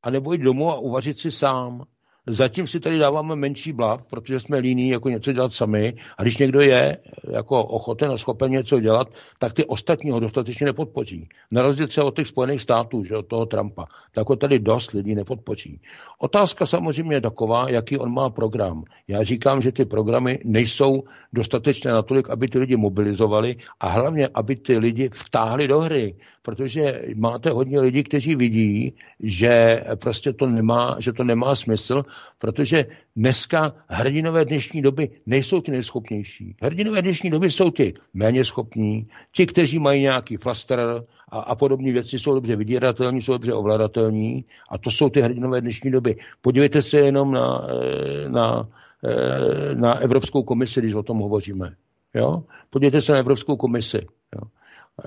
anebo jít domů a uvařit si sám. Zatím si tady dáváme menší blav, protože jsme líní jako něco dělat sami a když někdo je jako ochoten a schopen něco dělat, tak ty ostatní ho dostatečně nepodpoří. Na rozdíl třeba od těch Spojených států, že od toho Trumpa, tak ho tady dost lidí nepodpoří. Otázka samozřejmě je taková, jaký on má program. Já říkám, že ty programy nejsou dostatečné natolik, aby ty lidi mobilizovali a hlavně, aby ty lidi vtáhli do hry, protože máte hodně lidí, kteří vidí, že prostě to nemá, že to nemá smysl, protože dneska hrdinové dnešní doby nejsou ty nejschopnější. Hrdinové dnešní doby jsou ti méně schopní, ti, kteří mají nějaký flaster a, a podobné věci, jsou dobře vydíratelní, jsou dobře ovladatelní a to jsou ty hrdinové dnešní doby. Podívejte se jenom na, eh, na, eh, na Evropskou komisi, když o tom hovoříme. Jo? Podívejte se na Evropskou komisi. Jo?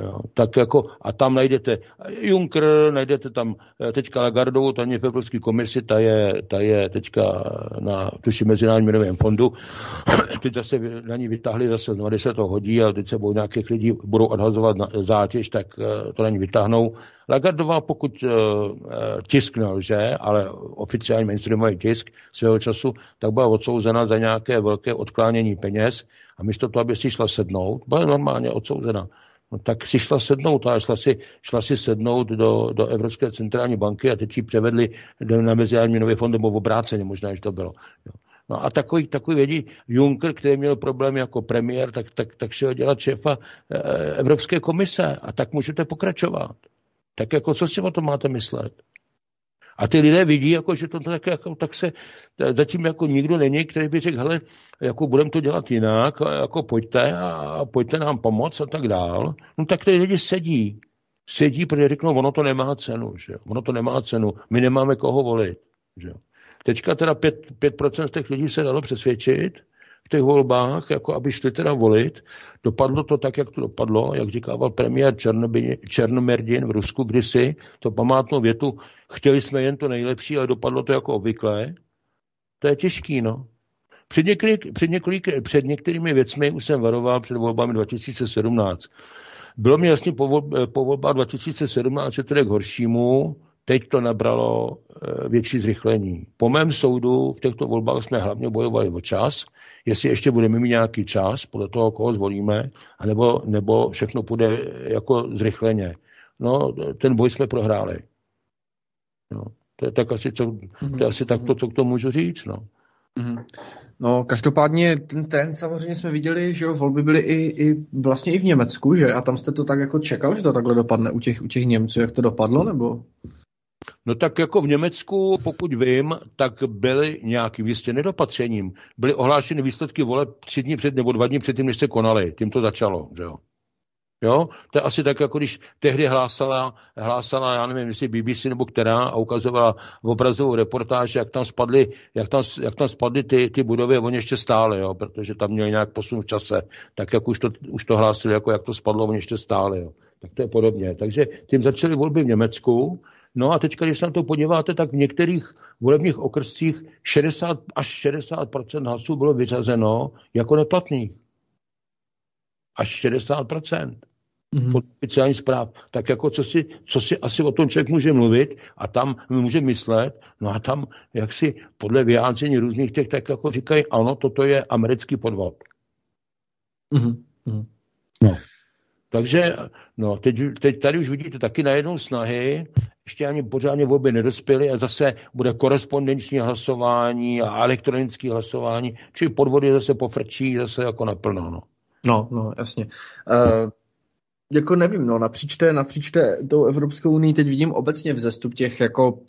Jo, tak jako, a tam najdete Juncker, najdete tam eh, teďka Lagardovou, ta je v Evropské komisi, ta je, ta je teďka na tuši Mezinárodním měnovém fondu. Teď zase na ní vytáhli zase, no, když se to hodí a teď se budou nějakých lidí budou odhazovat na zátěž, tak eh, to na ní vytáhnou. Lagardová, pokud uh, tisk nelže, ale oficiální mainstreamový tisk svého času, tak byla odsouzena za nějaké velké odklánění peněz a místo toho, aby si šla sednout, byla normálně odsouzena No, tak si šla sednout a šla si, šla si sednout do, do Evropské centrální banky a teď ji převedli na Mezinárodní nový fond, nebo obráceně možná, že to bylo. Jo. No a takový, takový vědí Juncker, který měl problém jako premiér, tak, tak, tak šel dělat šéfa e, Evropské komise a tak můžete pokračovat. Tak jako co si o tom máte myslet? A ty lidé vidí, jako, že to tak, jako, tak se zatím jako nikdo není, který by řekl, hele, jako budeme to dělat jinak, jako pojďte a pojďte nám pomoct a tak dál. No tak ty lidi sedí. Sedí, protože řeknou, ono to nemá cenu, že Ono to nemá cenu. My nemáme koho volit, že Teďka teda 5%, 5% z těch lidí se dalo přesvědčit, v těch volbách, jako aby šli teda volit. Dopadlo to tak, jak to dopadlo, jak říkával premiér Černomerdin v Rusku kdysi, to památnou větu, chtěli jsme jen to nejlepší, ale dopadlo to jako obvykle. To je těžký, no. Před, několik, před, několik, před některými věcmi už jsem varoval před volbami 2017. Bylo mi jasně po, po volbách 2017, že to je k horšímu, teď to nabralo eh, větší zrychlení. Po mém soudu v těchto volbách jsme hlavně bojovali o čas, jestli ještě budeme mít nějaký čas podle toho, koho zvolíme, anebo, nebo všechno půjde jako zrychleně. No, ten boj jsme prohráli. No, to je tak asi, co, to je asi tak to, co k tomu můžu říct. No. Mm-hmm. No, každopádně ten trend samozřejmě jsme viděli, že volby byly i, i vlastně i v Německu, že? A tam jste to tak jako čekal, že to takhle dopadne u těch, u těch Němců, jak to dopadlo, nebo? No tak jako v Německu, pokud vím, tak byly nějaký jistě nedopatřením. Byly ohlášeny výsledky voleb tři dny před nebo dva dny předtím, než se konaly. Tím to začalo, že jo. Jo? To je asi tak, jako když tehdy hlásala, hlásala, já nevím, jestli BBC nebo která, a ukazovala v obrazovou reportáž, jak tam spadly, jak tam, jak tam spadly ty, ty budovy oni ještě stále, jo? protože tam měli nějak posun v čase, tak jak už to, už to hlásili, jako jak to spadlo, oni ještě stále. Jo? Tak to je podobně. Takže tím začaly volby v Německu, No a teď, když se na to podíváte, tak v některých volebních okrscích 60 až 60 hlasů bylo vyřazeno jako neplatných. Až 60 mm-hmm. pod oficiální zpráv. Tak jako co si, co si asi o tom člověk může mluvit a tam může myslet, no a tam jak si podle vyjádření různých těch, tak jako říkají, ano, toto je americký podvod. Mm-hmm. No. Takže no, teď, teď tady už vidíte taky najednou snahy, ještě ani pořádně volby nedospěly a zase bude korespondenční hlasování a elektronické hlasování, čili podvody zase pofrčí zase jako naplno. No, no, no jasně. Uh, jako nevím, no, napříč té, napříč té, tou Evropskou unii teď vidím obecně vzestup těch jako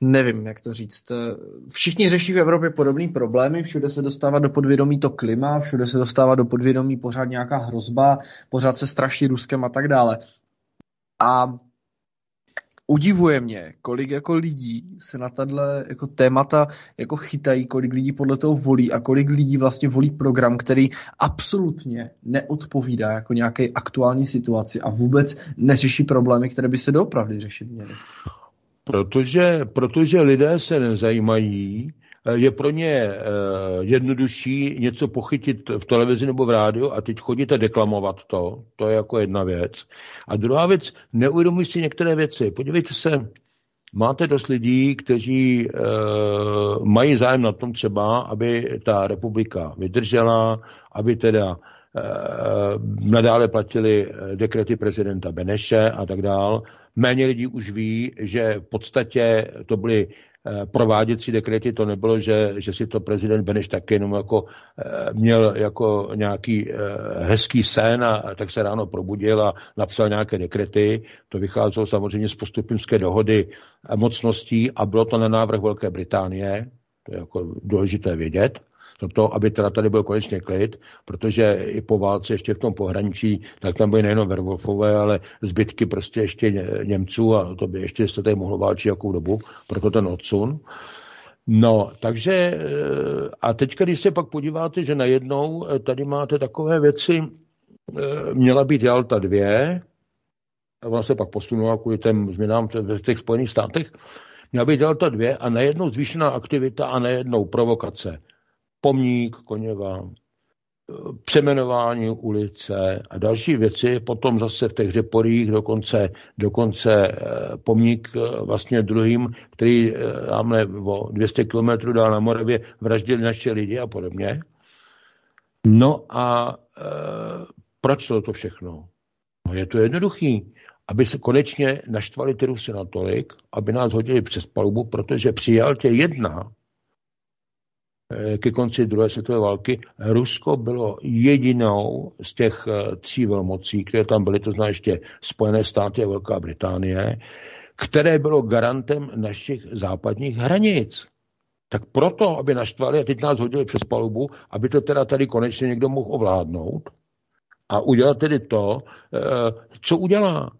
nevím, jak to říct. Všichni řeší v Evropě podobné problémy, všude se dostává do podvědomí to klima, všude se dostává do podvědomí pořád nějaká hrozba, pořád se straší Ruskem a tak dále. A udivuje mě, kolik jako lidí se na tahle jako témata jako chytají, kolik lidí podle toho volí a kolik lidí vlastně volí program, který absolutně neodpovídá jako nějaké aktuální situaci a vůbec neřeší problémy, které by se doopravdy řešit měly. Protože, protože lidé se nezajímají, eh, je pro ně eh, jednodušší něco pochytit v televizi nebo v rádiu a teď chodit a deklamovat to. To je jako jedna věc. A druhá věc, neuvědomují si některé věci. Podívejte se, máte dost lidí, kteří e, mají zájem na tom třeba, aby ta republika vydržela, aby teda e, nadále platili dekrety prezidenta Beneše a tak dál. Méně lidí už ví, že v podstatě to byly eh, prováděcí dekrety, to nebylo, že, že si to prezident Beneš taky jenom jako eh, měl jako nějaký eh, hezký sen a tak se ráno probudil a napsal nějaké dekrety. To vycházelo samozřejmě z postupimské dohody mocností a bylo to na návrh Velké Británie, to je jako důležité vědět to, to, aby teda tady byl konečně klid, protože i po válce ještě v tom pohraničí, tak tam byly nejenom Werwolfové, ale zbytky prostě ještě ně, Němců a to by ještě se tady mohlo válčit jakou dobu, proto ten odsun. No, takže eh, a teď, když se pak podíváte, že najednou eh, tady máte takové věci, eh, měla být Jalta 2, a ona se pak posunula kvůli těm změnám v těch Spojených státech, měla být Delta 2 a najednou zvýšená aktivita a najednou provokace pomník Koněva, přemenování ulice a další věci, potom zase v těch řeporích dokonce, dokonce eh, pomník eh, vlastně druhým, který eh, o 200 kilometrů dál na Moravě, vraždili naše lidi a podobně. No a e, proč to všechno? No je to jednoduchý, aby se konečně naštvali ty Rusy natolik, aby nás hodili přes palubu, protože přijal tě jedna ke konci druhé světové války, Rusko bylo jedinou z těch eh, tří velmocí, které tam byly, to znamená ještě Spojené státy a Velká Británie, které bylo garantem našich západních hranic. Tak proto, aby naštvali a teď nás hodili přes palubu, aby to teda tady konečně někdo mohl ovládnout a udělat tedy to, eh, co udělá.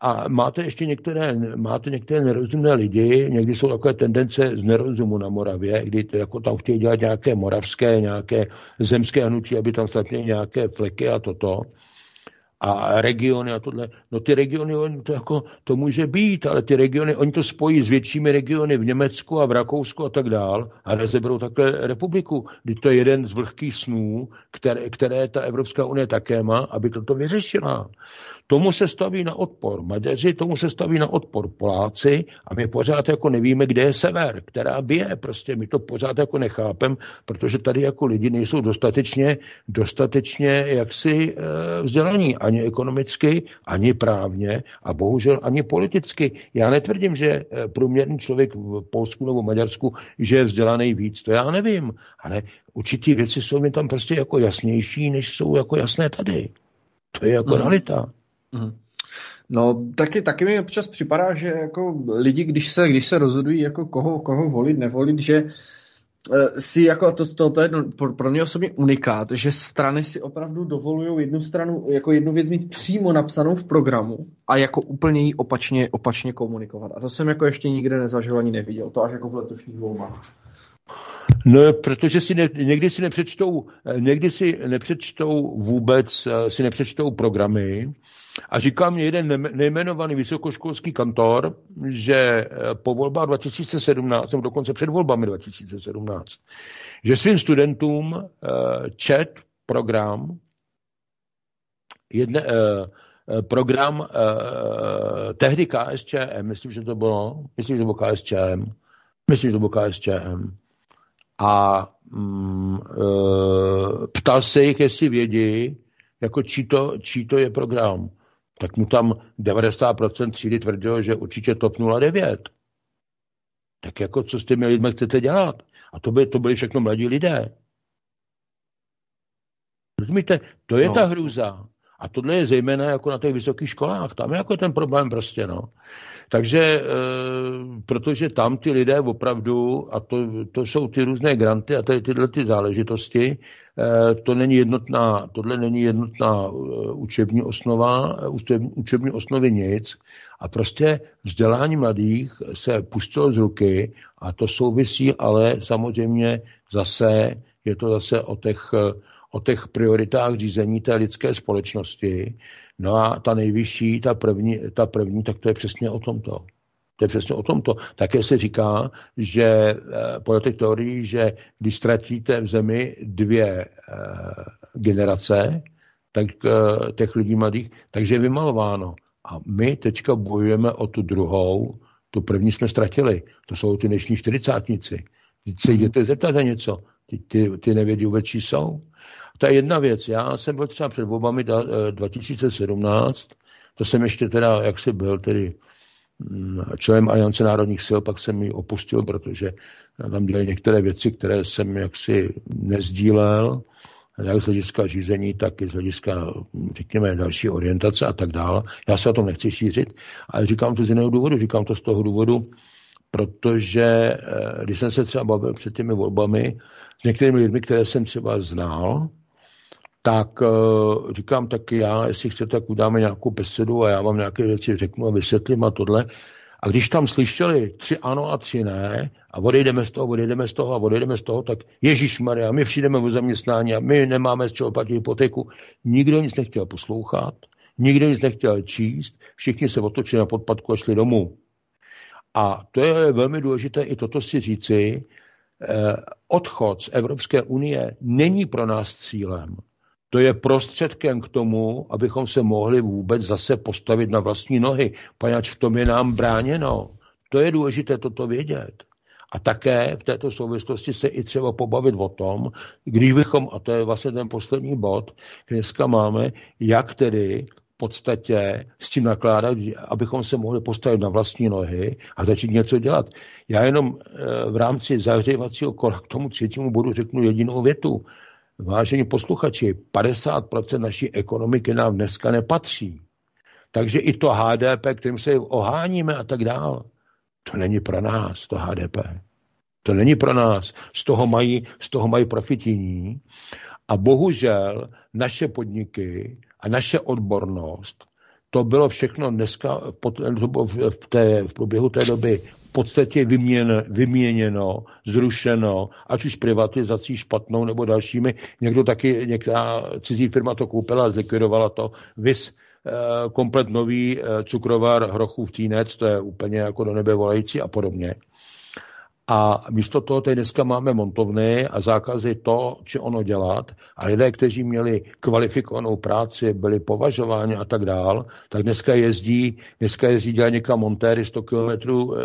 A máte ještě některé, máte některé nerozumné lidi, někdy jsou takové tendence z nerozumu na Moravě, kdy to jako tam chtějí dělat nějaké moravské, nějaké zemské hnutí, aby tam stratili nějaké fleky a toto a regiony a tohle. No ty regiony, to, jako, to může být, ale ty regiony, oni to spojí s většími regiony v Německu a v Rakousku a tak dál a rozeberou takhle republiku. Když to je jeden z vlhkých snů, které, které ta Evropská unie také má, aby toto vyřešila. Tomu se staví na odpor Maďaři, tomu se staví na odpor Poláci a my pořád jako nevíme, kde je sever, která bije. Prostě my to pořád jako nechápem, protože tady jako lidi nejsou dostatečně, dostatečně jaksi e, vzdělaní ani ekonomicky, ani právně a bohužel ani politicky. Já netvrdím, že eh, průměrný člověk v Polsku nebo Maďarsku, že je vzdělaný víc, to já nevím, ale určitý věci jsou mi tam prostě jako jasnější, než jsou jako jasné tady. To je jako mm. realita. Mm. No, taky, taky mi občas připadá, že jako lidi, když se, když se rozhodují, jako koho, koho volit, nevolit, že si jako, to, to, to je pro, pro mě osobně unikát, že strany si opravdu dovolují jednu stranu, jako jednu věc mít přímo napsanou v programu a jako úplně ji opačně, opačně komunikovat. A to jsem jako ještě nikde nezažil ani neviděl, to až jako v letošních volbách. No, protože si ne, někdy si nepřečtou, eh, někdy si nepřečtou vůbec, eh, si nepřečtou programy, a říkal mě jeden nejmenovaný vysokoškolský kantor, že eh, po volbách 2017, nebo dokonce před volbami 2017, že svým studentům čet program, jedne, program tehdy KSČM, myslím, že to bylo, myslím, že to bylo KSČM, myslím, že to bylo KSČM, a mm, uh, ptal se jich, jestli vědí, jako čí to, čí to je program tak mu tam 90% třídy tvrdilo, že určitě TOP 09. Tak jako co s těmi lidmi chcete dělat? A to, by, to byli všechno mladí lidé. Rozumíte? To je no. ta hrůza. A tohle je zejména jako na těch vysokých školách. Tam je jako ten problém prostě, no. Takže, e, protože tam ty lidé opravdu, a to, to jsou ty různé granty a tady tyhle ty záležitosti, e, to není jednotná, tohle není jednotná e, učební osnova, učební osnovy nic. A prostě vzdělání mladých se pustilo z ruky a to souvisí ale samozřejmě zase, je to zase o těch o těch prioritách řízení té lidské společnosti. No a ta nejvyšší, ta první, ta první tak to je přesně o tomto. To je přesně o tomto. Také se říká, že eh, podle těch teorií, že když ztratíte v zemi dvě eh, generace, tak eh, těch lidí mladých, takže je vymalováno. A my teďka bojujeme o tu druhou, tu první jsme ztratili. To jsou ty dnešní čtyřicátníci. Teď se jděte zeptat na něco. Ty, ty, ty nevědí vůbec, jsou. To je jedna věc. Já jsem byl třeba před volbami 2017, to jsem ještě teda, jak si byl, tedy mm, členem Aliance národních sil, pak jsem ji opustil, protože tam dělali některé věci, které jsem jaksi nezdílel, jak z hlediska řízení, tak i z hlediska, řekněme, další orientace a tak dále. Já se o tom nechci šířit, ale říkám to z jiného důvodu. Říkám to z toho důvodu, protože eh, když jsem se třeba bavil před těmi volbami s některými lidmi, které jsem třeba znal, tak uh, říkám, tak já, jestli chcete, tak udáme nějakou besedu a já vám nějaké věci řeknu a vysvětlím a tohle. A když tam slyšeli tři ano a tři ne a odejdeme z toho, odejdeme z toho a odejdeme z toho, tak Ježíš Maria, my přijdeme o zaměstnání a my nemáme z čeho platit hypotéku. Nikdo nic nechtěl poslouchat, nikdo nic nechtěl číst, všichni se otočili na podpadku a šli domů. A to je velmi důležité i toto si říci. Eh, odchod z Evropské unie není pro nás cílem to je prostředkem k tomu, abychom se mohli vůbec zase postavit na vlastní nohy, poněvadž v tom je nám bráněno. To je důležité toto vědět. A také v této souvislosti se i třeba pobavit o tom, když bychom, a to je vlastně ten poslední bod, dneska máme, jak tedy v podstatě s tím nakládat, abychom se mohli postavit na vlastní nohy a začít něco dělat. Já jenom eh, v rámci zahřívacího kola k tomu třetímu bodu řeknu jedinou větu. Vážení posluchači, 50% naší ekonomiky nám dneska nepatří. Takže i to HDP, kterým se oháníme a tak dál, to není pro nás, to HDP. To není pro nás. Z toho mají, z toho mají profitiní. A bohužel naše podniky a naše odbornost, to bylo všechno dneska v, té, v průběhu té doby podstatě vyměn, vyměněno, zrušeno, ať už privatizací špatnou nebo dalšími. Někdo taky, některá cizí firma to koupila, zlikvidovala to. Vys eh, komplet nový eh, cukrovar Hrochův Týnec, to je úplně jako do nebe volající a podobně. A místo toho tady dneska máme montovny a zákazy to, či ono dělat. A lidé, kteří měli kvalifikovanou práci, byli považováni a tak dál, tak dneska jezdí, dneska jezdí dělat někam montéry 100 kilometrů e,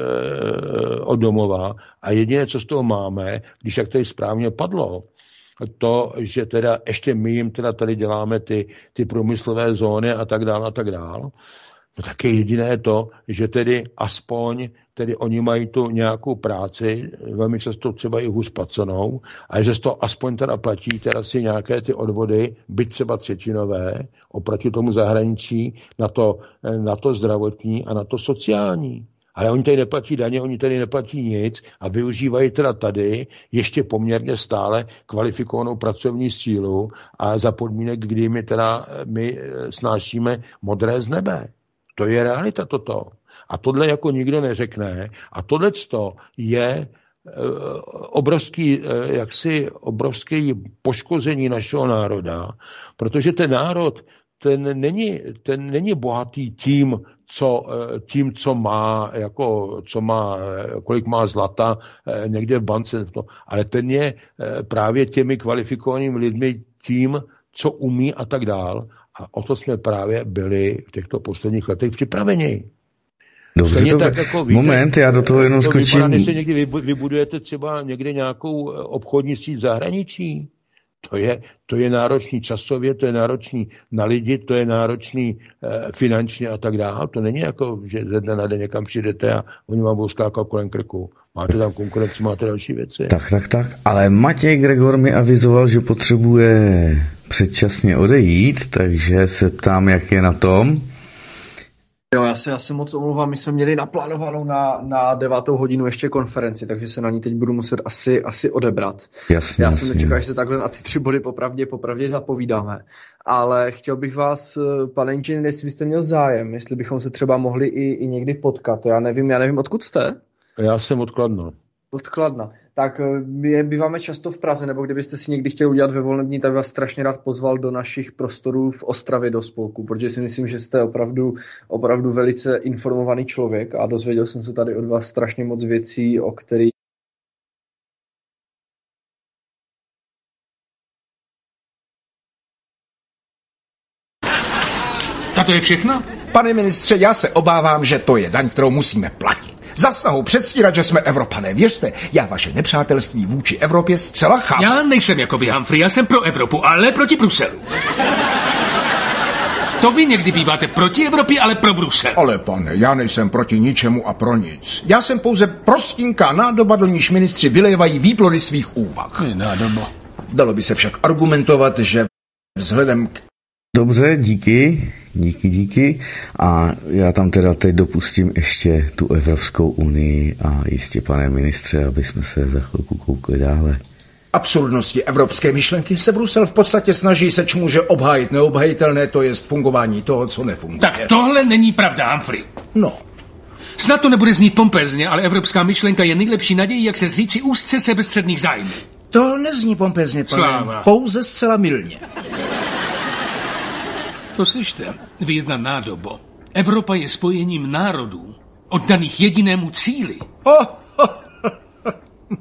od domova. A jediné, co z toho máme, když jak tady správně padlo, to, že teda ještě my jim teda tady děláme ty, ty průmyslové zóny a tak dál a tak dál, No tak je jediné to, že tedy aspoň tedy oni mají tu nějakou práci, velmi často třeba i hůř placenou, a že to aspoň teda platí teda si nějaké ty odvody, byť třeba třetinové, oproti tomu zahraničí, na to, na to zdravotní a na to sociální. Ale oni tady neplatí daně, oni tady neplatí nic a využívají teda tady ještě poměrně stále kvalifikovanou pracovní sílu a za podmínek, kdy my teda my snášíme modré z nebe. To je realita toto. A tohle jako nikdo neřekne. A tohle je eh, obrovský, eh, jaksi obrovský poškození našeho národa, protože ten národ, ten není, ten není bohatý tím, co, eh, tím, co má, jako, co má, kolik má zlata někde v bance, ale ten je právě těmi kvalifikovanými lidmi tím, co umí a tak dál. A o to jsme právě byli v těchto posledních letech připraveni. Dobře, to, tak jako víte, moment, já do toho jenom to skočím. Vypadá, než někdy vybudujete třeba někde nějakou eh, obchodní síť v zahraničí. To je, to je náročný časově, to je náročný na lidi, to je náročný e, finančně a tak dále. To není jako, že ze dne na den někam přijdete a oni vám budou skákat kolem krku. Máte tam konkurenci, máte další věci. Tak, tak, tak. Ale Matěj Gregor mi avizoval, že potřebuje předčasně odejít, takže se ptám, jak je na tom. Jo, já se, já se moc omlouvám, my jsme měli naplánovanou na, na devátou hodinu ještě konferenci, takže se na ní teď budu muset asi, asi odebrat. Jasně, já jsem nečekal, že se takhle na ty tři body popravdě, popravdě zapovídáme. Ale chtěl bych vás, pane inženýr, jestli byste měl zájem, jestli bychom se třeba mohli i, i někdy potkat. Já nevím, já nevím, odkud jste? Já jsem odkladno. Podkladna. Tak eh, my býváme často v Praze, nebo kdybyste si někdy chtěli udělat ve volném dní, tak vás strašně rád pozval do našich prostorů v Ostravě do spolku, protože si myslím, že jste opravdu, opravdu velice informovaný člověk a dozvěděl jsem se tady od vás strašně moc věcí, o kterých A to je všechno? Pane ministře, já se obávám, že to je daň, kterou musíme platit. Za snahu předstírat, že jsme Evropané. Věřte, já vaše nepřátelství vůči Evropě zcela chápu. Já nejsem jako vy, Humphrey, já jsem pro Evropu, ale proti Bruselu. To vy někdy býváte proti Evropě, ale pro Brusel. Ale pane, já nejsem proti ničemu a pro nic. Já jsem pouze prostinká nádoba, do níž ministři vylévají výplody svých úvah. Nádoba. Dalo by se však argumentovat, že vzhledem k Dobře, díky, díky, díky. A já tam teda teď dopustím ještě tu Evropskou unii a jistě, pane ministře, aby jsme se za chvilku koukli dále. absurdnosti evropské myšlenky se Brusel v podstatě snaží se může obhájit neobhajitelné, to je fungování toho, co nefunguje. Tak tohle není pravda, Humphrey. No, Snad to nebude znít pompezně, ale evropská myšlenka je nejlepší nadějí, jak se zříci úzce sebestředných zájmů. to nezní pompezně, pane. Sláva. Pouze zcela milně. Poslyšte, vy jedna nádobo. Evropa je spojením národů, oddaných jedinému cíli. Oh, oh,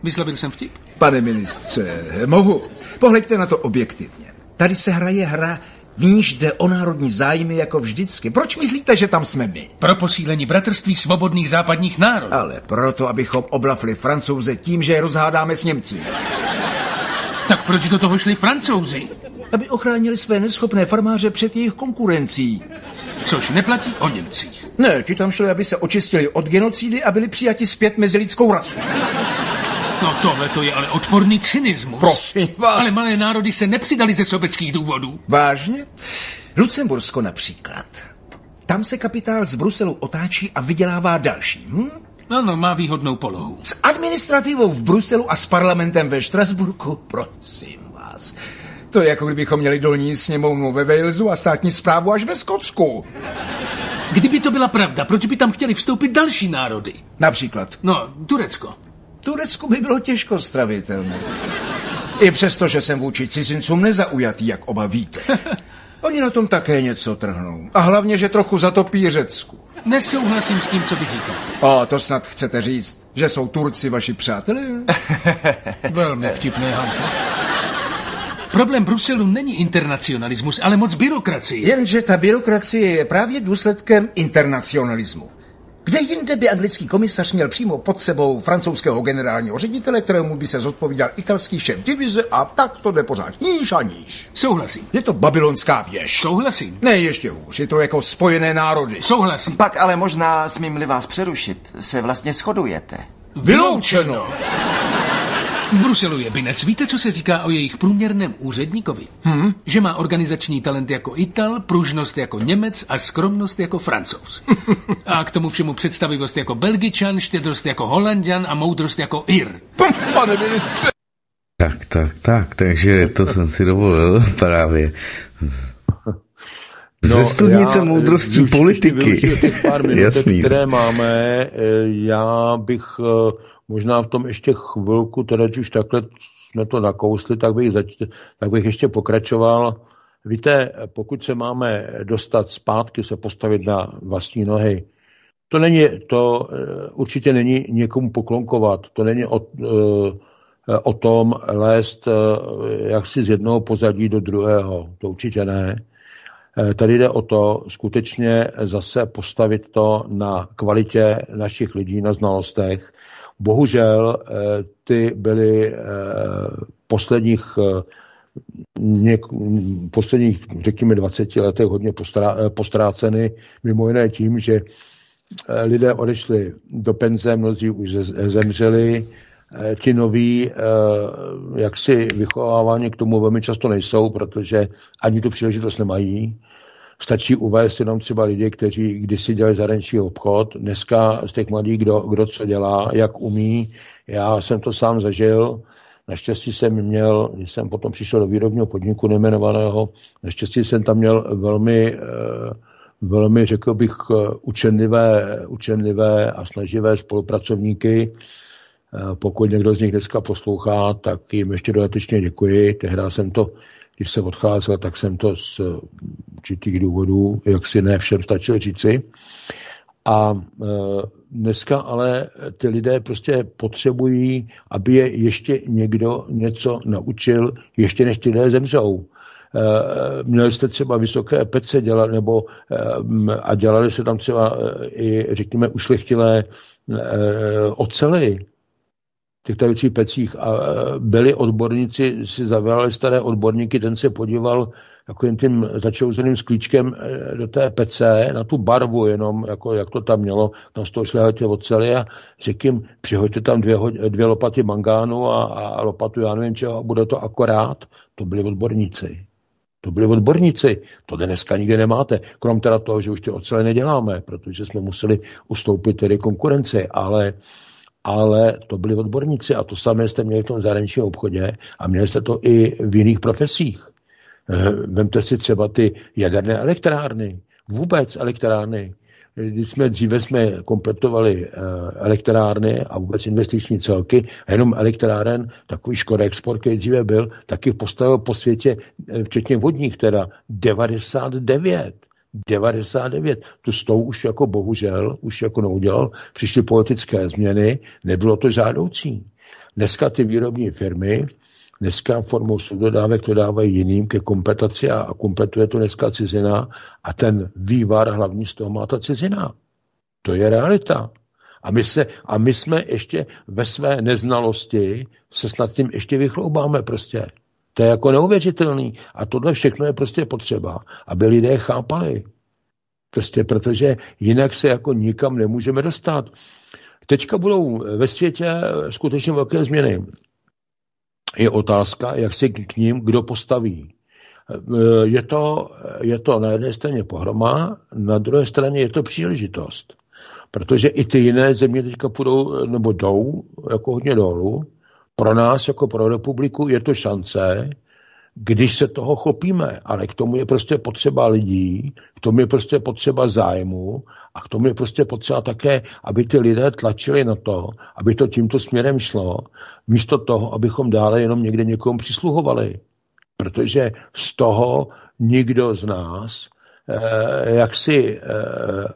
Vyslovil jsem vtip? pane ministře, mohu. Pohleďte na to objektivně. Tady se hraje hra, v níž jde o národní zájmy jako vždycky. Proč myslíte, že tam jsme my? Pro posílení bratrství svobodných západních národů. Ale proto, abychom oblafli francouze tím, že je rozhádáme s Němci. Tak proč do toho šli francouzi? Aby ochránili své neschopné farmáře před jejich konkurencí. Což neplatí o Němcích. Ne, ti tam šli, aby se očistili od genocidy a byli přijati zpět mezi lidskou rasu. No tohle to je ale odporný cynismus. Prosím vás. Ale malé národy se nepřidali ze sobeckých důvodů. Vážně? Lucembursko například. Tam se kapitál z Bruselu otáčí a vydělává další. Hm? Ano, má výhodnou polohu. S administrativou v Bruselu a s parlamentem ve Štrasburku? Prosím vás. To je jako kdybychom měli dolní sněmovnu ve Walesu a státní zprávu až ve Skotsku. Kdyby to byla pravda, proč by tam chtěli vstoupit další národy? Například. No, Turecko. Turecku by bylo těžko stravitelné. I přesto, že jsem vůči cizincům nezaujatý, jak oba víte. Oni na tom také něco trhnou. A hlavně, že trochu zatopí Řecku. Nesouhlasím s tím, co vy říkáte. O, to snad chcete říct, že jsou Turci vaši přátelé? Velmi vtipné, Humphrey. Problém Bruselu není internacionalismus, ale moc byrokracie. Jenže ta byrokracie je právě důsledkem internacionalismu. Kde jinde by anglický komisař měl přímo pod sebou francouzského generálního ředitele, kterému by se zodpovídal italský šéf divize a tak to jde pořád níž a níž. Souhlasím. Je to babylonská věž. Souhlasím. Ne, ještě hůř, je to jako spojené národy. Souhlasím. Pak ale možná, smím-li vás přerušit, se vlastně shodujete. Vyloučeno! V Bruselu je binec. Víte, co se říká o jejich průměrném úředníkovi? Hmm? Že má organizační talent jako Ital, pružnost jako Němec a skromnost jako Francouz. a k tomu všemu představivost jako Belgičan, štědrost jako Holandian a moudrost jako Ir. Pane ministře! Tak, tak, tak, takže to jsem si dovolil právě. Ze studnice já, moudrostí využiju- politiky. využiju těch pár minut, Jasný. které máme. eh, Já bych eh, možná v tom ještě chvilku, teda když už takhle jsme to nakousli, tak bych, zač- tak bych ještě pokračoval. Víte, pokud se máme dostat zpátky, se postavit na vlastní nohy, to není, to eh, určitě není někomu poklonkovat, to není o, eh, o tom lézt eh, jaksi z jednoho pozadí do druhého, to určitě ne. Tady jde o to skutečně zase postavit to na kvalitě našich lidí, na znalostech. Bohužel eh, ty byly eh, posledních eh, něk, posledních, řekněme, 20 letech hodně postrá, postráceny, mimo jiné tím, že lidé odešli do penze, mnozí už ze- zemřeli, ti noví eh, jaksi vychovávání k tomu velmi často nejsou, protože ani tu příležitost nemají. Stačí uvést jenom třeba lidi, kteří kdysi dělali zahraniční obchod, dneska z těch mladých, kdo, kdo co dělá, jak umí. Já jsem to sám zažil, Naštěstí jsem měl, když jsem potom přišel do výrobního podniku nejmenovaného, naštěstí jsem tam měl velmi, eh, velmi, řekl bych, eh, učenlivé, učenlivé a snaživé spolupracovníky, pokud někdo z nich dneska poslouchá, tak jim ještě dodatečně děkuji. Tehdy jsem to, když se odcházel, tak jsem to z určitých důvodů, jak si ne všem stačil říci. A dneska ale ty lidé prostě potřebují, aby je ještě někdo něco naučil, ještě než ty lidé zemřou. Eh, měli jste třeba vysoké pece dělat, nebo eh, a dělali se tam třeba eh, i, řekněme, ušlechtilé ocely těch tajících pecích a byli odborníci, si zavolali staré odborníky, ten se podíval takovým tím začouzeným sklíčkem do té pece, na tu barvu jenom, jako jak to tam mělo, tam z toho šli oceli a řekl jim, přihoďte tam dvě, dvě lopaty mangánu a, a lopatu, já nevím čeho, a bude to akorát. To byli odborníci. To byli odborníci. To dneska nikde nemáte. Krom teda toho, že už ty ocele neděláme, protože jsme museli ustoupit tedy konkurenci, ale ale to byli odborníci a to samé jste měli v tom zahraničním obchodě a měli jste to i v jiných profesích. Eh, vemte si třeba ty jaderné elektrárny, vůbec elektrárny když jsme dříve jsme kompletovali eh, elektrárny a vůbec investiční celky, a jenom elektráren, takový Škoda Export, který dříve byl, taky postavil po světě, eh, včetně vodních teda, 99. 99. Tu s tou už jako bohužel, už jako neudělal, přišly politické změny, nebylo to žádoucí. Dneska ty výrobní firmy Dneska formou subdodávek to dávají jiným ke kompletaci a, a kompletuje to dneska cizina a ten vývar hlavní z toho má ta cizina. To je realita. A my, se, a my jsme ještě ve své neznalosti se snad tím ještě vychloubáme prostě. To je jako neuvěřitelný. A tohle všechno je prostě potřeba, aby lidé chápali. Prostě protože jinak se jako nikam nemůžeme dostat. Teďka budou ve světě skutečně velké změny je otázka, jak se k ním kdo postaví. Je to, je to na jedné straně pohroma, na druhé straně je to příležitost. Protože i ty jiné země teďka půjdou, nebo jdou, jako hodně dolů. Pro nás, jako pro republiku, je to šance, když se toho chopíme, ale k tomu je prostě potřeba lidí, k tomu je prostě potřeba zájmu a k tomu je prostě potřeba také, aby ty lidé tlačili na to, aby to tímto směrem šlo, místo toho, abychom dále jenom někde někomu přisluhovali. Protože z toho nikdo z nás jak si eh,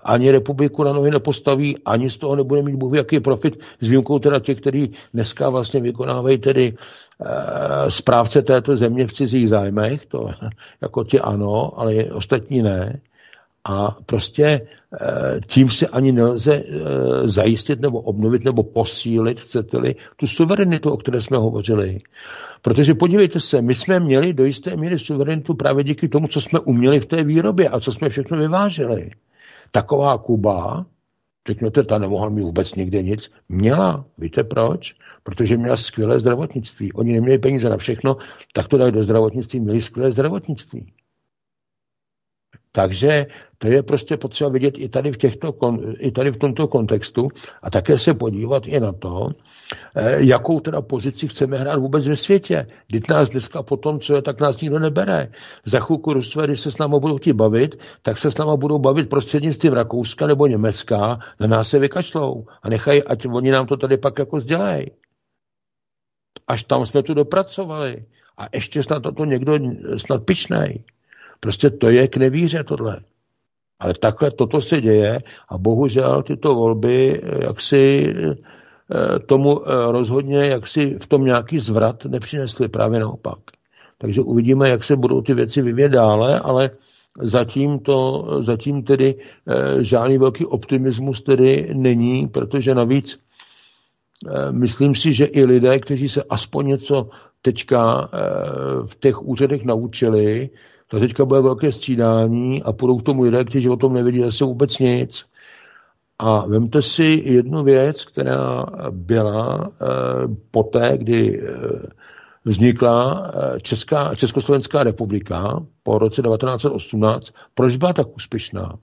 ani republiku na nohy nepostaví, ani z toho nebude mít Bůh jaký profit, s výjimkou teda těch, kteří dneska vlastně vykonávají tedy eh, správce této země v cizích zájmech, to jako ti ano, ale ostatní ne. A prostě eh, tím se ani nelze eh, zajistit nebo obnovit nebo posílit, chcete-li, tu suverenitu, o které jsme hovořili. Protože podívejte se, my jsme měli do jisté míry suverenitu právě díky tomu, co jsme uměli v té výrobě a co jsme všechno vyváželi. Taková Kuba, řekněte, ta nemohla mít vůbec nikde nic, měla. Víte proč? Protože měla skvělé zdravotnictví. Oni neměli peníze na všechno, tak to dali do zdravotnictví, měli skvělé zdravotnictví. Takže to je prostě potřeba vidět i tady v, těchto, i tady v tomto kontextu a také se podívat i na to, eh, jakou teda pozici chceme hrát vůbec ve světě. Když nás dneska po tom, co je, tak nás nikdo nebere. Za chvilku Rusové, když se s námi budou chtít bavit, tak se s námi budou bavit prostřednictvím Rakouska nebo Německa, na nás se vykašlou a nechají, ať oni nám to tady pak jako sdělají. Až tam jsme tu dopracovali. A ještě snad to někdo snad pičnej. Prostě to je k nevíře tohle. Ale takhle toto se děje a bohužel tyto volby eh, jaksi eh, tomu eh, rozhodně jaksi v tom nějaký zvrat nepřinesly právě naopak. Takže uvidíme, jak se budou ty věci vyvíjet dále, ale zatím, to, zatím tedy žádný velký optimismus tedy není, protože navíc myslím si, že i lidé, kteří se aspoň něco teďka v těch úřadech naučili, tak teďka bude velké střídání a půjdou k tomu lidé, kteří o tom nevědí zase vůbec nic. A vemte si jednu věc, která byla eh, poté, kdy eh, vznikla eh, Česká, Československá republika po roce 1918. Proč byla tak úspěšná?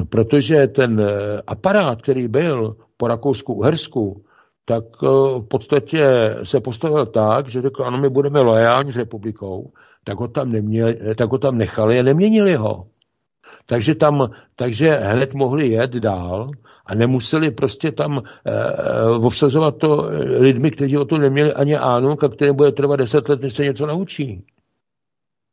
No, protože ten aparát, který byl po Rakousku-Uhersku, tak v podstatě se postavil tak, že řekl, ano, my budeme lojální s republikou, tak ho tam, neměli, tak ho tam nechali a neměnili ho. Takže tam, takže hned mohli jet dál a nemuseli prostě tam uh, obsazovat to lidmi, kteří o to neměli ani ánuk a které bude trvat deset let, než se něco naučí.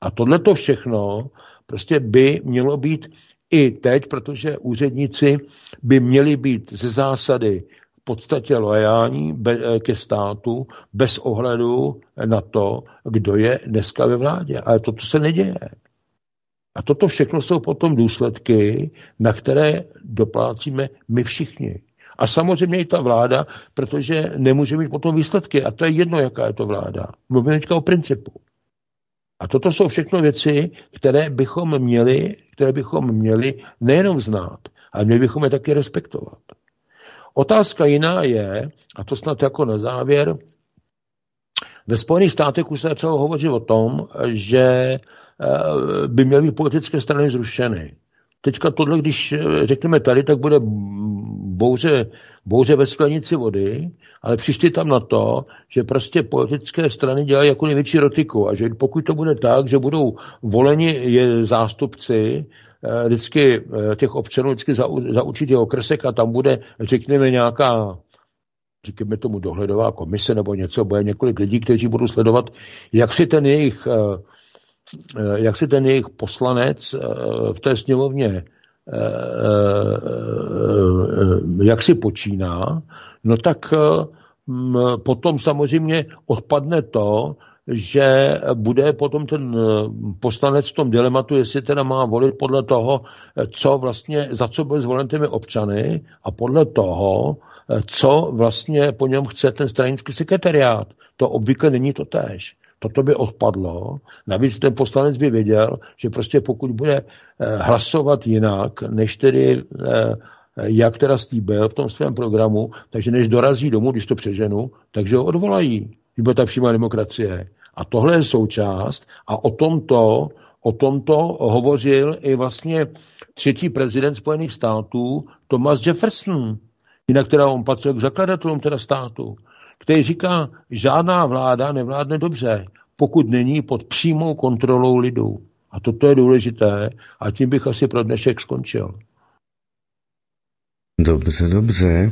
A tohle to všechno prostě by mělo být i teď, protože úředníci by měli být ze zásady podstatě loajální ke státu bez ohledu na to, kdo je dneska ve vládě. Ale toto se neděje. A toto všechno jsou potom důsledky, na které doplácíme my všichni. A samozřejmě i ta vláda, protože nemůže mít potom výsledky. A to je jedno, jaká je to vláda. Mluvíme teďka o principu. A toto jsou všechno věci, které bychom měli, které bychom měli nejenom znát, ale měli bychom je taky respektovat. Otázka jiná je, a to snad jako na závěr, ve Spojených státech už se začalo hovořit o tom, že eh, by měly být politické strany zrušeny. Teďka tohle, když eh, řekneme tady, tak bude bouře, bouře ve sklenici vody, ale přišli tam na to, že prostě politické strany dělají jako největší rotiku a že pokud to bude tak, že budou voleni zástupci vždycky těch občanů vždycky za, za určitý okresek a tam bude, řekněme, nějaká říkáme tomu dohledová komise nebo něco, bude několik lidí, kteří budou sledovat, jak si ten jejich, eh, eh, jak si ten jejich poslanec eh, v té sněmovně jak si počíná, no tak potom samozřejmě odpadne to, že bude potom ten poslanec v tom dilematu, jestli teda má volit podle toho, co vlastně, za co byl zvolen těmi občany a podle toho, co vlastně po něm chce ten stranický sekretariát. To obvykle není to též. Toto by odpadlo. Navíc ten poslanec by věděl, že prostě pokud bude eh, hlasovat jinak, než tedy eh, jak teda slíbil v tom svém programu, takže než dorazí domů, když to přeženu, takže ho odvolají. Když bude ta přímá demokracie. A tohle je součást a o tomto, o tomto hovořil i vlastně třetí prezident Spojených států Thomas Jefferson jinak teda on patřil k zakladatelům teda státu, který říká, žádná vláda nevládne dobře, pokud není pod přímou kontrolou lidu. A toto je důležité a tím bych asi pro dnešek skončil. Dobře, dobře.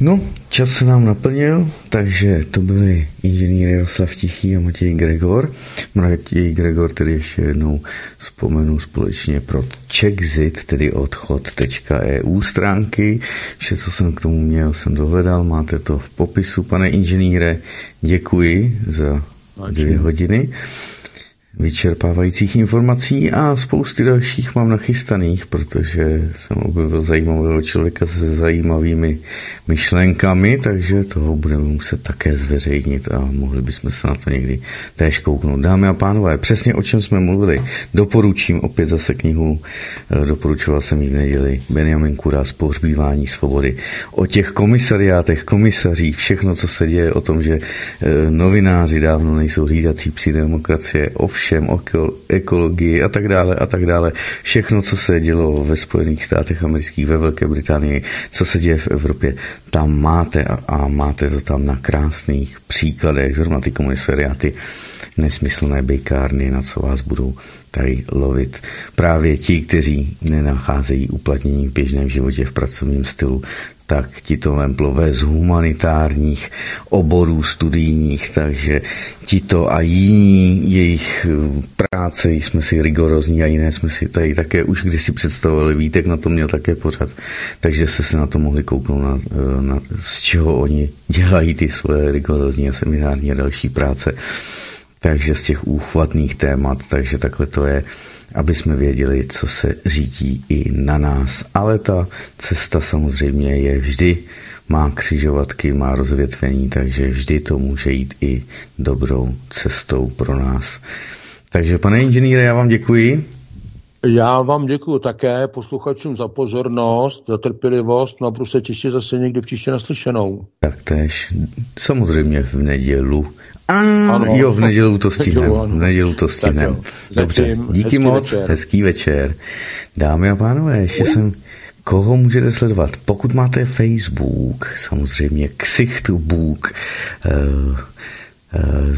No, čas se nám naplnil, takže to byli inženýr Jaroslav Tichý a Matěj Gregor. Matěj Gregor tedy ještě jednou vzpomenu společně pro Czechzit, tedy odchod.eu stránky. Vše, co jsem k tomu měl, jsem dohledal. Máte to v popisu, pane inženýre. Děkuji za dvě hodiny vyčerpávajících informací a spousty dalších mám nachystaných, protože jsem objevil zajímavého člověka se zajímavými myšlenkami, takže toho budeme muset také zveřejnit a mohli bychom se na to někdy též kouknout. Dámy a pánové, přesně o čem jsme mluvili. Doporučím opět zase knihu, eh, doporučoval jsem ji v neděli, Benjamin Kuras, Pohřbívání svobody. O těch komisariátech, komisařích, všechno, co se děje, o tom, že eh, novináři dávno nejsou hlídací psi demokracie, všem, ekologii a tak dále a tak dále. Všechno, co se dělo ve Spojených státech amerických, ve Velké Británii, co se děje v Evropě, tam máte a, a máte to tam na krásných příkladech, zrovna ty komisariáty, nesmyslné bejkárny, na co vás budou tady lovit. Právě ti, kteří nenacházejí uplatnění v běžném životě v pracovním stylu, tak ti to vemplové z humanitárních oborů studijních, takže ti to a jiní jejich eh, práce, jsme si rigorozní a jiné jsme si tady také už když si představovali, Vítek na to měl také pořad, takže se se na to mohli kouknout, na, eh, na, z čeho oni dělají ty svoje rigorozní a seminární a další práce. Takže z těch úchvatných témat, takže takhle to je aby jsme věděli, co se řídí i na nás. Ale ta cesta samozřejmě je vždy, má křižovatky, má rozvětvení, takže vždy to může jít i dobrou cestou pro nás. Takže pane inženýre, já vám děkuji. Já vám děkuji také posluchačům za pozornost, za trpělivost, no a budu se těšit zase někdy příště naslyšenou. Tak tež, samozřejmě v nedělu a ano, jo, v nedělu to stihnem. V nedělu to stihnem. Dobře, díky moc, večer. hezký večer. Dámy a pánové, ještě jsem Koho můžete sledovat? Pokud máte Facebook, samozřejmě Ksichtbook, uh,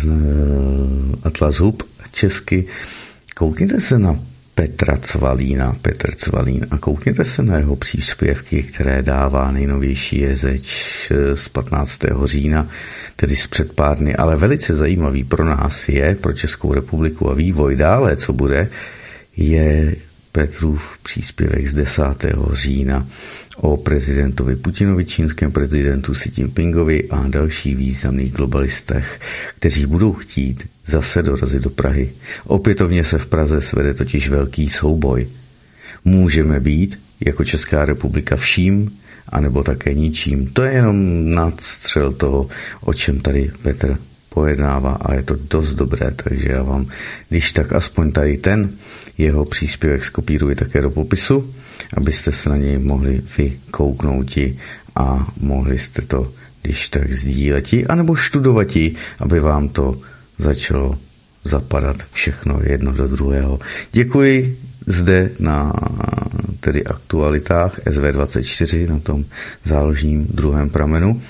uh, Atlas Hub česky, koukněte se na Petra Cvalína, Petr Cvalín a koukněte se na jeho příspěvky, které dává nejnovější jezeč z 15. října, tedy z před pár dny, ale velice zajímavý pro nás je, pro Českou republiku a vývoj dále, co bude, je Petrův příspěvek z 10. října o prezidentovi Putinovi, čínském prezidentu Xi Jinpingovi a dalších významných globalistech, kteří budou chtít zase dorazit do Prahy. Opětovně se v Praze svede totiž velký souboj. Můžeme být jako Česká republika vším, anebo také ničím. To je jenom nadstřel toho, o čem tady Petr pojednává a je to dost dobré, takže já vám, když tak aspoň tady ten jeho příspěvek skopíruji také do popisu, abyste se na něj mohli vykouknout a mohli jste to, když tak sdílet, anebo študovat, aby vám to začalo zapadat všechno jedno do druhého. Děkuji zde na tedy aktualitách SV24 na tom záložním druhém pramenu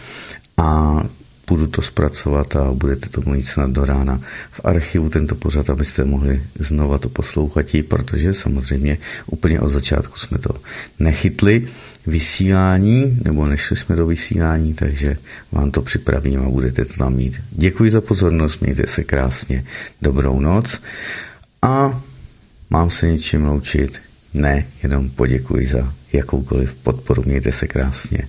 a budu to zpracovat a budete to mít snad do rána v archivu tento pořad, abyste mohli znova to poslouchat, protože samozřejmě úplně od začátku jsme to nechytli vysílání, nebo nešli jsme do vysílání, takže vám to připravím a budete to tam mít. Děkuji za pozornost, mějte se krásně, dobrou noc a mám se něčím loučit? Ne, jenom poděkuji za jakoukoliv podporu, mějte se krásně.